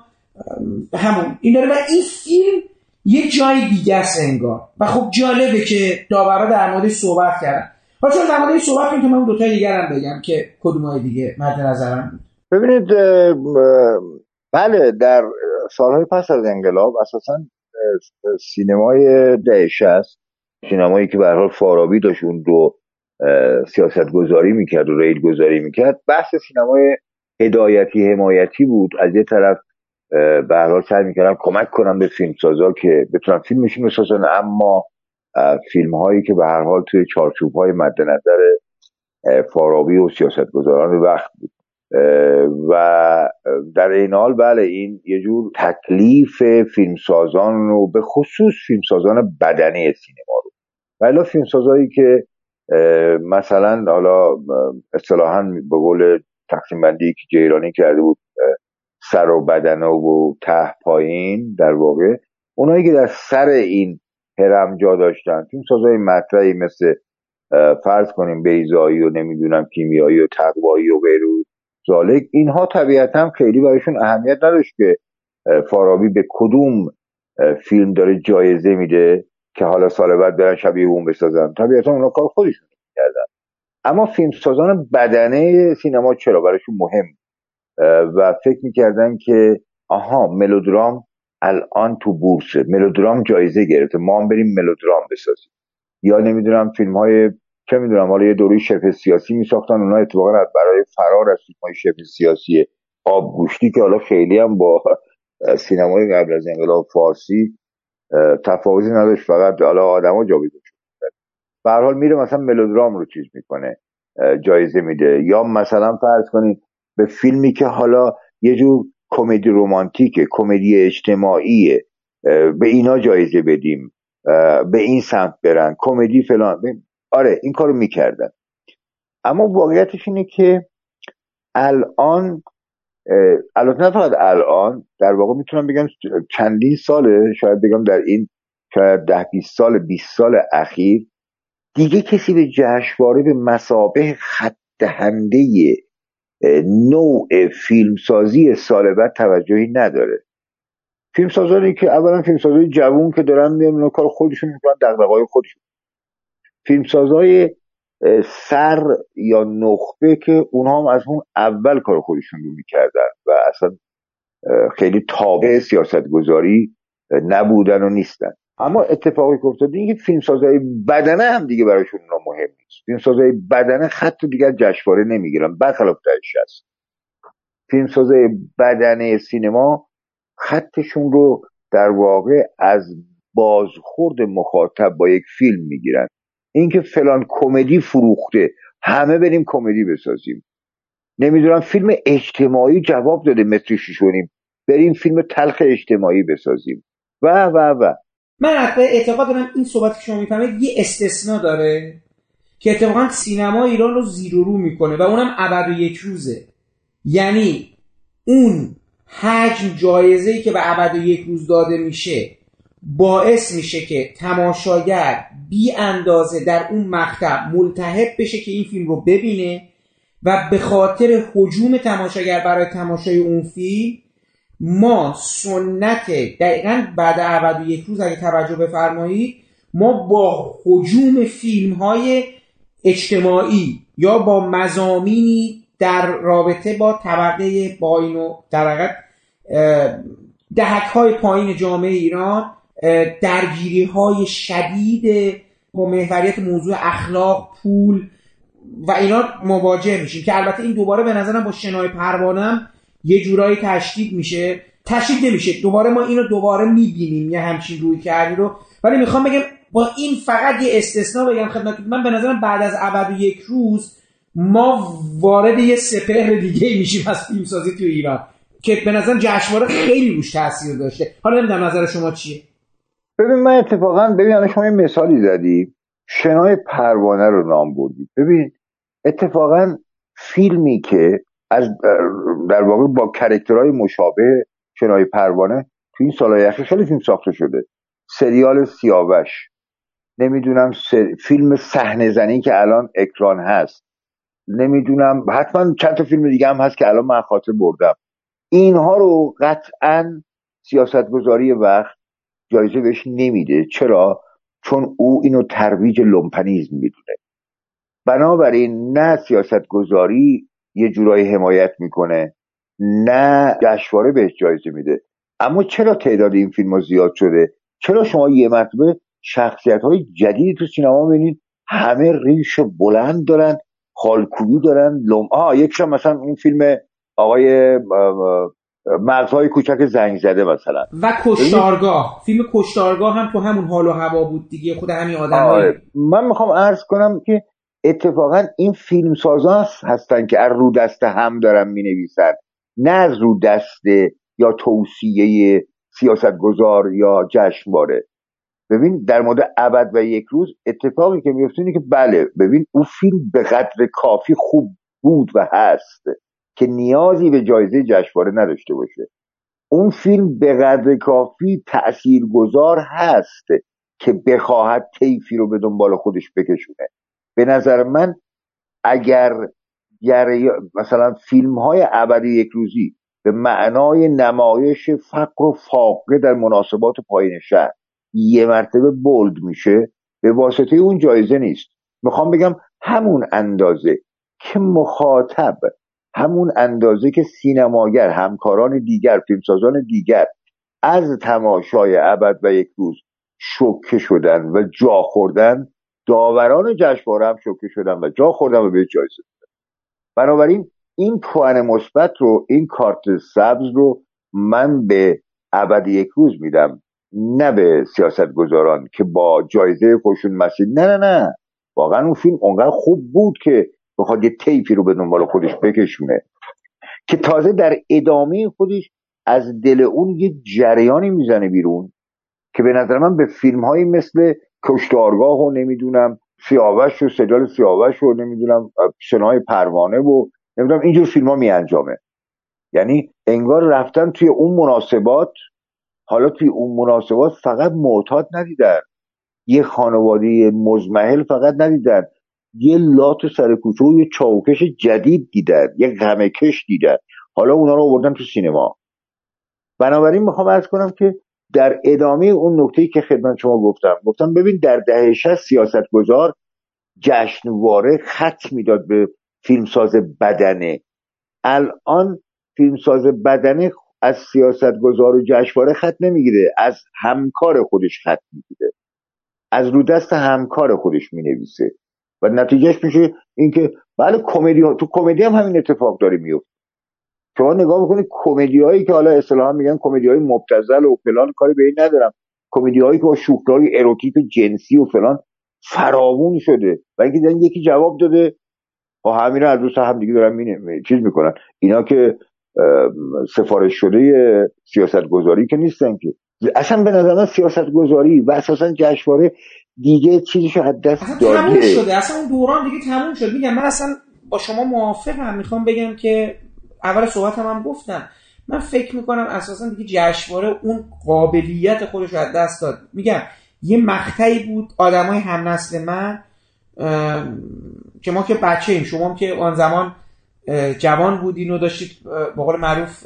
همون. این داره و این فیلم یه جای دیگه است انگار. و خب جالبه که داورا در موردش صحبت کردن. حالا در موردش صحبت کنیم که من دو تا دیگر هم بگم که کدوم های دیگه مد نظرم بود. ببینید بله در سالهای پس از انقلاب اساسا سینمای دهش است سینمایی که به حال فارابی داشت اون دو سیاست گذاری می‌کرد و ریل گذاری می‌کرد بحث سینمای هدایتی حمایتی بود. از یه طرف به حال سعی می‌کردم کمک کنم به فیلمسازا که بتونن فیلمشون بسازن اما فیلم هایی که به هر حال توی چارچوب های مد نظر فارابی و سیاستگزاران وقت بود. و در این حال بله این یه جور تکلیف فیلمسازان رو به خصوص فیلمسازان بدنی سینما رو. ولی فیلمسازایی که مثلا حالا اصطلاحا به قول تقسیم بندی که جیرانی کرده بود سر و بدن و ته پایین در واقع. اونایی که در سر این هرم جا داشتن فیلمسازای مطرحی مثل فرض کنیم بیزایی و نمی‌دونم کیمیایی و تقوایی و غیره زالک اینها طبیعتا خیلی برایشون اهمیت نداشت که فارابی به کدوم فیلم داره جایزه میده که حالا سال بعد برن شبیه اون بسازن. طبیعتا اونا کار خودشون کردن اما فیلمسازان بدنه سینما چرا؟ برایشون مهم و فکر می‌کردن که آها ملودرام الان تو بورسه. ملودرام جایزه گرفته. ما هم بریم ملودرام بسازیم. یا نمی‌دونم فیلم های چه می‌دونم حالا یه دوری شبه سیاسی میساختن. اونا اتفاقا برای فرار از فیلم های شبه سیاسی آبگوشتی که حالا خیلی هم با سینمای قبل از انقلاب فارسی تفاوتی نداشت. فقط حالا آدما جابجا شد به حال میره مثلا ملودرام رو چیز می‌کنه جایزه میده. یا مثلا فرض کنید به فیلمی که حالا یه جور کمدی رومانتیکه کمدی اجتماعیه. به اینا جایزه بدیم. به این سمت برن. کمدی فلان. آره این کارو می‌کردن. اما واقعیتش اینه که الان البته نه فقط الان در واقع می‌تونم بگم چندین ساله شاید بگم در این شاید ده 20 سال 20 سال اخیر دیگه کسی به جشنواره به مسابه خط دهنده نوع فیلمسازی سال بعد توجهی نداره. فیلمسازانی که اولا فیلمسازای جوون که دارن میان کار خودشون می‌کنن دغدغه‌های خودشون. فیلمسازای سر یا نخبه که اونها هم از اون اول کار خودشون رو می‌کردن و اصلا خیلی تابع سیاست گذاری نبودن و نیستن. اما اتفاقی که افتاده اینکه فیلمسازای بدنه هم دیگه براشون مهم نیست. فیلمسازای بدنه خط دیگر جشنواره نمی‌گیرن برخلاف دهش هست فیلمسازای بدنه سینما خطشون رو در واقع از بازخورد مخاطب با یک فیلم می‌گیرن. اینکه فلان کمدی فروخته همه بریم کمدی بسازیم. نمی‌دونم فیلم اجتماعی جواب داده متر شیشونیم بریم فیلم تلخ اجتماعی بسازیم. و و و. من حتی اعتقاد دارم این صحبت که شما می‌فهمید یه استثنا داره که اتفاقا سینما ایران رو زیر و رو می‌کنه و اونم ابد و یک روزه. یعنی اون حجم جایزه ای که به ابد و یک روز داده میشه باعث میشه که تماشاگر بی اندازه در اون مقطع ملتهب بشه که این فیلم رو ببینه و به خاطر حجوم تماشاگر برای تماشای اون فیلم ما سنت دقیقا بعد ابد و یک روز اگه توجه بفرمایید ما با حجوم فیلم های اجتماعی یا با مزامینی در رابطه با طبقه پایین و در دهک های پایین جامعه ایران درگیری های شدید با محوریت موضوع اخلاق پول و اینا مواجه میشیم که البته این دوباره به نظرم با شنای پروانم یه جورایی تشدید میشه. تشدید نمیشه. دوباره ما اینو دوباره می‌بینیم یه همچین روی کردی رو. ولی می‌خوام بگم با این فقط یه استثنا بگم خدمت من به نظرم بعد از ابد یک روز ما وارد یه سپهر دیگه میشیم از فیلمسازی تو ایران که به نظر جشنواره خیلی روش تاثیر داشته. حالا نمی‌دونم نظر شما چیه؟ ببین من اتفاقا ببین شما یه مثالی زدی. شنای پروانه رو نام بردی. ببین اتفاقا فیلمی که از در واقع با کرکترهای مشابه شنای پروانه تو این سالهای اخیر خیلی فیلم ساخته شده. سریال سیاوش. نمی‌دونم فیلم صحنه زنی که الان اکران هست. نمی‌دونم حتما چند تا فیلم دیگه هم هست که الان من از خاطر بردم. اینها رو قطعا سیاستگذاری وقت جایزه بهش نمیده. چرا؟ چون او اینو ترویج لومپنیزم می‌دونه. بنابراین نه سیاستگذاری یه جورایی حمایت می‌کنه. نه جشنواره بهش جایزه میده. اما چرا تعداد این فیلم ها زیاد شده؟ چرا شما یه مرتبه شخصیت های جدیدی تو سینما ببینید همه ریش بلند دارن خالکوبی دارن لوم آه یکشم مثلا اون فیلم آقای مغزهای کوچک زنگ زده مثلا. و کشتارگاه. فیلم کشتارگاه هم تو همون حال و هوا بود دیگه خود همین آدم آره. من می‌خوام عرض کنم که اتفاقا این فیلم سازان هستن که از رو دست هم دارن می نویسن نه از رو دست یا توصیه سیاستگزار یا جشنواره. ببین در مورد ابد و یک روز اتفاقی که میفته اینه که بله ببین او فیلم به قدر کافی خوب بود و هست که نیازی به جایزه جشنواره نداشته باشه. اون فیلم به قدر کافی گذار هست که بخواهد طیفی رو به دنبال خودش بکشونه. به نظر من اگر مثلا فیلم های ابدی یک روزی به معنای نمایش فقر و فاقه در مناسبات پایین شهر یه مرتبه بولد میشه به واسطه اون جایزه نیست. می‌خوام بگم همون اندازه که مخاطب همون اندازه که سینماگر همکاران دیگر فیلمسازان دیگر از تماشای ابد و یک روز شوکه شدن و جا خوردن داوران جشنواره هم شوکه شدن و جا خوردن و به جایزه بنابراین این پوان مثبت رو این کارت سبز رو من به ابد یک روز میدم. نه به سیاست گذاران که با جایزه خوشون مسیح نه نه نه. واقعا اون فیلم اونقدر خوب بود که بخواد یه تیپی رو به دنبال خودش بکشونه. که تازه در ادامه خودش از دل اون یه جریانی می‌زنه بیرون که به نظر من به فیلم مثل کشتارگاه و نمی‌دونم سیاوش و سجال سیاوش و نمی‌دونم شنای پروانه و نمی‌دونم اینجور فیلم ها می انجامه یعنی انگار رفتن توی اون مناسبات حالا توی اون مناسبات فقط معتاد ندیدن. یه خانواده مزمحل فقط ندیدن. یه لات سر کوچه و یه چاوکش جدید دیدن. یه غمکش دیدن. حالا اونا رو آوردن تو سینما. بنابراین می‌خوام ارز کنم که در ادامه اون نکته که خدمت شما گفتم. گفتم ببین در دهه سیاست گذار جشنواره خط می‌داد به فیلمساز بدنه. الان فیلمساز بدنه از سیاست گذار و جشنواره خط نمی‌گیره از همکار خودش خط می‌گیره. از رو دست همکار خودش می‌نویسه. و نتیجهش میشه اینکه بله کمدی تو کمدی هم همین اتفاق داره میفته شما نگاه بکنید کمدی هایی که حالا اصطلاحا میگن کمدی های مبتذل و فلان کاری به این ندارم. کمدی هایی که با شوخی های اروتیک جنسی و فلان فراوون شده و اینکه یکی جواب داده با همین از دوست هم دیگه دارن می چیز می‌کنن. اینا که سفارش شده سیاست گذاری که نیستن که. اصلا به نظر من سیاست گذاری و اساسا جشنواره دیگه چیزشو از دست داده. تموم شده. اصلا اون دوران دیگه تموم شد. میگم من اصلا با شما موافقم. می‌خوام بگم که اول صحبت هم, هم گفتم من فکر می‌کنم اساسا دیگه جشنواره اون قابلیت خودش رو از دست داد. میگم یه مقطعی بود آدمای هم نسل من که ما که بچه ایم شما هم که آن زمان جوان بودین و داشتید به قول معروف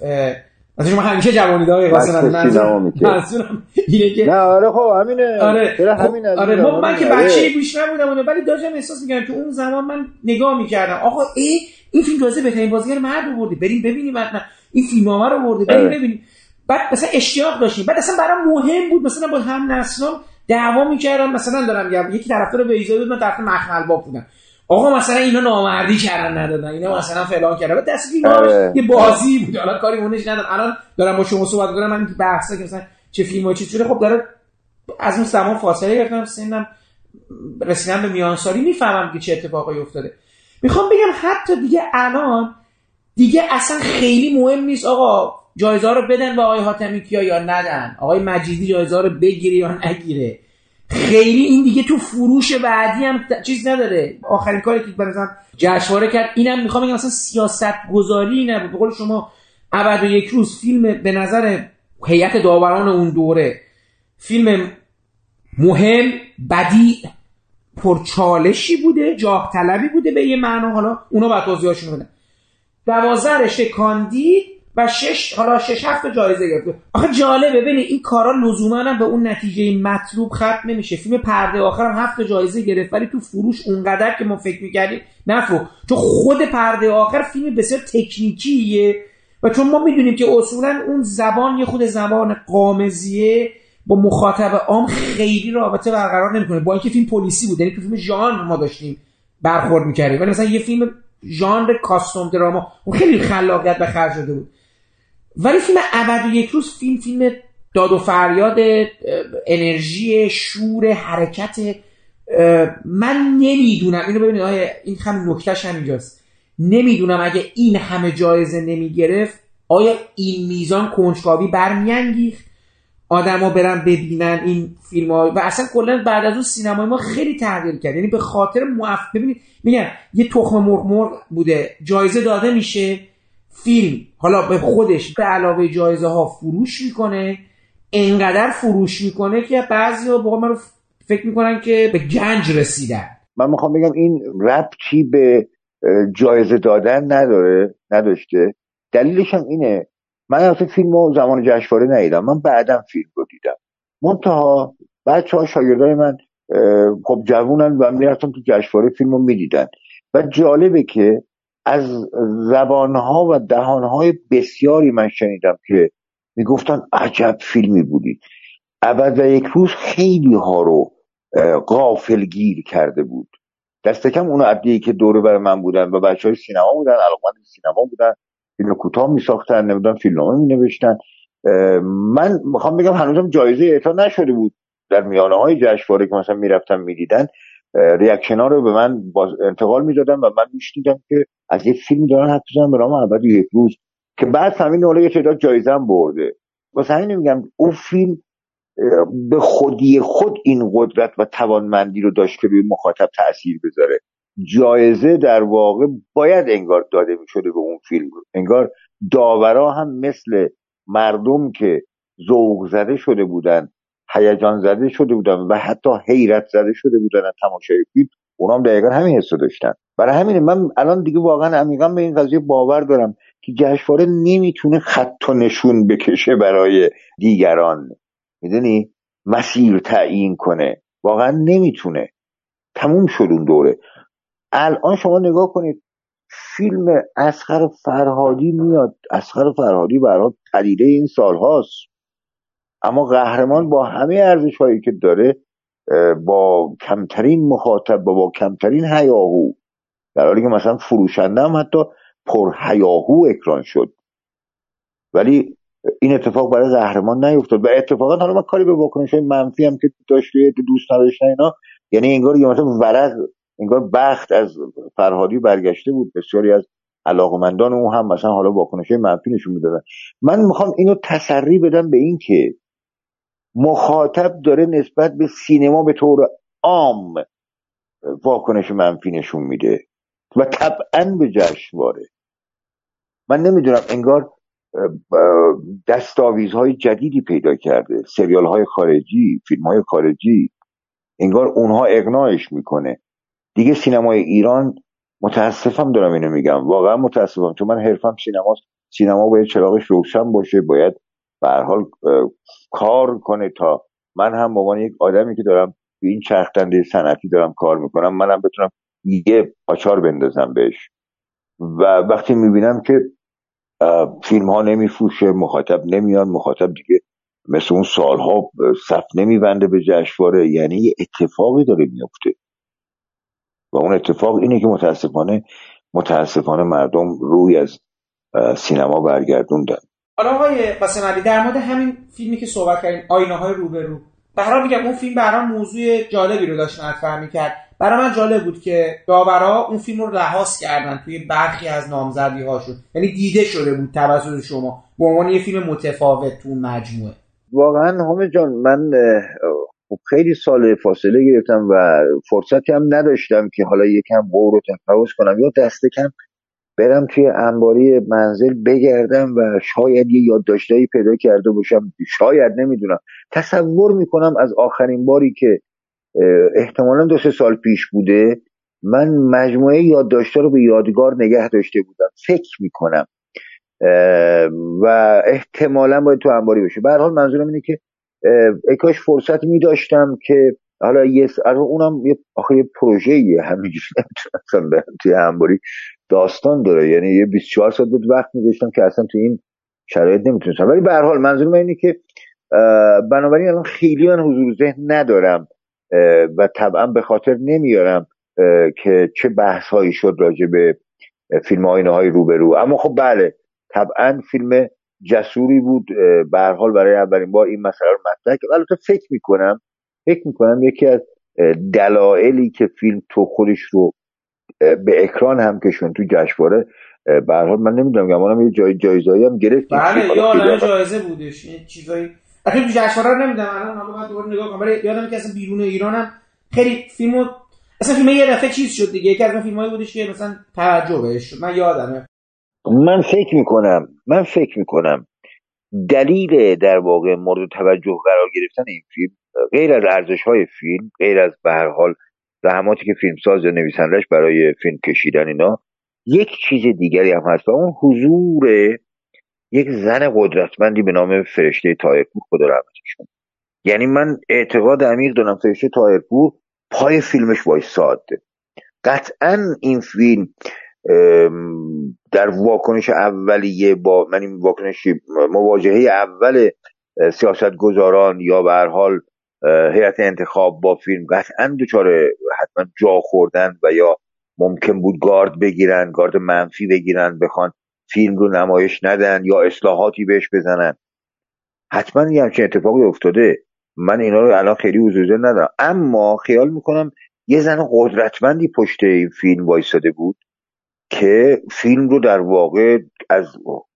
از شما همیشه جوانی داره منظورم اینه که نه آره خب همینه. آره خب همین آره ما من که بچه بیش نبودم ولی داشتم احساس می‌کردم که اون زمان من نگاه می‌کردم. آقا ای این فیلم تازه بهترین بازیگر مرد آورده بریم ببینیم حتما این فیلم ها رو برده. بریم آره. ببینیم. بعد مثلا اشتیاق داشتیم. بعد اصلا برام مهم بود. مثلا با هم نسلان دعوا می‌کردم مثلا دارم میگم یکی طرفدار ویزا بود من طرف مخمل با بودم. آقا مثلا اینا نامردی کردن ندادن. اینا مثلا فلان کردن. بعد دست آره. یه بازی بود. حالا کاری اونش ندارم. الان دارم با شما صحبت کنم من بحثا که مثلا چه فیلم و چه جوره خب داره از اون زمان فاصله گرفتم. سنم رسیدم به میانسالی. می‌فهمم که چه اتفاقی افتاده. می‌خوام بگم حتی دیگه الان دیگه اصلا خیلی مهم نیست آقا جایزه رو بدن به آقای حاتمی کیا یا ندن. آقای مجیدی جایزه رو بگیره یا نگیره. خیلی این دیگه تو فروش بعدی هم چیز نداره. آخرین کاری که مثلا جشنواره کرد اینم می‌خوام بگم مثلا سیاست گذاری نبود. به قول شما ابد و یک روز فیلم به نظر هیئت داوران اون دوره فیلم مهم بدی پرچالشی بوده جاه طلبی بوده به یه معنا. حالا اونا بعد توضیحاشون بدن. دوازده رشته کاندید و شش حالا شش هفت جایزه گرفته آخه جالبه ببینید این کارا لزوما هم به اون نتیجه مطلوب ختم نمیشه. فیلم پرده آخر هم هفت جایزه گرفت ولی تو فروش اونقدر که ما فکر می‌کردیم نفرو چون خود پرده آخر فیلم بسیار تکنیکیه و چون ما می‌دونیم که اصولا اون زبان یه خود زبان قامزیه با مخاطب عام خیلی رابطه برقرار نمی‌کنه. با اینکه فیلم پلیسی بود یعنی فیلم ژانر ما داشتیم برخورد می‌کردیم. ولی مثلا یه فیلم ژانر کاستوم دراما اون خیلی خلاقیت به خرج داده بود. ولی فیلم ابد یک روز فیلم فیلم داد و فریاد انرژی شور حرکت من نمی‌دونم. اینو ببینید آیا این هم نکتهش همینجاست. نمی‌دونم اگه این همه جایزه نمی‌گرفت آیا این میزان کنجکاوی برمیانگیخت؟ آدما برن ببینن این فیلم ها و اصلا کلا بعد از اون سینمای ما خیلی تغییر کرد. یعنی به خاطر موف ببینید میگن یه تخم مرغ مرغ بوده. جایزه داده میشه. فیلم حالا به خودش به علاوه جایزه ها فروش می‌کنه. انقدر فروش می‌کنه که بعضی ها با من فکر می‌کنن که به گنج رسیدن. من می‌خوام بگم این ربطی به جایزه دادن نداره نداشته. دلیلش هم اینه. من اصلا فیلم زمان جشنواره ندیدم. من بعدم فیلم رو دیدم. منتها بچه ها شاگردای من خب جوونن و می‌رفتن تو جشنواره فیلم رو می‌دیدن. و جالبه که از زبانها و دهانهای بسیاری من شنیدم که می‌گفتن عجب فیلمی بودی. ابد و یک روز خیلی ها رو غافل گیر کرده بود. دست کم اون عدیه که دوره بر من بودن و بچه های سینما بودن علاقمند سینما بودن. فیلم کوتاه می ساختن نمی‌دونم فیلمنامه می نوشتن من می‌خوام بگم هنوزم جایزه اعطا نشده بود در میانه های جشنواره که مثلا می‌رفتم می‌دیدن. ریاکشن ها رو به من انتقال می‌دادن و من میشنیدم که از یک فیلم دارن بزنن به نام ابد یک روز که بعد همین حالا یه تعداد جایزه هم برده. واسه همین میگم اون فیلم به خودی خود این قدرت و توانمندی رو داشت که روی مخاطب تاثیر بذاره. جایزه در واقع باید انگار داده می شده به اون فیلم انگار داورا هم مثل مردم که ذوق زده شده بودن هیجان زده شده بودن و حتی حیرت زده شده بودن از تماشای فیلم اونا هم دقیقا همین حسو داشتن. برای همینه من الان دیگه واقعا عمیقا به این قضیه باور دارم که جشنواره نمی‌تونه خط و نشون بکشه برای دیگران. می‌دونی؟ مسیر تعیین کنه. واقعا نمی‌تونه. تموم شد اون دوره. الان شما نگاه کنید فیلم اسخر فرهادی میاد. اسخر فرهادی برای پدیده این سال هاست اما قهرمان با همه ارزش هایی که داره با کمترین مخاطب با, با کمترین هیاهو در حالی که مثلا فروشنده هم حتی پر هیاهو اکران شد. ولی این اتفاق برای قهرمان نیفتاد. و اتفاقا حالا من کاری به واکنش منفی هم که داشت دوست نداشتن اینا یعنی انگار یه مثلا ورق انگار بخت از فرهادی برگشته بود بسیاری از علاقمندان او هم مثلا حالا واکنش منفی نشون می‌دادن. من می‌خوام اینو تسری بدم به این که مخاطب داره نسبت به سینما به طور عام واکنش منفی نشون میده و طبعا به جشنواره. من نمی‌دونم انگار دستاویزهای جدیدی پیدا کرده. سریال های خارجی فیلم های خارجی انگار اونها اقناعش می‌کنه. دیگه سینمای ایران متاسفم دارم اینو میگم. واقعا متاسفم چون من حرفم سینماست. سینما باید چراغش روشن باشه باید به حال کار کنه تا من هم به یک آدمی که دارم به این چرخدنده صنعتی دارم کار می‌کنم منم بتونم یه آچار بندازم بهش. و وقتی می‌بینم که فیلم ها نمیفروشه مخاطب نمیان مخاطب دیگه مثل اون سالها صف نمیبنده به جشنواره یعنی یه اتفاقی داره میفته و اون اتفاق اینه که متاسفانه متاسفانه مردم روی از سینما برگردوندن. حالا آقای قاسم علی در مورد همین فیلمی که صحبت کردیم آینه های روبرو. به میگم اون فیلم برام موضوع جالبی رو داشت مطرح کرد برای من جالب بود که داورا اون فیلم رو لحاظ کردن توی برخی از نامزدی هاشون یعنی دیده شده بود توسط شما. به عنوان یه فیلم متفاوت تو مجموعه. واقعا همه جان من خب خیلی سال فاصله گرفتم و فرصتی هم نداشتم که حالا یکم قور رو تفاوت کنم یا دست کم برم توی انباری منزل بگردم و شاید یه یادداشتایی پیدا کرده باشم. شاید نمی‌دونم. تصور می‌کنم از آخرین باری که احتمالا دو سه سال پیش بوده من مجموعه یادداشتها رو به یادگار نگه داشته بودم. فکر می‌کنم. و احتمالا باید تو انباری باشه. به حال منظورم اینه که اکاش فرصت می داشتم که حالا یه اونم یه آخه یه پروژه همینجوری. نمی‌تونم توی داستان داره. یعنی یه 24 ساعت بود وقت میذاشتم که اصلا تو این شرایط نمی‌تونستم. ولی به هر حال منظور اینه که بنابراین الان خیلی من حضور ذهن ندارم و طبعا به خاطر نمیارم که چه بحث هایی شد راجع به فیلم آینه های روبرو. اما خب بله طبعا فیلم جسوری بود به حال برای اولین بار این مسئله رو مطرح کرد. البته فکر می‌کنم فکر می‌کنم یکی از دلایلی که فیلم تو خودش رو به اکران هم کشون تو جشنواره به حال من نمی‌دونم گمانم یه جای جایزایی هم گرفت بله یا جایزه بودش این چیزایی. تو جشنواره نمی‌دونم الان حالا بعد دوباره نگاه کنم. ولی یادم که اصلا بیرون ایران هم خیلی فیلمو اصلا فیلم یه دفعه چیز شد دیگه. یکی از اون فیلمایی بودش که مثلا توجه بهش شد. من یادمه. من فکر می‌کنم من فکر می‌کنم دلیل در واقع مورد توجه قرار گرفتن این فیلم غیر از ارزش های فیلم غیر از به هر حال زحماتی که فیلمساز یا نویسندش برای فیلم کشیدن اینا یک چیز دیگری هم هست و اون حضور یک زن قدرتمندی به نام فرشته طائرپور خدا رحمتشون یعنی من اعتقاد عمیق دارم فرشته طائرپور پای فیلمش وایساد قطعا این فیلم در واکنش اولیه با من این واکنش مواجهه اول سیاست گذاران یا به حال هیئت انتخاب با فیلم قطعا دچار حتما جا خوردن و یا ممکن بود گارد بگیرن گارد منفی بگیرن بخوان فیلم رو نمایش ندن یا اصلاحاتی بهش بزنن. حتما یه همچین اتفاقی افتاده. من اینا رو الان خیلی حضور ندارم اما خیال می‌کنم یه زن قدرتمندی پشت این فیلم وایستاده بود. که فیلم رو در واقع از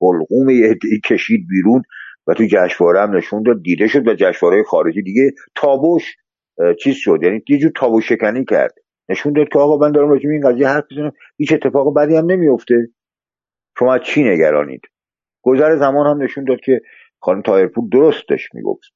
حلقوم یه کشید بیرون و تو جشنواره هم نشون داد دیده شد و جشنواره خارجی دیگه تابوش چیز شد. یعنی یه جور تابوش شکنی کرد. نشون داد که آقا من دارم راجع این قضیه حرف بزنم هیچ اتفاق بدی هم نمیفته شما از چی نگرانید؟ گذر زمان هم نشون داد که خانم تایرپور درست داشت می‌گفت.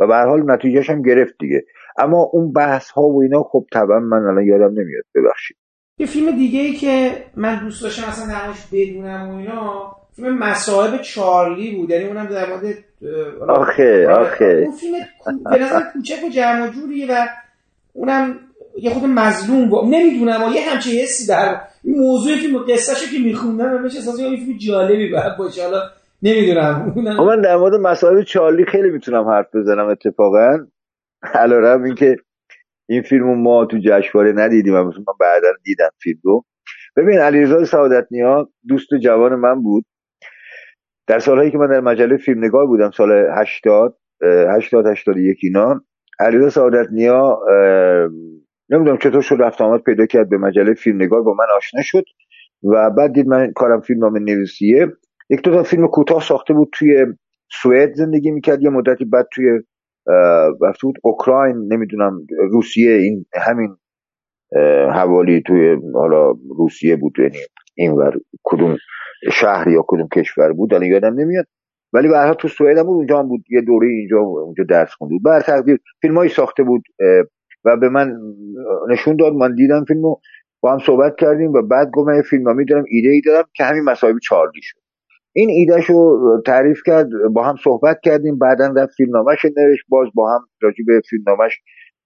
و به حال نتیجهش هم گرفت دیگه. اما اون بحث ها و اینا خب طبعا من الان یادم نمیاد. ببخشید. یه فیلم دیگه ای که من دوست داشتم اصلا درمش بدونم و اینا فیلم مصاحب چارلی بود. یعنی اونم در مورد آخه آخه. اون فیلم به نظر کوچک و جمع جوریه و اونم یه خود مظلوم با نمی‌دونم و یه همچه حسی در این موضوعی که قصهشو که میخوندم بهش احساس یه فیلم جالبی بعد باشه. حالا نمی‌دونم. من در مورد مصاحب چارلی خیلی می‌تونم حرف بزنم اتفاقا. علارم اینکه این فیلم ما تو جشنواره ندیدیم و من بعدا دیدم فیلم رو ببین علیرضا سعادت نیا دوست جوان من بود. در سالهایی که من در مجله فیلم نگاه بودم سال 80 80 81 اینا علیرضا سعادت نیا نمی‌دونم چطور شد رفت آمد پیدا کرد به مجله فیلم نگار با من آشنا شد و بعد دید من کارم فیلم نام نویسیه. یک دو تا فیلم کوتاه ساخته بود توی سوئد زندگی می‌کرد یه مدتی بعد توی رفته بود اوکراین نمی‌دونم روسیه این همین حوالی توی حالا روسیه بود یعنی اینور کدوم شهر یا کدوم کشور بود الان یادم نمیاد. ولی به تو سوئد هم بود اونجا هم بود یه دوره اینجا اونجا درس خونده بود. بر تقدیر فیلمایی ساخته بود و به من نشون داد. من دیدم فیلمو با هم صحبت کردیم و بعد گفت من فیلم میدارم ایده ای دارم که همین مسایب چارلی شد. این ایدهش رو تعریف کرد با هم صحبت کردیم بعدا رفت فیلمنامهش نوشت باز با هم راجع به فیلمنامهش.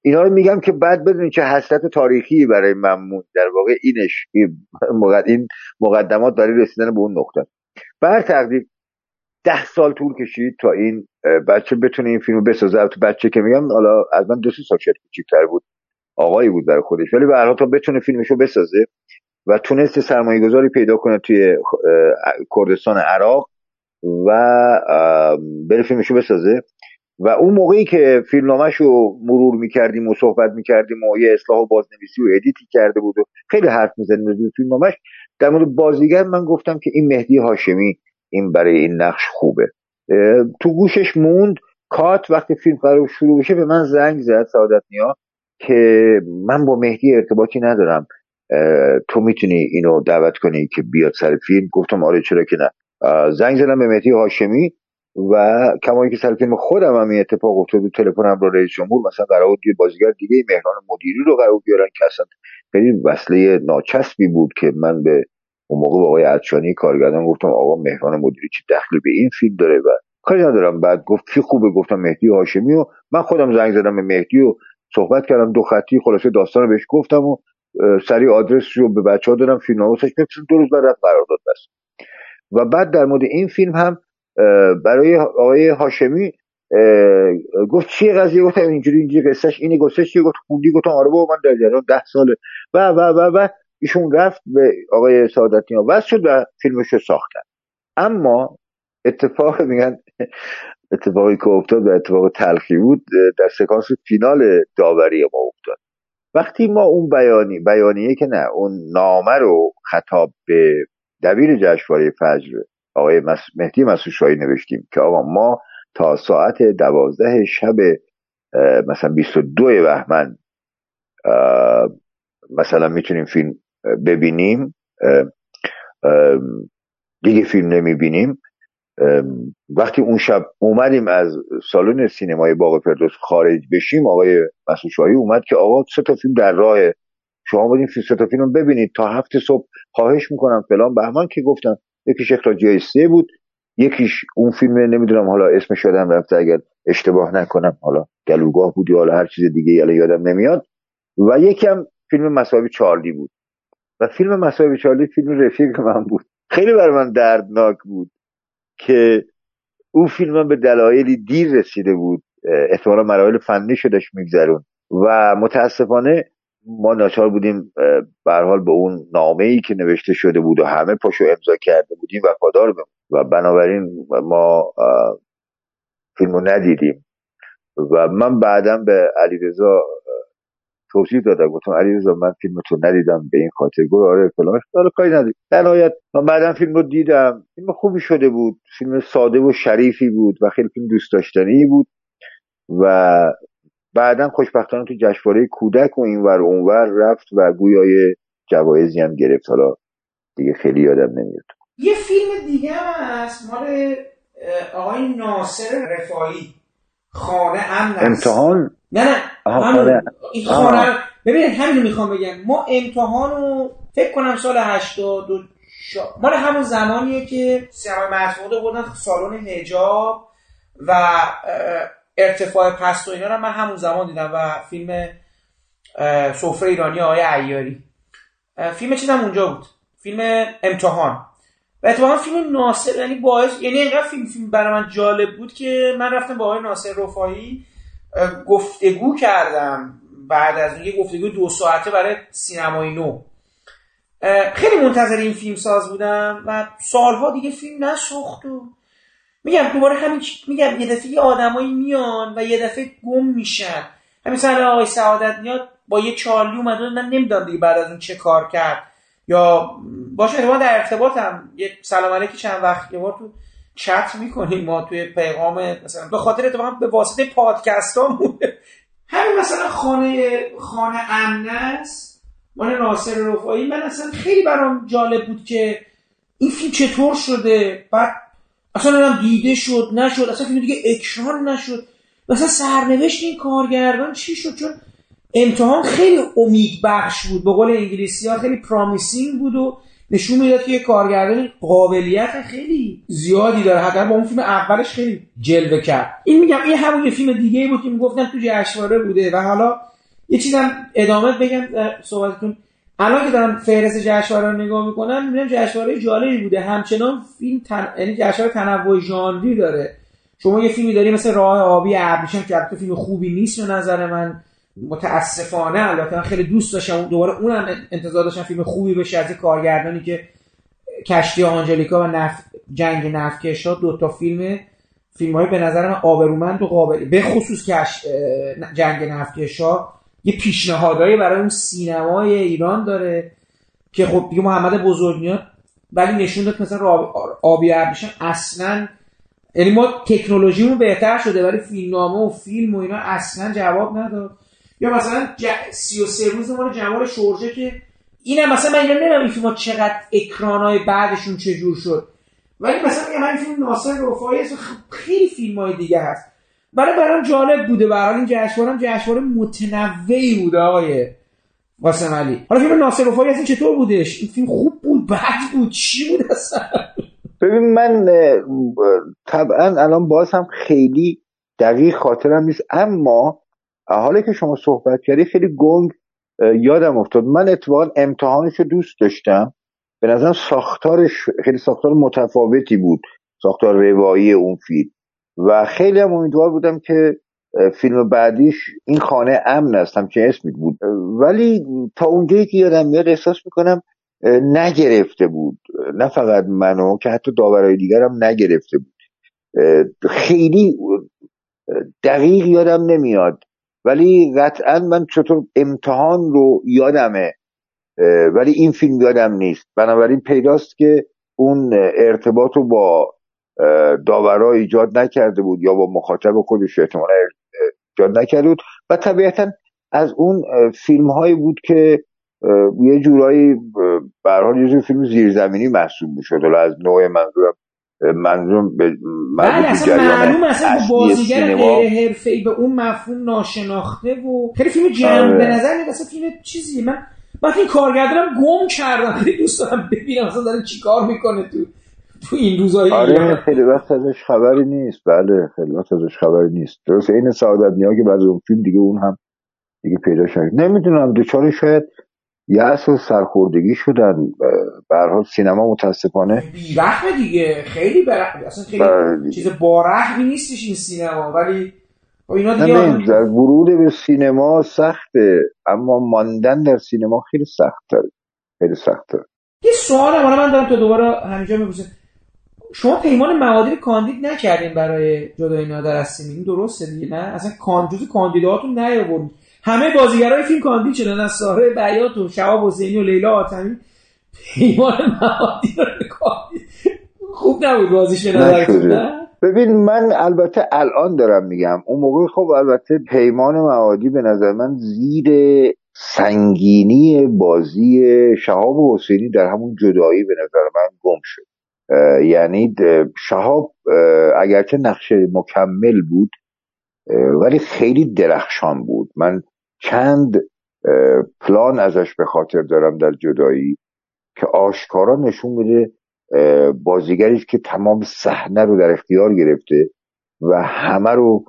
اینا رو میگم که بعد بدونید چه حسرت تاریخی برای من در واقع اینش این مقدمات برای رسیدن به اون نقطه. بر تقدیر ده سال طول کشید تا این بچه بتونه این فیلمو بسازه. تو بچه که میگم حالا از من دو سال شاید کوچیک‌تر بود. آقایی بود برای خودش. ولی به تا بتونه فیلمشو بسازه و تونست سرمایه گذاری پیدا کنه توی کردستان عراق و بره فیلمشو بسازه. و اون موقعی که فیلمنامهش رو مرور می‌کردیم و صحبت می‌کردیم و یه اصلاح و بازنویسی و ادیتی کرده بود و خیلی حرف می‌زنیم راجع فیلمنامهش در مورد بازیگر من گفتم که این مهدی هاشمی این برای این نقش خوبه. تو گوشش موند کات وقتی فیلم قرار شروع بشه به من زنگ زد سعادت نیا که من با مهدی ارتباطی ندارم. تو می‌تونی اینو دعوت کنی که بیاد سر فیلم؟ گفتم آره چرا که نه. زنگ زدم به مهدی هاشمی و کمایی که سر فیلم خودم هم این اتفاق افتاد بود تلفنم رو رئیس جمهور مثلا قرار بود بازیگر دیگه مهران مدیری رو قرار بیارن که اصلا خیلی وصله ناچسبی بود که من به اون موقع آقای عطشانی کارگردان گفتم آقا مهران مدیری چی دخلی به این فیلم داره و کاری ندارم. بعد گفت کی خوبه گفتم مهدی هاشمی و من خودم زنگ زدم به مهدی و صحبت کردم. دو خطی خلاصه داستان رو بهش گفتم و سری آدرس رو به بچه ها دادم فیلم ناموسش دو روز بعد رفت قرارداد بس و بعد در مورد این فیلم هم برای آقای هاشمی گفت چیه قضیه؟ گفتم اینجوری اینجوری قصهش اینی گفتش چیه گفت خوندی گفتم آره بابا من در جریان ده ساله. و و و و ایشون رفت به آقای سعادت نیا وصل شد و فیلمش رو ساختن. اما اتفاق میگن اتفاقی که افتاد و اتفاق تلخی بود در سکانس فینال داوری ما افتاد. وقتی ما اون بیانی بیانیه که نه اون نامه رو خطاب به دبیر جشنواره فجر آقای مهدی مسوشایی نوشتیم که آقا ما تا ساعت دوازده شب مثلا 22 بهمن مثلا می‌تونیم فیلم ببینیم دیگه فیلم نمی‌بینیم. وقتی اون شب اومدیم از سالن سینمای باغ فردوس خارج بشیم آقای مسوشایی اومد که آقا سه تا فیلم در راه شما باید این سه تا فیلم ببینید تا هفته صبح خواهش می‌کنم فلان بهمان که گفتم یکیش اخراج سه بود یکیش اون فیلم نمی‌دونم حالا اسمش یادم رفته اگر اشتباه نکنم حالا گلوگاه بود یا حالا هر چیز دیگه یادم نمیاد. و یکم فیلم مساوی چارلی بود. و فیلم مساوی چارلی فیلم رفیق من بود. خیلی بر من دردناک بود. که اون فیلم به دلایلی دیر رسیده بود. احتمالا مراحل فنی شدش میگذرون. و متاسفانه ما ناچار بودیم به حال به اون نامه ای که نوشته شده بود و همه پاشو امضا کرده بودیم وفادار بمون و بنابراین ما فیلم رو ندیدیم. و من بعدا به علیرضا توضیح دادم گفتم علیرضا من فیلم تو ندیدم به این خاطر. گفت آره فلان. حالا کاری ندید در نهایت من بعدا فیلم رو دیدم. فیلم خوبی شده بود. فیلم ساده و شریفی بود و خیلی فیلم دوست داشتنی بود. و بعدا خوشبختانه تو جشنواره کودک و اینور اونور رفت و گویای جوایزی هم گرفت. حالا دیگه خیلی یادم نمیاد. یه فیلم دیگه هست. مال آقای ناصر رفایی خانه امن امتحان؟ نه نه. خانه این خانه ببینید همین می‌خوام بگم. ما امتحان رو فکر کنم سال 82 شا... مال همون زمانیه که سیمای مطبوعه بردن سالن هجاب و ارتفاع پست و اینا رو من همون زمان دیدم و فیلم سفره ایرانی آقای عیاری. فیلم چیزم اونجا بود. فیلم امتحان. و اتفاقا فیلم ناصر یعنی باعث یعنی اینقدر فیلم فیلم برای من جالب بود که من رفتم با آقای ناصر رفایی گفتگو کردم. بعد از اون یه گفتگو دو ساعته برای سینمای نو خیلی منتظر این فیلم ساز بودم و سالها دیگه فیلم نساخت و میگم دوباره همین میگم یه دفعه آدمایی میان و یه دفعه گم میشن. همین مثلا آقای سعادت میاد با یه چارلی اومده من نمی‌دونم دیگه بعد از اون چه کار کرد. یا باشه ما در ارتباطم. یه سلام علیکی چند وقت یه بار تو چت می‌کنیم ما توی پیغام مثلا به خاطر اتفاقا به واسطه پادکست ها همین مثلا خانه خانه امن است مال ناصر رفایی. من اصلا خیلی برام جالب بود که این فیلم چطور شده. بعد اصلا هم دیده شد نشد. اصلا فیلم دیگه اکران نشد. مثلا سرنوشت این کارگردان چی شد؟ چون امتحان خیلی امید بخش بود. به قول انگلیسی ها خیلی پرامیسینگ بود و نشون می‌داد که یه کارگردان قابلیت خیلی زیادی داره. حتی با اون فیلم اولش خیلی جلوه کرد. این میگم این همون یه فیلم دیگه بود که می‌گفتن تو جشنواره بوده و حالا یه چیزم ادامه بگم صحبتتون. الان که دارم فهرست جشنواره رو نگاه می‌کنم می‌بینم جشنواره جالبی بوده. همچنان فیلم تن... یعنی جشنواره تنوع ژانری داره. شما یه فیلمی داری مثل راه آبی ابریشم که البته فیلم خوبی نیست به نظر من. متاسفانه البته من خیلی دوست داشتم دوباره اونم انتظار داشتم فیلم خوبی بشه از کارگردانی که کشتی آنجلیکا و نف... جنگ نفتکش ها دو تا فیلم فیلم های به نظر من آبرومند و قابل به خصوص کش... جنگ نفتکش ها یه پیشنهادایی برای اون سینمای ایران داره که خب دیگه محمد بزرگنیاد ولی نشون داد مثلا آبی ابریشم اصلا یعنی ما تکنولوژیمون بهتر شده ولی فیلمنامه و فیلم و اینا اصلا جواب نداد. یا مثلا ج... 33 روز مال جمال شورجه که اینم مثلا من نمی‌دونم این فیلم چقدر اکرانای بعدشون چجور شد. ولی مثلا یه همین فیلم ناصر رفایی خیلی فیلم های دیگه هست. برای برام جالب بوده. برای این جشنواره جشنواره متنوعی بوده آقای قاسم علی. حالا فیلم ناصر رفایی اصلا چطور بودش؟ این فیلم خوب بود بد بود؟ چی بود اصلا؟ ببین من طبعا الان باز هم خیلی دقیق خاطرم نیست اما حالا که شما صحبت کردی خیلی گنگ یادم افتاد. من اتفاقا امتحانش رو دوست داشتم. به نظرم ساختارش خیلی ساختار متفاوتی بود. ساختار روایی اون فیلم. و خیلی هم امیدوار بودم که فیلم بعدیش این خانه امن است که اسمی بود. ولی تا اونجایی که یادم میاد احساس می‌کنم نگرفته بود. نه فقط منو که حتی داورای دیگرم نگرفته بود. خیلی دقیق یادم نمیاد. ولی قطعا من چطور امتحان رو یادمه ولی این فیلم یادم نیست. بنابراین پیداست که اون ارتباط رو با داورا ایجاد نکرده بود یا با مخاطب خودش احتمالا ایجاد نکرده بود. و طبیعتا از اون فیلم هایی بود که یه جورایی به یه فیلم زیرزمینی محسوب می‌شد. از نوع منظورم منظورم به بله اصلا معلوم اصلا بازیگر غیر ای به اون مفهوم ناشناخته و خیلی فیلم جمع به نظر میاد اصلا فیلم چیزی من من این کارگردانم گم کردم. خیلی دوست دارم ببینم اصلا داره چیکار می‌کنه تو تو این روزایی آره خیلی وقت ازش خبری نیست. بله خیلی وقت ازش خبری نیست. درست این سعادت نیا که بعد اون فیلم دیگه اون هم دیگه پیدا شد نمی‌دونم دوچاره شاید یأس و سرخوردگی شدن به سینما متاسفانه بیرحمه دیگه. خیلی بر... اصلا خیلی بله. چیز بارحمی نیستش این سینما ولی خب اینا دیگه در ورود به سینما سخته اما ماندن در سینما خیلی سخته خیلی سخته یه سوال هم من دارم تو دوباره همینجا می‌پرسم. شما پیمان معادل کاندید نکردین برای جدای نادر از این درسته دیگه نه؟ اصلا کاندید کاندیداتون نیاوردین. همه بازیگرای فیلم کاندید شدن از ساره بیات و شهاب حسینی و لیلا آتمی. پیمان معادی رو خوب نبود بازیش به ببین من البته الان دارم میگم. اون موقع خب البته پیمان معادی به نظر من زیر سنگینی بازی شهاب حسینی در همون جدایی به نظر من گم شد. یعنی شهاب اگرچه نقشه مکمل بود ولی خیلی درخشان بود. من چند پلان ازش به خاطر دارم در جدایی که آشکارا نشون میده بازیگری که تمام صحنه رو در اختیار گرفته و همه رو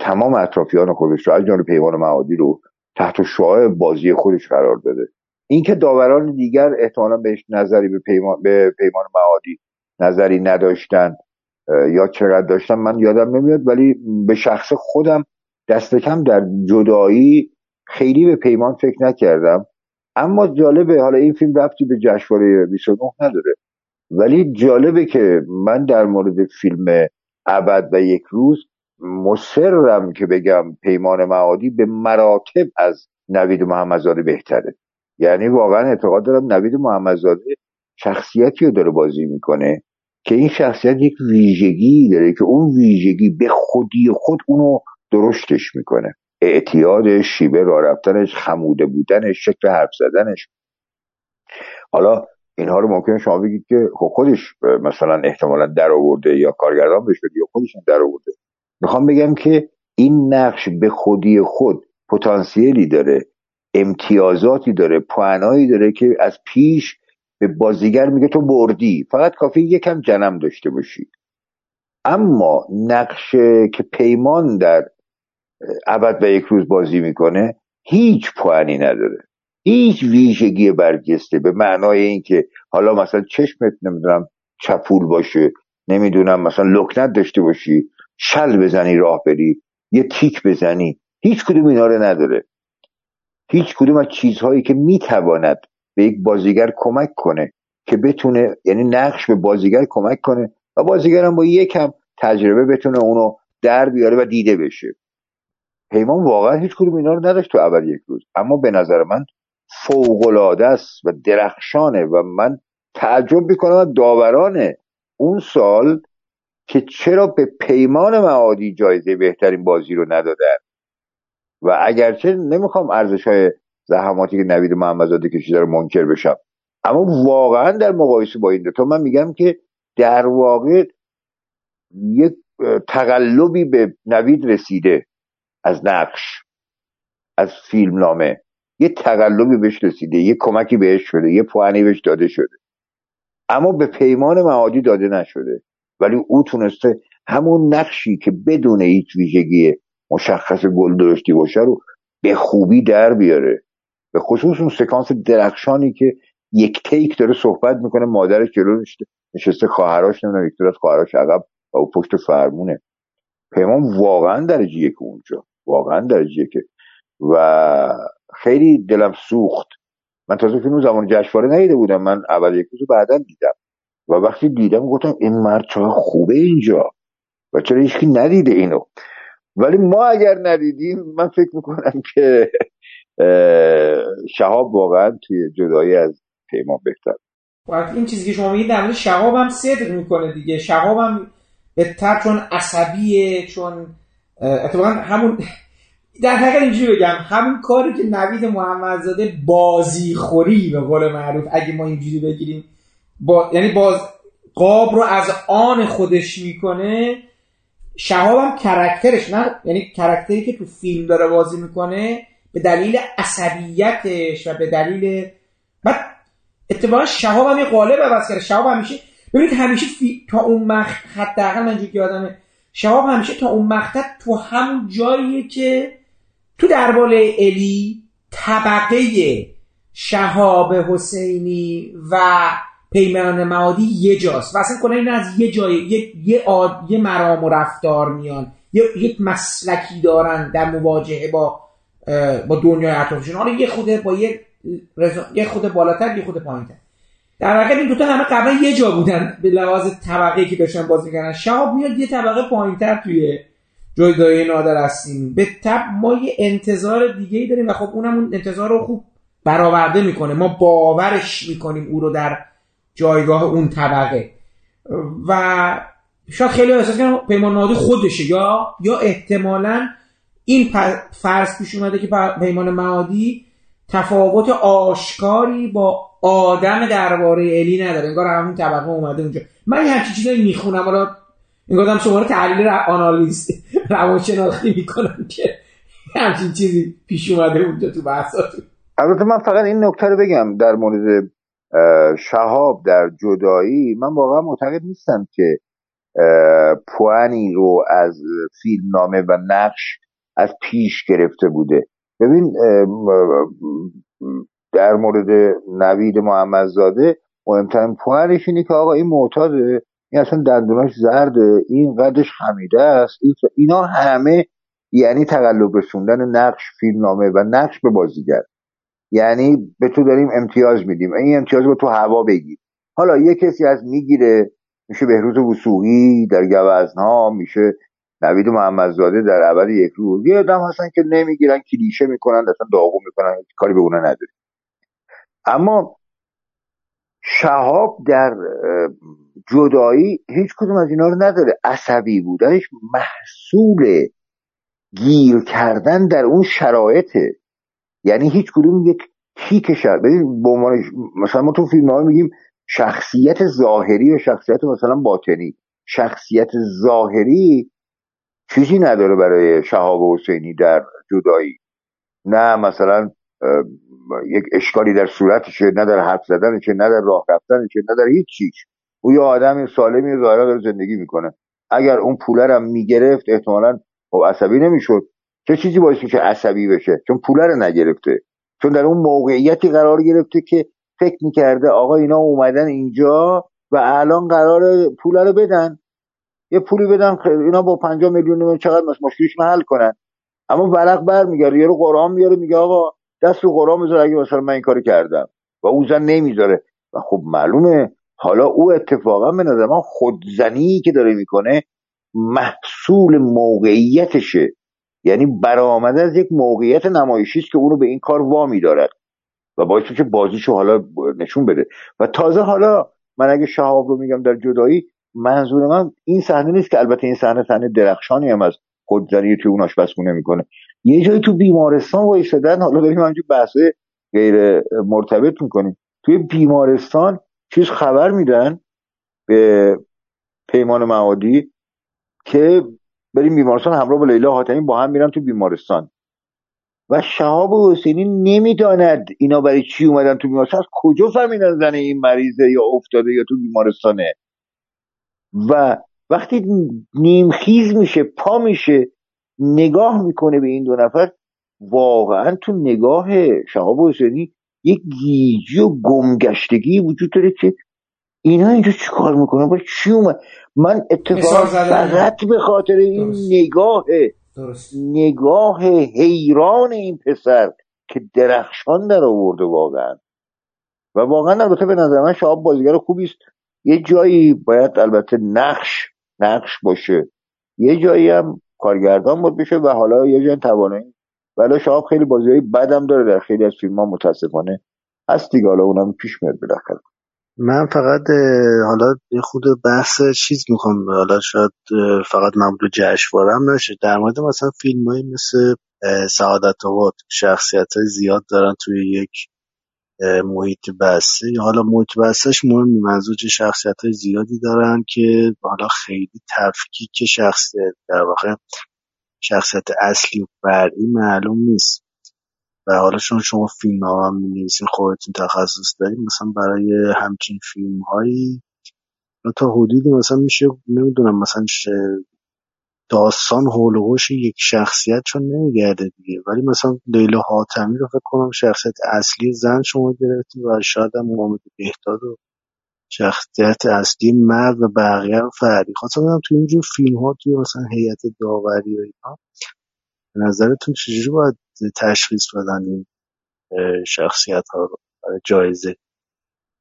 تمام اطرافیان خودش رو از جانب پیمان معادی رو تحت شعاع بازی خودش قرار داده. اینکه داوران دیگر احتمالا بهش نظری به پیمان, به پیمان معادی نظری نداشتن یا چقدر داشتن من یادم نمیاد ولی به شخص خودم دست کم در جدایی خیلی به پیمان فکر نکردم. اما جالبه حالا این فیلم رفتی به جشنواره 29 نداره. ولی جالبه که من در مورد فیلم ابد و یک روز مصرم که بگم پیمان معادی به مراتب از نوید محمدزاده بهتره. یعنی واقعا اعتقاد دارم نوید محمدزاده شخصیتی رو داره بازی می‌کنه. که این شخصیت یک ویژگی داره که اون ویژگی به خودی خود اونو درشتش می‌کنه. اعتیادش شیبه راه رفتنش خموده بودنش شکل حرف زدنش. حالا اینها رو ممکنه شما بگید که خب خودش مثلا احتمالا در آورده یا کارگردان بهش یا خودش در آورده می‌خوام بگم که این نقش به خودی خود پتانسیلی داره امتیازاتی داره پوانایی داره که از پیش به بازیگر میگه تو بردی. فقط کافی یکم جنم داشته باشی. اما نقش که پیمان در ابد و یک روز بازی می‌کنه هیچ پوانی نداره. هیچ ویژگی برجسته. به معنای اینکه حالا مثلا چشمت نمی‌دونم چپول باشه. نمی‌دونم مثلا لکنت داشته باشی. شل بزنی راه بری. یه تیک بزنی. هیچ کدوم اینا رو نداره. هیچ کدوم از چیزهایی که می‌تواند به یک بازیگر کمک کنه که بتونه یعنی نقش به بازیگر کمک کنه و بازیگر با یکم تجربه بتونه اونو در بیاره و دیده بشه. پیمان واقعا هیچ کدوم اینا رو نداشت تو اول یک روز. اما به نظر من فوقالعاده است و درخشانه و من تعجب می‌کنم داورانه اون سال که چرا به پیمان معادی جایزه بهترین بازی رو ندادن. و اگرچه نمی‌خوام ارزش های زحماتی که نوید محمدزاده کشیده رو منکر بشم. اما واقعا در مقایسه با این تا من میگم که در واقع یک تقلبی به نوید رسیده از نقش از فیلم نامه یه تقلبی بهش رسیده یه کمکی بهش شده یه پوانی بهش داده شده. اما به پیمان معادی داده نشده. ولی او تونسته همون نقشی که بدون هیچ ویژگی مشخص گل درشتی باشه رو به خوبی در بیاره. به خصوص اون سکانس درخشانی که یک تیک داره صحبت می‌کنه مادرش جلو نشسته خواهرش نمی‌دونم یک از خواهرش عقب و او پشت فرمونه. پیمان واقعا درجه یک اونجا واقعا درجه که و خیلی دلم سوخت. من تازه فیلم زمان جشنواره ندیده بودم من اول یک روز بعدا دیدم. و وقتی دیدم گفتم این مرد چقدر خوبه اینجا. و چرا هیچکی ندیده اینو؟ ولی ما اگر ندیدیم من فکر می‌کنم که شهاب واقعا توی جدایی از پیمان بهتر. وقتی این چیزی که شما میگید در مورد شهاب هم صدق می‌کنه دیگه. شهاب هم به چون عصبیه چون اتفاقا همون در حقیقت اینجوری بگم همون کاری که نوید محمدزاده بازیخوری به قول معروف اگه ما اینجوری بگیریم با... یعنی باز قاب رو از آن خودش می‌کنه شهاب هم کرکترش نه یعنی کرکتری که تو فیلم داره بازی می‌کنه به دلیل عصبیتش و به دلیل بعد اتفاقا شهاب هم یه قالب عوض کرده. شهاب همیشه ببینید همیشه فی... تا اون مخ حداقل من که آدمه شهاب همیشه تا اون مقطع تو همون جاییه که تو درباره الی طبقه شهاب حسینی و پیمان معادی یه جاست. و اصلا کنه این از یه جای یه, یه, آد، یه مرام و رفتار میان. یه یک مسلکی دارن در مواجهه با با دنیای اطرافشون حالا یه خود با یه یه خود بالاتر یه خود پایینتر. در واقع این دوتا همه قبلا یه جا بودن به لحاظ طبقه که داشتن بازی می‌کنن شهاب میاد یه طبقه پایینتر توی جایگاه نادر هستیم به تب ما یه انتظار دیگه ای داریم و خب اونم اون انتظار رو خوب برآورده می‌کنه. ما باورش می‌کنیم او رو در جایگاه اون طبقه. و شاید خیلی احساس کنم پیمان نادی خودشه یا یا احتمالا این فرض پیش اومده که پیمان معادی تفاوت آشکاری با آدم درباره الی نداره. انگار همون طبقه اومده اونجا. من یه همچین چیزایی می‌خونم. حالا این آدم شما رو تحلیل آنالیز روانشناختی می‌کنم که همچین چیزی پیش اومده اونجا تو بحثاتون. البته من فقط این نکته رو بگم. در مورد شهاب در جدایی من واقعا معتقد نیستم که پوانی رو از فیلم نامه و نقش از پیش گرفته بوده. ببین در مورد نوید محمدزاده مهمترین پوانش اینه که آقا این معتاده این اصلا دندوناش زرده این قدش خمیده است اینا همه یعنی تقلب رسوندن نقش فیلمنامه و نقش به بازیگر. یعنی به تو داریم امتیاز میدیم. این امتیاز رو تو هوا بگیر. حالا یه کسی از می‌گیره میشه بهروز وسوقی در گوزنها میشه نوید محمدزاده در عبد یک روز یه آدم هستن که نمی‌گیرن کلیشه می‌کنن اصلا داغو می‌کنن کاری به اونا نداره اما شهاب در جدایی هیچ کدوم از اینا رو نداره. عصبی بودنش محصول گیر کردن در اون شرایطه. یعنی هیچ کدوم یک کیک شد ببین مثلا ما تو فیلم ها میگیم شخصیت ظاهری و شخصیت مثلا باطنی. شخصیت ظاهری چیزی نداره برای شهاب حسینی در جدایی. نه مثلا یک اشکالی در صورتشه نه در حرف زدنشه نه در راه رفتنشه نه در هیچ چیز او یه آدم سالمی ظاهرا داره زندگی می‌کنه. اگر اون پوله رو می‌گرفت احتمالا خب عصبی نمی‌شد. چه چیزی باعث میشه عصبی بشه؟ چون پوله رو نگرفته. چون در اون موقعیتی قرار گرفته که فکر می‌کرده آقا اینا اومدن اینجا و الان قرار پوله رو بدن. یه پولی بدن اینا با 5 میلیون چقدر مشکلش حل کنن. اما ورق بر میگه رو قرآن میاره میگه آقا دست رو قرآن بذار اگه مثلا من این کاری کردم. و او زن نمی‌ذاره. و خب معلومه حالا او اتفاقا به نظر من خودزنی که داره می‌کنه محصول موقعیتشه. یعنی برآمده از یک موقعیت نمایشی است که اونو به این کار وامی دارد و باعث که بازیشو حالا نشون بده. و تازه حالا من اگه شهاب رو میگم در جدایی منظور من این صحنه نیست که البته این صحنه صحنه درخشانی هم از خودزنی توی اون آشپزخونه می‌کنه. یه جایی تو بیمارستان وایسادن حالا داریم همینجور بحثه غیر مرتبط می‌کنیم. توی بیمارستان چیز خبر میدن به پیمان معادی که بریم بیمارستان همراه با لیلا حاتمی با هم میرن تو بیمارستان. و شهاب حسینی نمی‌داند اینا برای چی اومدن تو بیمارستان. از کجا فهمیدن زن این مریضه یا افتاده یا تو بیمارستانه؟ و وقتی نیمخیز میشه پا میشه نگاه می‌کنه به این دو نفر واقعا تو نگاه شهاب حسینی یک گیجی و گمگشتگی وجود داره که اینا اینجا چی کار می‌کنه با چی اومد؟ من اتفاقا فقط به خاطر این نگاه نگاه حیران این پسر که درخشان در آورده واقعا. و واقعا البته به نظر من شهاب بازیگر خوبی است. یه جایی باید البته نقش نقش باشه. یه جایی هم کارگردان بود بشه و حالا یه جای توانایی. ولی شهاب خیلی بازی بدم داره در خیلی از فیلم ها متاسفانه هست دیگه. حالا اونم پیش میاد بالاخره. من فقط حالا یه خود بحث چیز می‌خوام. حالا شاید فقط مملو جشنواره نشه. در مورد مثلا فیلم های مثل سعادت آباد شخصیت های زیاد دارن توی یک محیط بسته. حالا محیط بستهش مهم منظور چه شخصیت های زیادی دارن که حالا خیلی تفکیک شخصیت در واقع شخصیت اصلی و فرعی معلوم نیست. و حالا چون شما فیلم ها هم می‌نویسین خودتون تخصص داریم مثلا برای همچین فیلم هایی تا حدودی مثلا میشه نمی‌دونم مثلا داستان حول یک شخصیت چون نمیگرده دیگه. ولی مثلا لیلا حاتمی رو فکر کنم شخصیت اصلی زن شما گرفتیم و شاید هم محمد بهداد و شخصیت اصلی مرد و بقیه رو فردی. خواستم بدم توی اینجور فیلم ها توی مثلا هیئت داوری و اینا به نظرتون چجوری باید تشخیص بدن این شخصیت ها رو؟ برای جایزه.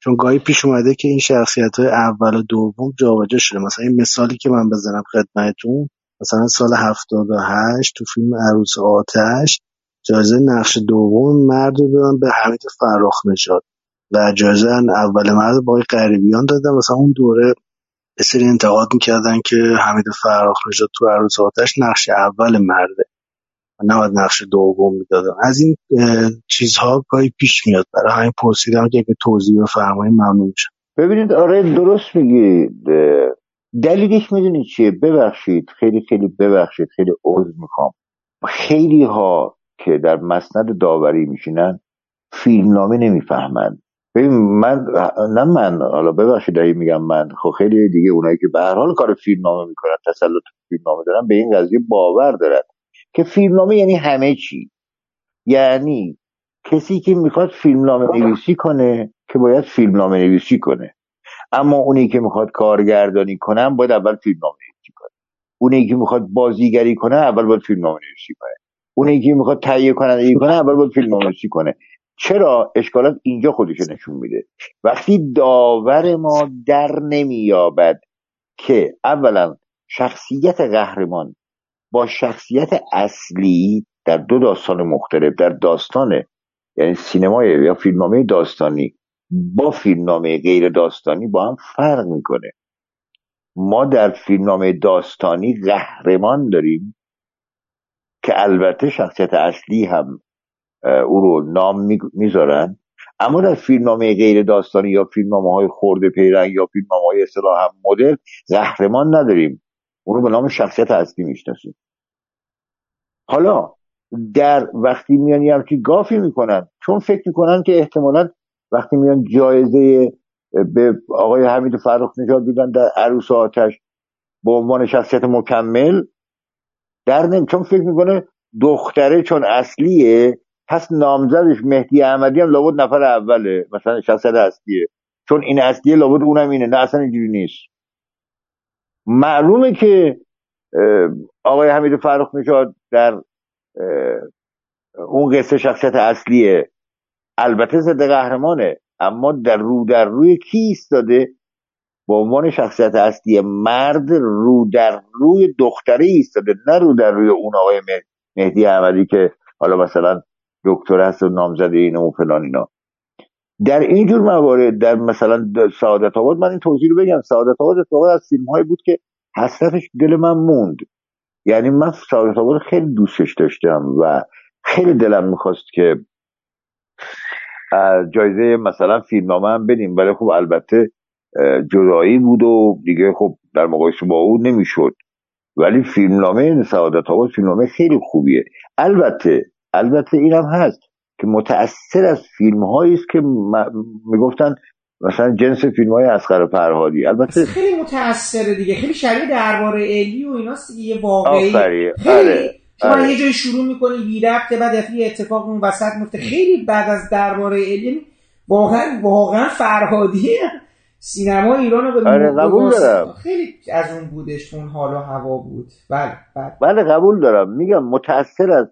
چون گاهی پیش اومده که این شخصیت های اول و دوم جابجا شده. مثلا این مثالی که من بزنم خدمتتون مثلا سال 78 تو فیلم عروس آتش جایزه نقش دوم مرد رو دادن به حمید فراخ نژاد. و جایزه اول مرد با غریبیان دادن. مثلا اون دوره سری انتقاد می‌کردن که حمید فراخ نژاد تو عروس آتش نقش اول مرده و نباید نقش دوم می‌دادن. از این چیزها گاهی پیش میاد. برای همین پرسیدم که توضیح بفرمایید ممنون میشم. ببینید آره درست میگی دلیلش می‌دونید چیه؟ ببخشید خیلی خیلی ببخشید خیلی عذر می‌خوام. خیلی ها که در مسند داوری میشینن فیلمنامه نمی‌فهمند ببین من نه من حالا ببخشید داری میگم من خب خیلی دیگه اونایی که به هر حال کار فیلمنامه می‌کنن تسلط فیلمنامه دارن به این قضیه باور دارن. که فیلمنامه یعنی همه چی. یعنی کسی که می‌خواد فیلمنامه نویسی کنه که باید فیلمنامه نویسی کنه. اما اونی که می‌خواد کارگردانی کنه باید اول فیلمنامه نویسی کنه. اونی که می‌خواد بازیگری کنه اول باید فیلمنامه نویسی کنه. اونی که می‌خواد تهیه کنندگی کنه اول باید فیلمنامه نویسی کنه. چرا؟ اشکالات اینجا خودش نشون میده. وقتی داور ما در نمییابد که اولا شخصیت قهرمان با شخصیت اصلی در دو داستان مختلف در داستان یعنی سینمای یا فیلمنامه داستانی با فیلمنامه غیر داستانی با هم فرق می‌کنه. ما در فیلمنامه داستانی قهرمان داریم که البته شخصیت اصلی هم او رو نام می‌ذارن. اما در فیلمنامه غیر داستانی یا فیلمنامه های خورده پیرنگ یا فیلمنامه های اصطلاح هم مدل قهرمان نداریم. اون رو به نام شخصیت اصلی می‌شناسیم. حالا در وقتی میان یه همچی گافی می‌کنن چون فکر می‌کنن که احتمالا وقتی میان جایزه به آقای حمید فرخ نژاد بودن در عروس آتش به عنوان شخصیت مکمل در نمی چون فکر می‌کنه دختره چون اصلیه پس نامزدش مهدی احمدی هم لابد نفر اوله مثلا شخصیت اصلیه. چون این اصلیه لابد اونم اینه نه اصلا اینجوری نیست. معلومه که آقای حمید فرخ نژاد در اون قصه شخصیت اصلیه. البته ضد قهرمانه اما در رو در روی کی ایستاده؟ به عنوان شخصیت اصلی مرد رو در روی دختره ایستاده نه رو در روی اون آقای مهدی احمدی که حالا مثلا دکتر هست و نامزده اینه و فلان اینا. در اینجور موارد در مثلا سعادت آباد من این توضیح رو بگم. سعادت آباد اتفاقا از فیلم هایی بود که حسرتش دل من موند. یعنی من سعادت آباد خیلی دوستش داشتم و خیلی دلم می‌خواست که جایزه مثلا فیلمنامه هم بدیم. ولی خب البته جدایی بود و دیگه خب در مقایسه با او نمی‌شد. ولی فیلمنامه سعادت آباد فیلمنامه خیلی خوبیه. البته البته اینم هست که متأثر از فیلم است که می‌گفتن مثلا جنس فیلم های اسخر فرهادی. البته خیلی متأثره دیگه. خیلی شبیه درباره الی و ایناست دیگه. واقعی. خیلی آره. شما آره. یه جای شروع می‌کنی بی ربطه بعد یه اتفاق اون وسط میفته خیلی بعد از درباره الی واقعا واقعا فرهادی سینما ایران رو به آره قبول دارم. خیلی از اون بودش اون حال و هوا بود. بله بله. بله قبول دارم. میگم متأثر از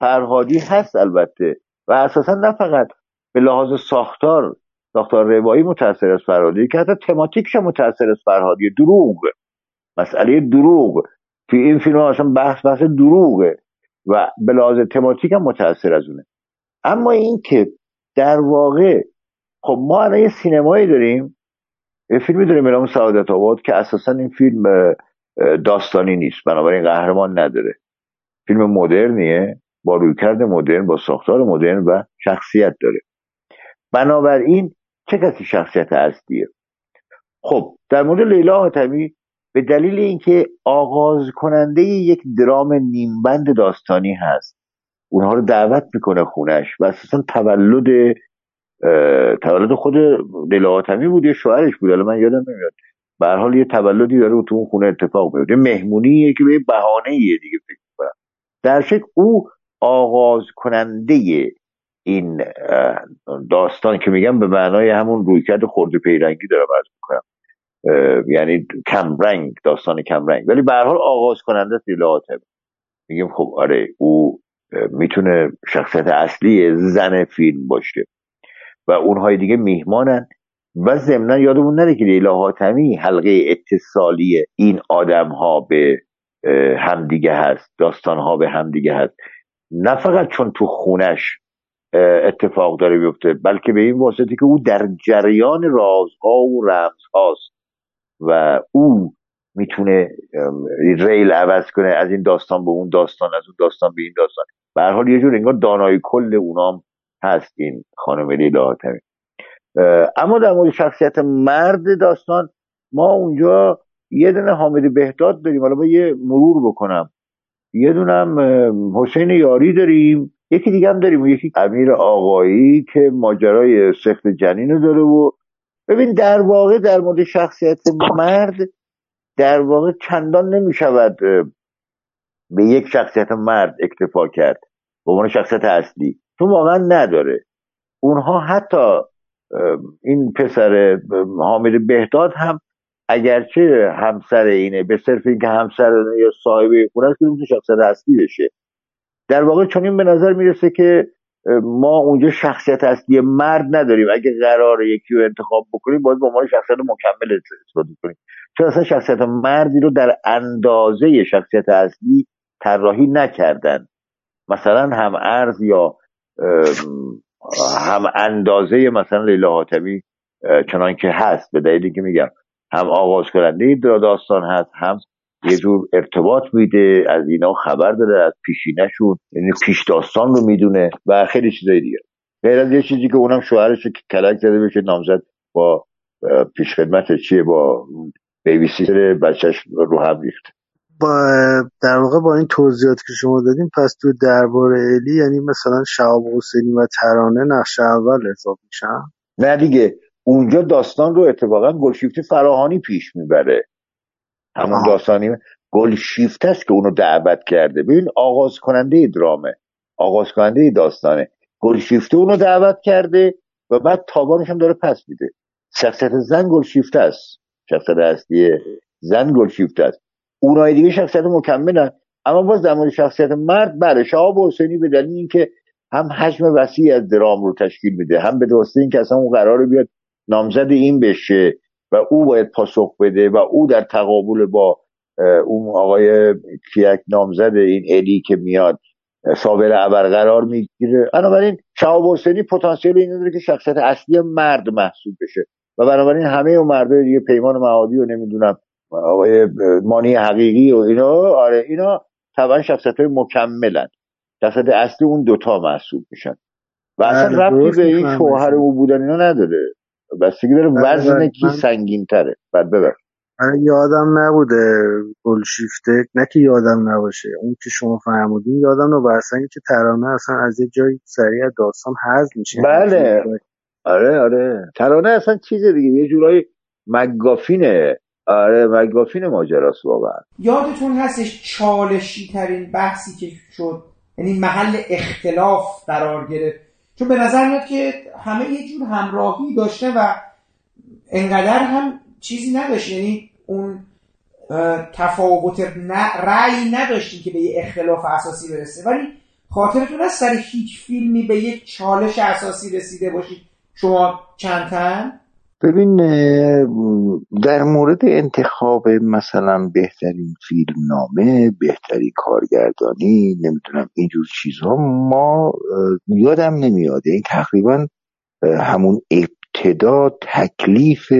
فرهادی هست البته. و اساسا نه فقط به لحاظ ساختار ساختار روایی متأثر از فرهادی که حتی تماتیکش متأثر از فرهادی. دروغ. مسئله دروغ. توی این فیلم اصلا بحث بحث دروغه و به لحاظ تماتیک هم متأثر از اونه. اما این که در واقع خب ما الان یه سینمایی داریم یه فیلمی داریم به نام سعادت آباد که اساسا این فیلم داستانی نیست بنابراین قهرمان نداره. فیلم مدرنیه با رویکرد مدرن با ساختار مدرن و شخصیت داره. بنابراین چه کسی شخصیت اصلیه؟ خب در مورد لیلا حاتمی به دلیل اینکه آغاز کننده یک درام نیمبند داستانی هست. اونها رو دعوت می‌کنه خونش و اساسا تولد تولد خود لیلا حاتمی بود یه شوهرش بود من یادم نمیاد. به حال یه تولدی داره تو اون خونه اتفاق میفته مهمونیه که به بهانه یه دیگه فکر کنم در شکل او آغاز کننده این داستان که میگم به معنای همون رویکرد خرد پیرنگی دارم از می‌کنم. یعنی کمرنگ داستان کمرنگ ولی به حال آغاز کننده لیلا میگیم خب آره او می‌تونه شخصیت اصلی زن فیلم باشه. و اونهای دیگه میهمانن. و ضمنا یادمون نره که لیلا حاتمی حلقه اتصالی این آدم ها به همدیگه هست. داستان ها به همدیگه هست. نه فقط چون تو خونش اتفاق داره بیفته بلکه به این واسطه که او در جریان رازها و رمزهاست. و او می‌تونه ریل عوض کنه از این داستان به اون داستان از اون داستان به این داستان. به هر حال یه جور انگار دانای کل اونام هست این خانم لیلا حاتمی اما در مورد شخصیت مرد داستان ما اونجا یه دونه حامد بهداد داریم. حالا با یه مرور بکنم. یه دونم حسین یاری داریم. یکی دیگه هم داریم. یکی امیر آقایی که ماجرای سخت جنین رو داره و ببین در واقع در مورد شخصیت مرد در واقع چندان نمی شود به یک شخصیت مرد اکتفا کرد به عنوان شخصیت اصلی. چون واقعا نداره. اونها حتی این پسر حامد بهداد هم اگرچه همسر اینه به صرف اینکه همسر یا صاحب خونه است که شخصیت اصلی بشه در واقع چون این به نظر می‌رسه که ما اونجا شخصیت اصلی مرد نداریم. اگه قرار یکی رو انتخاب بکنیم باید به عنوان شخصیت مکمل استفاده کنیم. چون اصلا شخصیت مردی رو در اندازه شخصیت اصلی طراحی نکردن. مثلا هم ارز یا هم اندازه مثلا لیلا حاتمی چنان که هست. به دلیلی که میگم هم آغاز کننده داستان هست هم یه جور ارتباط میده از اینا خبر داره از پیشینشون یعنی پیش داستان رو می‌دونه و خیلی چیزای دیگه. غیر از یه چیزی که اونم شوهرش که کلک زده بشه نامزد با پیش خدمت چیه با بیبی سیتر بچهش رو هم ریخت با در واقع با این توضیحات که شما دادیم پس تو دربار الی یعنی مثلا شهاب حسینی و ترانه نقش اول حساب میشن؟ نه دیگه اونجا داستان رو اتفاقا گلشیفته فراهانی پیش می‌بره. همون داستانی گلشیفته است که اونو دعوت کرده. ببین آغاز کننده درامه. آغاز کننده داستانه گلشیفته اونو دعوت کرده و بعد تابانش هم داره پس میده. شخصیت زن گلشیفته است. شخصیت اصلی زن گلشیفته است. اونای دیگه شخصیت مکملن اما باز در مورد شخصیت مرد بله شهاب حسینی به دلیل اینکه هم حجم وسیعی از درام رو تشکیل میده هم به درسته اینکه اصلا اون قرار بیاد نامزد این بشه. و او باید پاسخ بده و او در تقابل با اون آقای کیک نامزد این الی که میاد صابر ابر قرار می‌گیره. بنابراین شهاب حسینی پتانسیل این داره که شخصیت اصلی مرد محسوب بشه. و بنابراین همه اون مردای دیگه پیمان معادی و نمی‌دونم آقای مانی حقیقی و اینا آره اینا طبعا شخصیت های مکملن. شخصیت اصلی اون دوتا محسوب میشن. و اصلا بله، ربطی به این شوهر او بودن اینا نداره. بستگی داره بله، وزن بله، کی سنگین تره بعد ببر. من یادم نبوده گلشیفته نه که یادم نباشه. اون که شما فرمودین یادم رو اصلا که ترانه اصلا از یه جایی سریع داستان حذف میشه. بله. آره آره. ترانه اصلا چیز دیگه. یه جورایی مگافینه آره مگافین ماجراست واقعا. یادتون هستش چالشی ترین بحثی که شد؟ یعنی محل اختلاف قرار گرفت. چون به نظر میاد که همه یه جور همراهی داشته و انقدر هم چیزی نداشت. یعنی اون تفاوت رأی نداشتیم که به یه اختلاف اساسی برسه. ولی خاطرتون هست سر هیچ فیلمی به یک چالش اساسی رسیده باشید. شما چند تن ببین در مورد انتخاب مثلا بهترین فیلم نامه بهترین کارگردانی نمی‌دونم اینجور چیزها ما یادم نمیاد. این تقریبا همون ابتدا تکلیف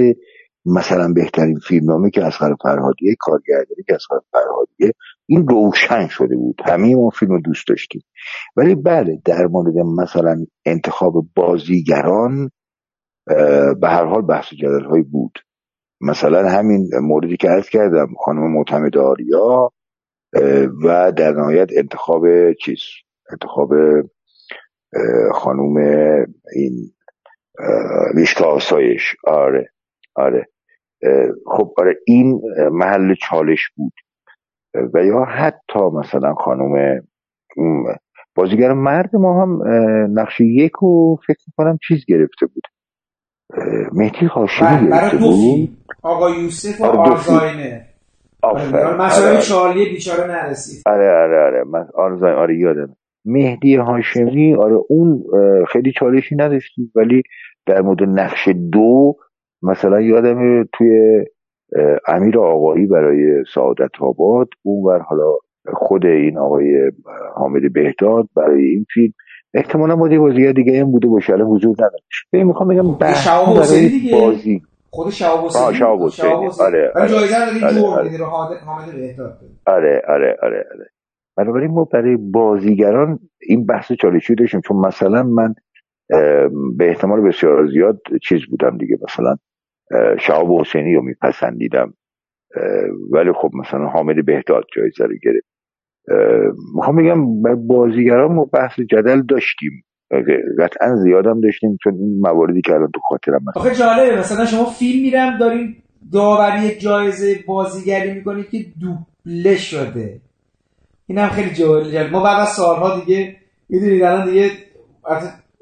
مثلا بهترین فیلمنامه که از فرهادیه کارگردانی که از فرهادیه این روشن شده بود. همه ما فیلم رو دوست داشتیم. ولی بله در مورد مثلا انتخاب بازیگران به هر حال بحث جدل های بود. مثلا همین موردی که عرض کردم خانم معتمد آریا و در نهایت انتخاب چیز؟ انتخاب خانوم این میشکا آسایش. آره آره. خب آره این محل چالش بود. و یا حتی مثلا خانم بازیگر مرد ما هم نقش یک رو فکر کنم چیز گرفته بود. مهدی هاشمی گرفته بود آقا یوسف و آرزاینه. آره، مسئله آره. بیچاره نرسید. آره آره آره. من آرزاین آره یادم مهدی هاشمی آره اون خیلی چالشی نداشتی ولی در مورد نقش دو مثلا یادم توی امیر آقایی برای سعادت آباد اون بر حالا خود این آقای حامد بهداد برای این فیلم. احتمالا بازی بازیگر دیگه هم بوده باشه الان وجود نداشت ببین می‌خوام بگم بحث برای. بازی. خود شعب حسینی. شعب حسینی. آره آره آره حامد بهداد آره آره آره آره. بنابراین ما برای بازیگران این بحث چالشی داشتیم. چون مثلا من به احتمال بسیار زیاد چیز بودم دیگه. مثلا شعب حسینی رو میپسندیدم. ولی خب مثلا حامد بهداد جایزه رو گرفت. می‌خوام بگم بازیگران ما بحث جدل داشتیم. قطعا زیادم داشتیم چون این مواردی که الان تو خاطرم هست. آخه جالبه مثلا شما فیلم میرم داریم داوری جایزه بازیگری می‌کنید که دوبله شده. این هم خیلی جالب. ما بعد از سالها دیگه می‌دونید الان دیگه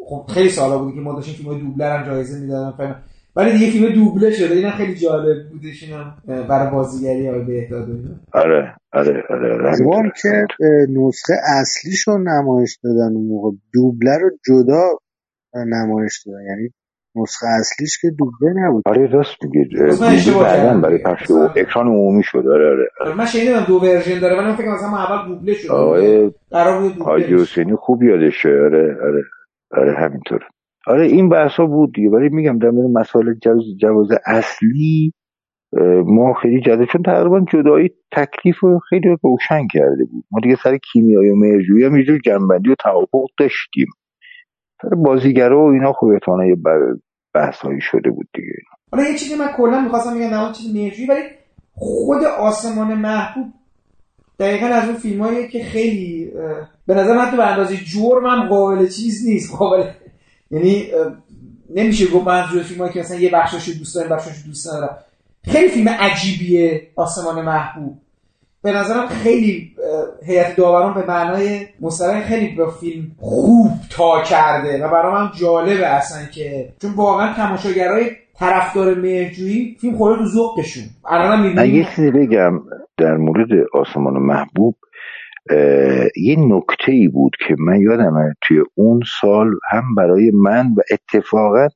خب خیلی سالا بود که ما داشتیم فیلم دوبله هم جایزه می‌دادن ولی دیگه فیلم دوبله شده. اینم خیلی جالب بودش اینم برای بازیگری های بهداد آره آره آره, آره. که نسخه اصلیشو نمایش دادن اون موقع. دوبله رو جدا نمایش دادن. یعنی نسخه اصلیش که دوبله نبود. آره راست اشتباه بعداً کردم. برای. پخش اکران عمومی شد. آره آره آره، من شنیدم دو ورژن داره ولی من فکر مثلا اول دوبله شد آقای قرار بود دوبله حاجی. حسینی خوب یادشه. آره آره آره همینطور. آره این بحثا بود دیگه. ولی میگم در مورد مسائل جواز, جواز اصلی ما خیلی جده چون تقریبا جدایی تکلیف رو خیلی روشن کرده بود. ما دیگه سر کیمیایی و مهرجویی هم یه جنبندی و توافق داشتیم. سر بازیگرا و اینا احتمالاً یه بحث هایی شده بود دیگه. حالا یه چیزی من کلا می‌خواستم بگم نه چیز مهرجویی ولی خود آسمان محبوب دقیقا از اون فیلم که خیلی به نظر تو به اندازه جرم هم قابل چیز نیست. قابل یعنی نمیشه گفت من جور فیلم که مثلا یه بخشش دوست دارم بخشش دوست ندارم. خیلی فیلم عجیبیه آسمان محبوب. به نظرم خیلی هیئت داوران به معنای مستقیم خیلی با فیلم خوب تا کرده و برام هم جالبه اصلا که چون واقعا تماشاگرای طرفدار مهرجویی فیلم خورده تو ذوقشون. الان من یه بگم در مورد آسمان محبوب. یه نکته ای بود که من یادمه توی اون سال هم برای من و اتفاقا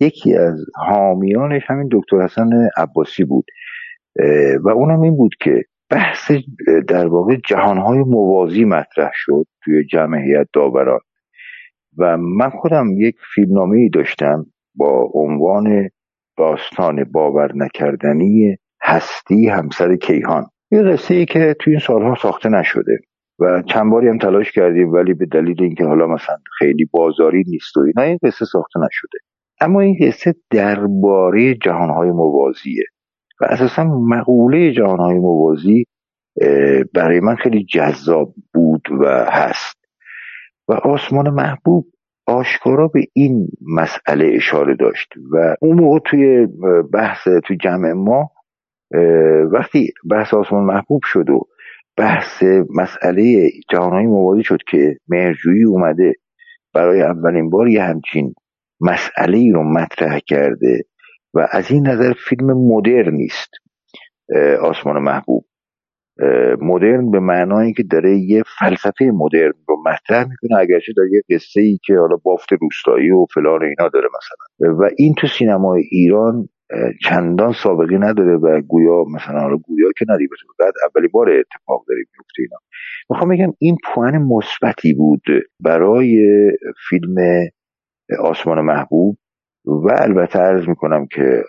یکی از حامیانش همین دکتر حسن عباسی بود. و اونم این بود که بحث در واقع جهانهای موازی مطرح شد توی جمعیت داوران. و من خودم یک فیلمنامه ای داشتم با عنوان داستان باور نکردنی هستی همسر کیهان. یه قصه ای که توی این سالها ساخته نشده. و چند باری هم تلاش کردیم ولی به دلیل اینکه حالا مثلا خیلی بازاری نیست و این قصه ساخته نشده. اما این قصه درباره جهانهای موازیه و اساسا مقوله جهانهای موازی برای من خیلی جذاب بود و هست. و آسمان محبوب آشکارا به این مسئله اشاره داشت و اون موقع توی بحث توی جمع ما وقتی بحث آسمان محبوب شد و بحث مسئله جهانهای موازی شد که مهرجویی اومده برای اولین بار یه همچین مسئله ای رو مطرح کرده و از این نظر فیلم مدرن اه، آسمان محبوب. مدرن به معنای که داره یه فلسفه مدرن رو مطرح می‌کنه اگرچه داره یه قصه ای که حالا بافت روستایی و فلان اینا داره مثلا. و این تو سینمای ایران چندان سابقه نداره و گویا مثلا گویا که نداره بعد اولی بار اتفاق داره میفته اینا. می‌خوام بگم این پوان مثبتی بود برای فیلم آسمان محبوب و البته عرض می‌کنم که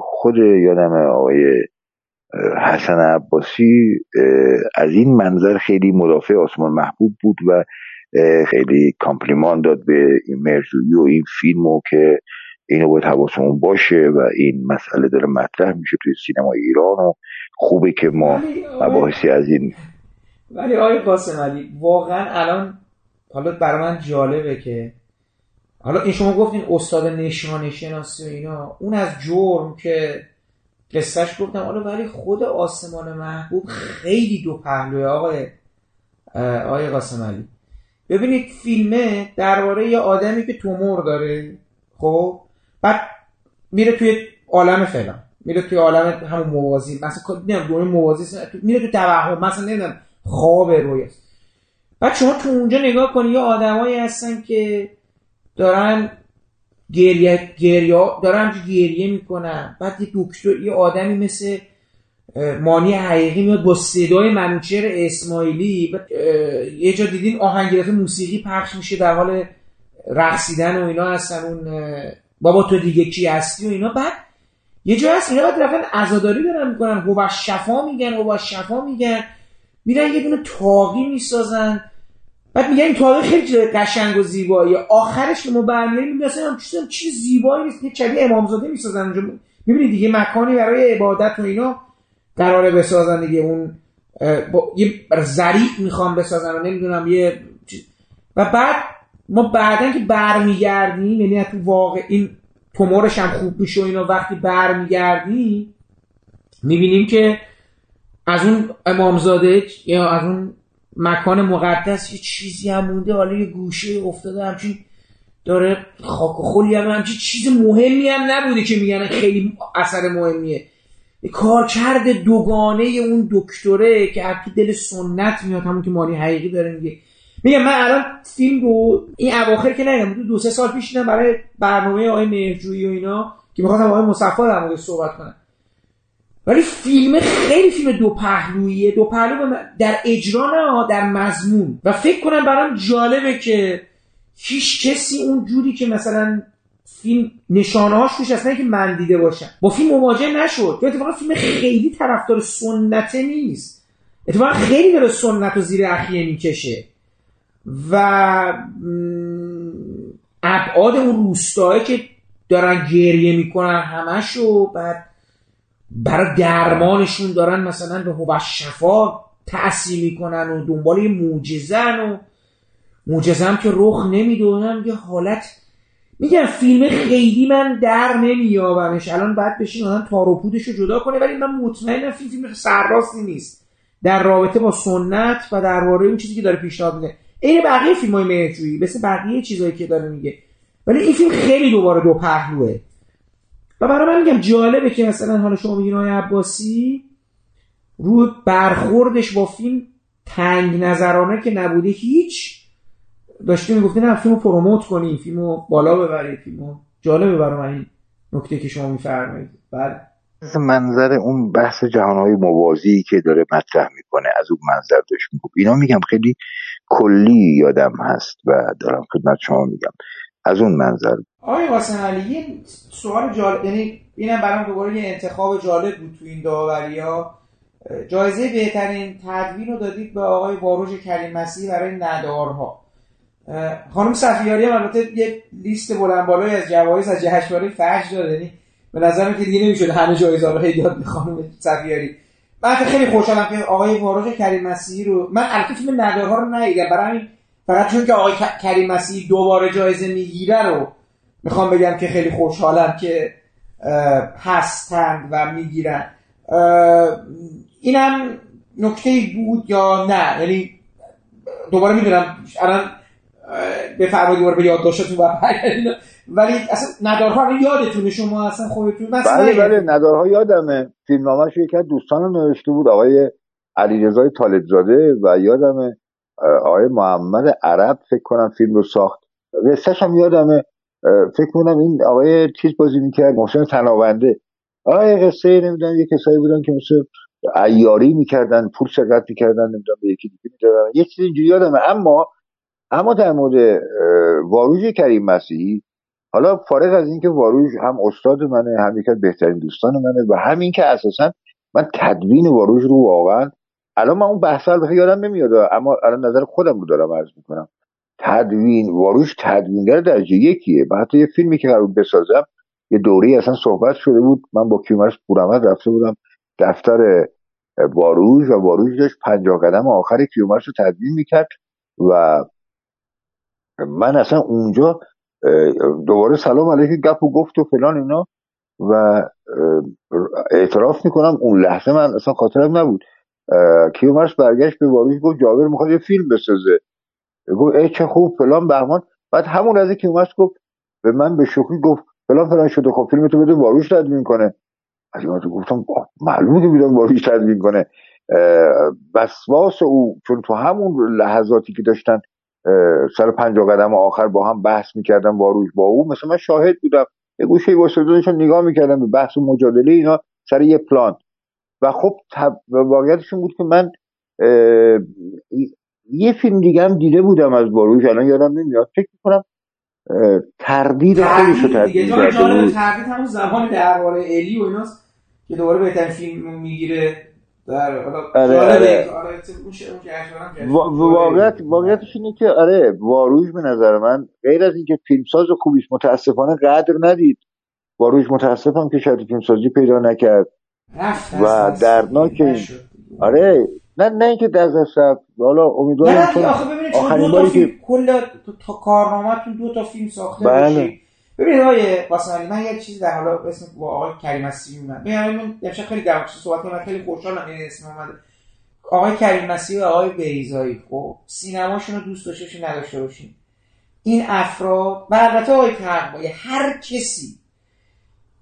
خود یادم آقای حسن عباسی از این منظر خیلی مدافع آسمان محبوب بود و خیلی کامپلیمان داد به این مرجویی و این فیلم که اینو باید حواسمون باشه و این مسئله داره مطرح میشه توی سینما ایران و خوبه که ما مباحثی از این ولی آقای قاسم علی واقعا الان حالا برای من جالبه که حالا این شما گفتین استاد نشانه شناسی و اینا اون از جرم که قصهش گفتم. حالا ولی خود آسمان محبوب خیلی دو پهلوه آقای آقای قاسم علی. ببینید فیلمه درباره یه آدمی که تومور داره خب؟ بعد میره توی عالم فعلا میره توی عالم همون موازی. مثلا نمی‌دونم دنیای موازی. میره تو توهم. مثلا نمی‌دونم خواب روی است بعد شما تو اونجا نگاه کنی یه آدمایی هستن که دارن گریه گریه دارن گریه می‌کنن. بعد یه دکتر یه آدمی مثل مانی حقیقی میاد با صدای منوچهر اسماعیلی. یه جا دیدین آهنگرات موسیقی پخش میشه در حال رقصیدن و اینا هستن اون بابا تو دیگه کی هستی و اینا. بعد یه جا هست اینا بعد رفتن عزاداری دارن می‌کنن. هو شفا میگن هو شفا میگن. میرن یه دونه تاقی می‌سازن. بعد میگن این تاقی خیلی قشنگ و زیبایی آخرش که ما برمیاریم میگن اصلا چیز چیز زیبایی نیست. یه شبیه امامزاده می‌سازن اونجا. می‌بینید دیگه مکانی برای عبادت و اینا قراره بسازن دیگه. اون با یه زریع می‌خوام بسازن و نمی‌دونم یه. و بعد ما بعدا که برمیگردیم یعنی تو واقع این تومورش هم خوب میشه و اینا وقتی برمیگردیم می‌بینیم که از اون امامزاده یا از اون مکان مقدس یه چیزی هم مونده. حالا یه گوشه افتاده همچین داره خاک و خلی هم همچین چیز مهمی هم نبوده که میگن خیلی اثر مهمیه. کارکرد دوگانه اون دکتره که از دل سنت میاد همون که مانی حقیقی داره میگه. میگم من الان فیلم رو این اواخر که ندیدم دو سه سال پیش دیدم برای برنامه آقای مهرجویی و اینا که می‌خواستم آقای مصفا در مورد صحبت کنم. ولی فیلم خیلی فیلم دو پهلویه دو پهلو در اجرا نه در مضمون. و فکر کنم برام جالبه که هیچ کسی اون جوری که مثلا فیلم نشانه هاش توش اصلا که من دیده باشم. با فیلم مواجه نشد. تو اتفاقا فیلم خیلی طرفدار سنته نیست. اتفاقا خیلی داره سنت و زیر اخیه می‌کشه. و ابعاد اون روستایی که دارن گریه می‌کنن همشو بعد برای درمانشون دارن مثلا به حب شفا تأثیر می‌کنن و دنبال یه موجزن و موجزه هم که رخ نمی‌دونم یه حالت. میگم فیلم خیلی من در نمیابمش الان باید بشین آدم تار و پودش رو جدا کنه ولی من مطمئنم فیلم فیلم سرراستی نیست. در رابطه با سنت و درباره اون چیزی که داره پیشنهاد میده. این بقیه فیلم های مهرجویی مثل بقیه چیزهایی که داره میگه. ولی این فیلم خیلی دوباره دو پهلوه. و برای من میگم جالبه که مثلا حالا شما میگین آقای عباسی رو برخوردش با فیلم تنگ نظرانه که نبوده هیچ. داشته می‌گفته نه فیلمو پروموت کنی فیلمو بالا ببرید فیلمو جالبه برای من این نکته که شما میفرمایید. بله. منظر اون بحث جهانهای موازی که داره مطرح می‌کنه از اون منظر داشت می‌گفت. اینا میگم خیلی کلی یادم هست و دارم خدمت شما میگم. از اون منظر. آقای قاسم علی یه سوال جالب یعنی اینم برام دوباره یه انتخاب جالب بود تو این داوری ها. جایزه بهترین تدوین رو دادید به آقای واروژ کریم مسیحی برای ندارها. خانم صفیاری هم البته یه لیست بلند بالای از جوایز از جشنواره فجر داره یعنی به نظرم که دیگه نمی‌شد همه جایزه رو هدیات به خانم صفیاری. من خیلی خوشحالم که آقای واروژ کریم مسیحی رو من البته فیلم ندارها رو ندیدم برای همین فقط چون که آقای کریم مسیحی دوباره جایزه می‌گیره رو می‌خوام بگم که خیلی خوشحالم که هستند و می‌گیرن. اینم نکته بود یا نه؟ یعنی دوباره می‌دونم الان به دوباره به یاد داشتتون ولی اصلا ندارها رو یادتونه شما اصلا خودتون. بله بله ندارها یادمه. فیلم نامش یکی از دوستانم نوشته بود آقای علیرضا طالبزاده و یادمه آقای محمد عرب فکر کنم فیلم رو ساخت. قصهش هم یادمه. فکر کنم این آقای چیز بازی می‌کرد محسن تناونده آقای قصه نمی‌دونم یه کسایی بودن که مثل ایاری می‌کردن پول سرقت می‌کردن نمی‌دونم به یکی دیگه می‌دادن. یه چیز اینجوری یادمه. اما اما در مورد واروژ کریم مسیحی حالا فارغ از اینکه واروژ هم استاد منه هم یکی بهترین دوستان منه و همین که اساسا من تدوین واروژ رو واقعا الان من اون بحث رو یادم نمیاد اما الان نظر خودم رو دارم عرض می‌کنم. تدوین واروش تدوینگر درجه یکیه. من حتی یه فیلمی که قرار بسازم یه دوره اصلا صحبت شده بود. من با کیومرس پورمد رفته بودم دفتر واروژ و واروژ داشت پنجاه قدم آخر کیومرس رو تدوین می‌کرد و من اصلا اونجا دوباره سلام علیکم گپ و گفت و فلان اینا. و اعتراف می‌کنم اون لحظه من اصلا خاطرم نبود. کیومرس برگشت به واروژ گفت جابر می‌خواد یه فیلم بسازه. گفت ای چه خوب فلان بهمان. بعد همون از کیومرس گفت به من به شوخی گفت فلان فلان شده خب فیلم تو بده واروش تدوین کنه. از من گفتم معلومه که بیدم واروش تدوین کنه. وسواس او چون تو همون لحظاتی که داشتن سر پنجاه قدم آخر با هم بحث می‌کردن واروش با او. مثلا من شاهد بودم. یه گوشه واسه نگاه می‌کردم به بحث و مجادله اینا سر یه پلان. و خب واقعیتشون بود که من یه فیلم دیگه هم دیده بودم از باروش الان یادم نمیاد. فکر می‌کنم تردید خودش رو تردید کرده بود. تردید همون زمان درباره الی و ایناست که دوباره بهترین فیلم می‌گیره. آره آره. واقعیت واقعیتش اینه که آره واروژ به نظر من غیر از اینکه فیلمساز خوبیش متاسفانه قدر ندید واروژ متاسفم که شاید فیلمسازی پیدا نکرد. و دردناک آره نه نه اینکه دست از حالا امیدوارم نه آخه ببینید آخرین باری که کل تا کارنامه‌تون دو تا فیلم ساخته بله. ببینید آقای قاسمی من یه چیز در حالا اسم با آقای کریم مسیحی میگم. ببینید من امشب خیلی در صحبت کردم خیلی خوشحالم این اسم اومده. آقای کریم مسیحی و آقای بیزایی خب سینماشون رو دوست داشته باشین نداشته باشین. این افراد و البته آقای هر کسی.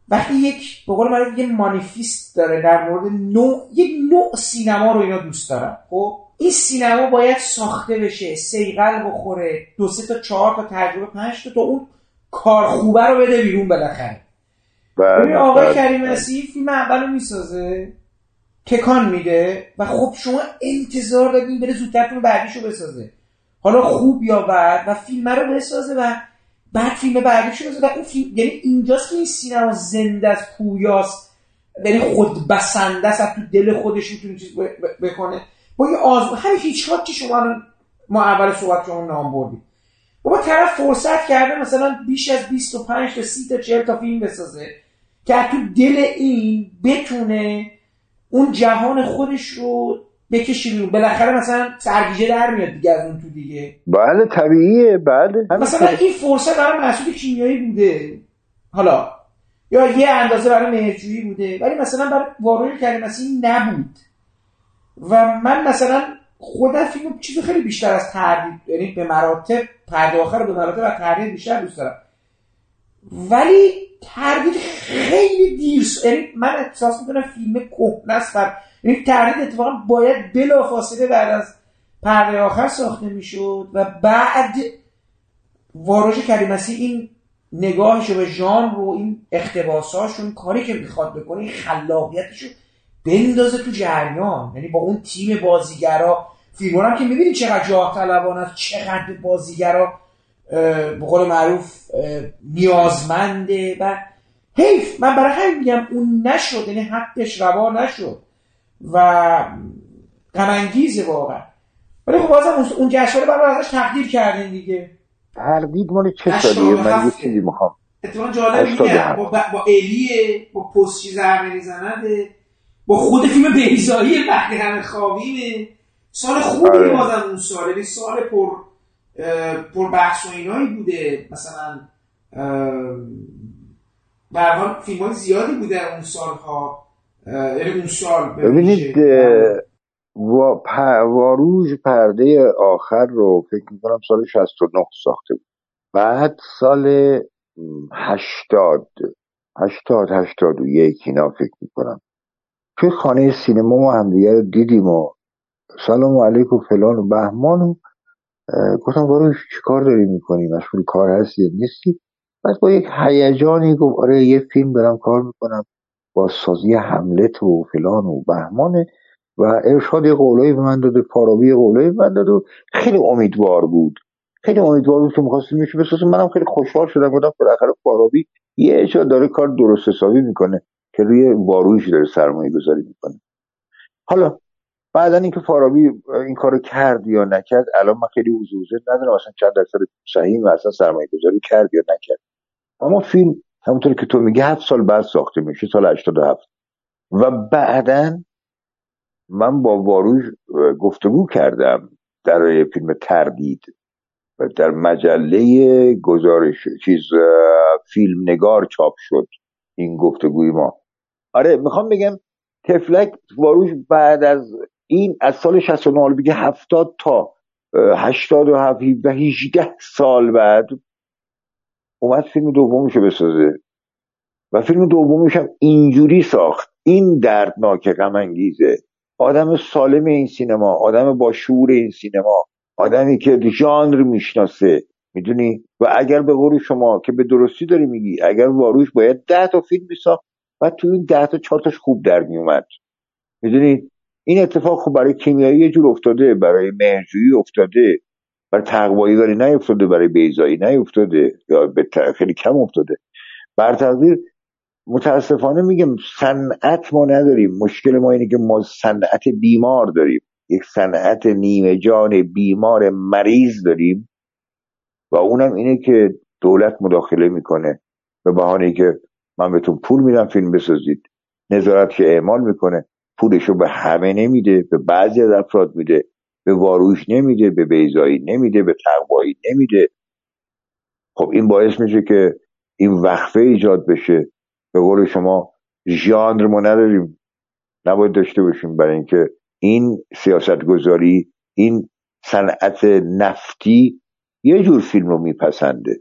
وقتی یک به قول معروف یه مانیفیست داره در مورد نوع یک نوع سینما رو اینا دوست دارن خب؟ این سینما باید ساخته بشه سیقل بخوره دو سه تا چهار تا تجربه پنج تا تو اون کار خوبه رو بده بیرون بالاخره. بله، ببین آقای بله. کریم مسیح فیلم اولو می‌سازه تکان میده و خب شما انتظار دارین بره زودتر فیلم بعدیشو بسازه. حالا خوب یا بد و فیلم رو بسازه و بعد فیلم بعدیشو بسازه. و اون فیلم یعنی اینجاست که این سینما زنده از پویاست. یعنی خود بسنده است تو دل خودش می‌تونه چیز بکنه. با یه آزمون همین هیچ که شما ما اول صحبت شما نام بردیم. بابا طرف فرصت کرده مثلا بیش از 25 تا 30 تا 40 تا فیلم بسازه که تو دل این بتونه اون جهان خودش رو بکشه بیرون. بالاخره مثلا سرگیجه در میاد دیگه از اون تو دیگه. بله طبیعیه بله. مثلا. این فرصت برای مسعود کیمیایی بوده. حالا یا یه اندازه برای مهرجویی بوده. ولی مثلا برای وارون کریمسی نبود. و من مثلا خودم فیلم چیز خیلی بیشتر از تردید یعنی به مراتب پرده آخر به مراتب و تردید بیشتر دوست دارم. ولی تردید خیلی دیر یعنی من احساس می‌کنم فیلم کهنه است و یعنی تردید اتفاقا باید بلا فاصله بعد از پرده آخر ساخته می‌شد و بعد واروژ کریمسی این نگاهش به ژان رو این اقتباساش اون کاری که می‌خواد بکنه این رو بندازه تو جریان. یعنی با اون تیم بازیگرا. فیلم هم که می‌بینید چقدر جاه طلبان است چقدر بازیگرا به قول معروف نیازمنده. و حیف من برای همین میگم اون نشد یعنی حقش روا نشد. و غمانگیزه واقعا. ولی خب بازم اون- جشنواره برای ازش تقدیر کردین دیگه. تردید مال چه سالیه؟ من یه. چیزی می‌خوام. اتفاقا جالب. با, با الیه با پستچی زرمنی زنده با خود فیلم بیزایی وقتی همه خوابیمه سال خوبی آره. بازم اون سال یعنی سال پر پر بحث و اینایی بوده. مثلا به حال فیلم های زیادی بوده اون سالها. اه، یعنی اون سال ببینید ویژه. اه، وا... پ... واروژ پرده آخر رو فکر می‌کنم سال 69 ساخته بود. بعد سال م، 80 80 81 اینا فکر می‌کنم. توی خانه سینما ما همدیگه رو دیدیم و سلام علیکم فلان و بهمان و گفتم واروژ چیکار داری می‌کنی؟ مشغول کار هستی نیستی؟ بعد با یک هیجانی گفت آره یه فیلم دارم کار می‌کنم با سازی حملت و فلان و بهمانه و ارشاد یه قولایی به من داده فارابی یه قولایی به من داد و خیلی امیدوار بود. خیلی امیدوار بود که می‌خواستیم میشه بسازه منم خیلی خوشحال شدم. گفتم بالاخره فارابی یه جا داره کار درست حسابی می‌کنه. که روی واروش داره سرمایه گذاری می‌کنه. حالا بعدا اینکه فارابی این کارو کرد یا نکرد الان من خیلی حضور ندارم. اصلا چند درصد صحیح و اصلا سرمایه گذاری کرد یا نکرد. اما فیلم همونطور که تو میگی هفت سال بعد ساخته میشه سال 87 و بعدا من با واروژ اه، گفتگو کردم در فیلم تردید و در مجله گزارش چیز فیلم نگار چاپ شد. این گفتگوی ما. آره می‌خوام بگم تفلک واروژ بعد از این از سال 69 حالا بگه 70 تا اه، 87 و 18 سال بعد اومد فیلم دومشو بسازه. و فیلم دومش هم اینجوری ساخت. این دردناک غم انگیزه. آدم سالم این سینما آدم با شعور این سینما آدمی که ژانر می‌شناسه می‌دونی؟ و اگر به قول شما که به درستی داری میگی اگر واروش باید ده تا فیلم میساخت و تو این ده تا چهار تاش خوب در میومد. می‌دونی؟ این اتفاق خب برای کیمیایی یه جور افتاده برای مهرجویی افتاده برای تقوایی نیفتاده برای بیزایی نیفتاده یا به خیلی کم افتاده. بر تقدیر متاسفانه میگم صنعت ما نداریم. مشکل ما اینه که ما صنعت بیمار داریم. یک صنعت نیمه جان بیمار مریض داریم و اونم اینه که دولت مداخله می‌کنه. به بهانه که من بهتون پول میدم فیلم بسازید. نظارت که اعمال می‌کنه پولشو به همه نمیده به بعضی از افراد میده به واروش نمیده به بیزایی نمیده به تقوایی نمیده. خب این باعث میشه که این وقفه ایجاد بشه. به قول شما ژانر ما نداریم. نباید داشته باشیم برای اینکه این سیاست گذاری این صنعت نفتی یه جور فیلم رو میپسنده.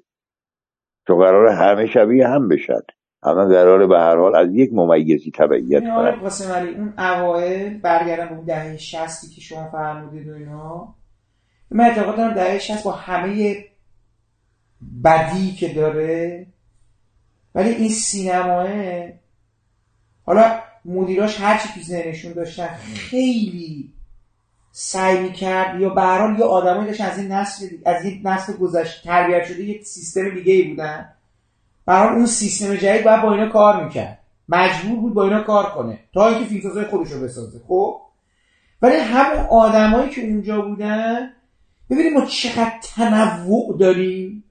تو قرار همه شبیه هم بشن. الان در حال به هر حال از یک ممیزی تبعیت کنن اون اوایل برگردم اون دهه شستی که شما فرمودید و اینا. من اعتقاد دارم دهه شست با همه بدی که داره ولی این سینماه حالا مدیراش هر چی تو ذهنشون داشتن خیلی سعی می‌کرد یا به یا آدمایی داشتن از این نسل از این نسل گذشته تربیت شده یک سیستم دیگه ای بودن. برای اون سیستم جدید باید با اینا کار می‌کرد. مجبور بود با اینا کار کنه تا اینکه فیلمسازای خودش رو بسازه خب؟ ولی همون آدمایی که اونجا بودن ببینیم ما چقدر تنوع داریم.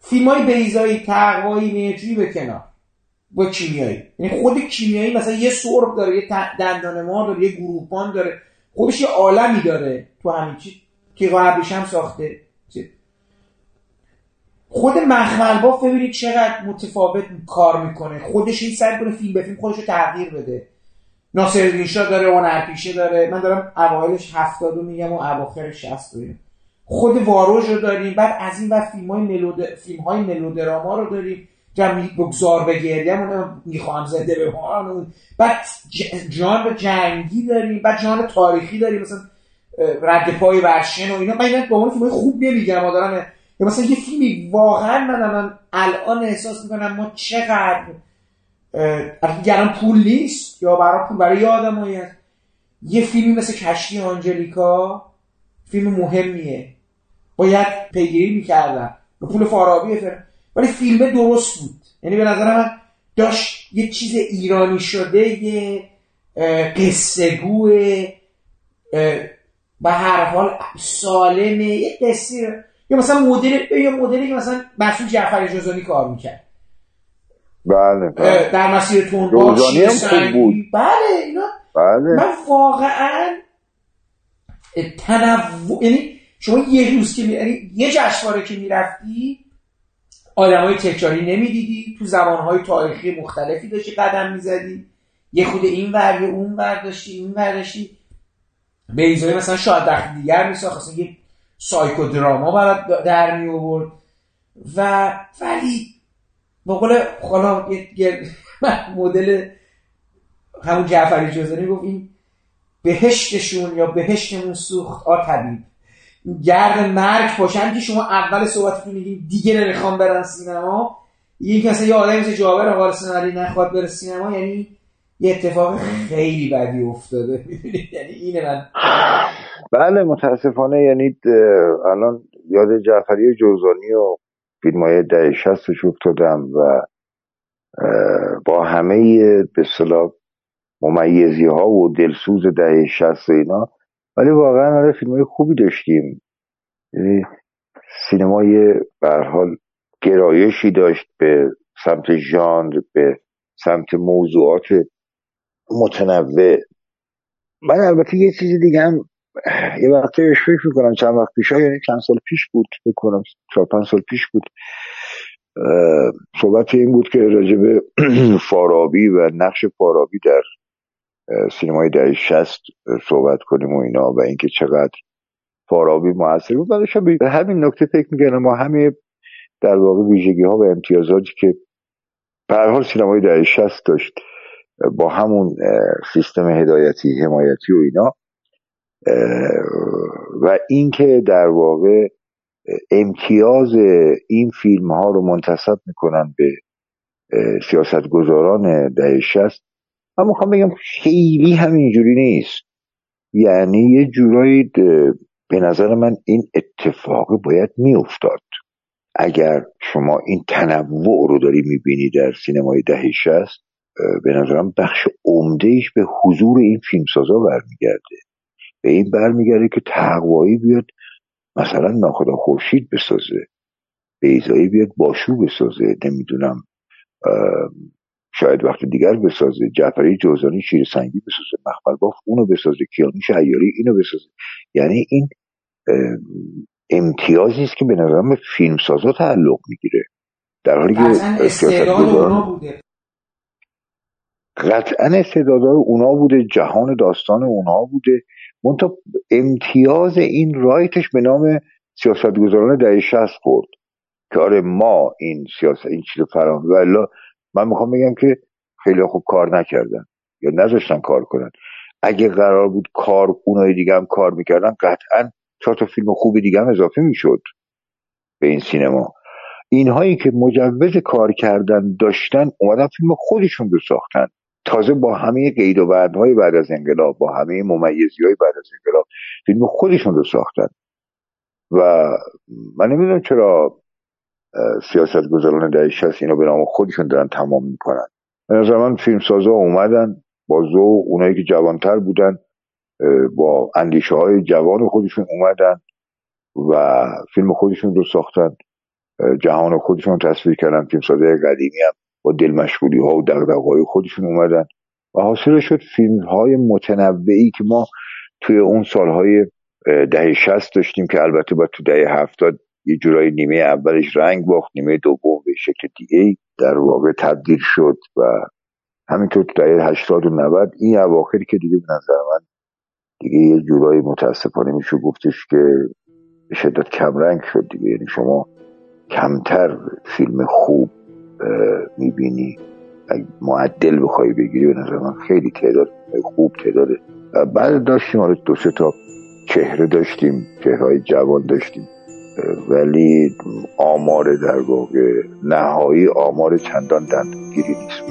فیلم های بیزایی تقوایی متری به کنار با کیمیایی. یعنی خود کیمیایی مثلا یه سرب داره یه دندان ما داره یه گروپان داره. خودش یه عالمی داره تو همین چی که قبلش هم ساخته. خود مخمل باف ببینید چقدر متفاوت کار می‌کنه. خودش این سعی کنه فیلم به فیلم خودش رو تغییر بده. ناصر شاه داره هنرپیشه داره. من دارم اوایلش هفتاد میگم و اواخر شست داریم خود واروژ رو داریم. بعد از این وقت فیلم های, ملود... فیلم های ملودراما رو داریم. جمعی بگذار به گریه می‌خوام زده به بعد جان جنگی داریم. بعد جان تاریخی داریم. مثلا رد پای ورشن و اینا. من اینا به فیلم خوب نمیگم. دارم مثلا یه فیلمی واقعا من الان الان احساس می‌کنم ما چقدر گرم پول نیست یا برای پول برای یه آدم یه فیلمی مثل کشتی آنجلیکا فیلم مهمیه. باید پیگیری می‌کردم. به پول فارابی ولی فیلم درست بود. یعنی به نظر من داشت یه چیز ایرانی شده یه قصه به هر حال سالمه. یه قصه یا مثلا مدل یا مدلی که مثلا مسعود جعفری جزانی کار می‌کرد. بله, بله. در مسیر تون جزانی هم خوب بود. بله اینا بله. من واقعا تنوع یعنی شما یه روز که می... یعنی یه جشنواره که می‌رفتی های تکراری نمی‌دیدی. تو زمانهای تاریخی مختلفی داشتی قدم می‌زدی. یه خود این ور اون ور داشتی این ور داشتی. به مثلا شاید دخل دیگر میساخت. اصلا یه سایکودراما برات در می آورد. و ولی با قول حالا یه مدل همون جعفری جزانی گفت این بهشتشون یا بهشتمون سوخت آ طبیب. گرد مرگ باشن که شما اول صحبتتون میگین دیگه نمی‌خوام برن سینما. که مثلا یه آدمی مثل جابر آقا سناری نخواد بره سینما یعنی یه اتفاق خیلی بدی افتاده یعنی اینه من. بله متاسفانه یعنی الان یاد جعفری جوزانی و فیلم های ده شستش افتادم و با همه به صلاح ممیزی ها و دلسوز ده شست اینا. ولی واقعا آره فیلم های خوبی داشتیم. یعنی سینمای حال گرایشی داشت به سمت ژانر به سمت موضوعات متنوع. من البته یه چیزی دیگه هم یه وقتی فکر می‌کنم چند وقت پیش یعنی چند سال پیش بود بکنم چهار پنج سال پیش بود صحبت این بود که راجب فارابی و نقش فارابی در سینمای دهه شست صحبت کنیم و اینا و اینکه چقدر فارابی موثر بود. بعدش به همین نکته فکر می‌کنم ما همه در واقع ویژگی ها و امتیازاتی که به حال سینمای دهه شست داشت با همون سیستم هدایتی حمایتی و اینا و اینکه در واقع امتیاز این فیلم ها رو منتصب می‌کنن به سیاستگزاران دهه شست من می‌خوام بگم خیلی همینجوری نیست. یعنی یه جورایی به نظر من این اتفاق باید میافتاد. اگر شما این تنوع رو داری می‌بینی در سینمای دهه شست به نظرم بخش عمدهش به حضور این فیلمسازا برمیگرده. به این برمیگرده که تقوایی بیاد مثلا ناخدا خورشید بسازه بیزایی بیاد باشو بسازه نمی‌دونم شاید وقت دیگر بسازه جعفری جوزانی شیر سنگی بسازه مخبر باف اونو بسازه کیانوش عیاری اینو بسازه. یعنی این امتیازی است که به نظرم فیلمسازا تعلق می‌گیره. در حالی که قطعا استعدادهای اونا بوده جهان داستان اونا بوده. منتها امتیاز این رایتش به نام سیاستگزاران دهه شست خورد. که آره ما این سیاست این چیز فراهم و من می‌خوام بگم که خیلی خوب کار نکردن. یا نذاشتن کار کنن. اگه قرار بود کار اونای دیگه هم کار می‌کردن قطعا چهار تا فیلم خوب دیگه هم اضافه می‌شد به این سینما. اینهایی که مجوز کار کردن داشتن اومدن فیلم خودشون رو ساختن. تازه با همه قید و بعدهای بعد از انقلاب با همه ممیزی های بعد از انقلاب فیلم خودشون رو ساختن. و من نمی‌دونم چرا سیاست گذاران دهه شست اینو به نام خودشون دارن تمام می‌کنن. به نظر من فیلم سازا اومدن با ذوق اونایی که جوانتر بودن با اندیشه های جوان خودشون اومدن و فیلم خودشون رو ساختن. جهان خودشون تصویر کردن. فیلم سازه قدیمی هم با دل ها و دقدقه خودشون اومدن و حاصل شد فیلم های متنوعی که ما توی اون سالهای دهه شست داشتیم که البته با تو دهه هفتاد یه جورایی نیمه اولش رنگ باخت نیمه دوم به شکل دیگه در واقع تبدیل شد و همینطور تو دهه هشتاد و نود این اواخری که دیگه به نظر من دیگه یه جورایی متاسفانه میشه گفتش که به شدت کمرنگ شد دیگه. یعنی شما کمتر فیلم خوب می‌بینی. معدل بخوای بگیری به نظر من خیلی تعداد خوب تعداده بعد داشتیم حالا دو سه تا چهره داشتیم چهرهای جوان داشتیم. ولی آمار در واقع نهایی آمار چندان دندگیری نیست.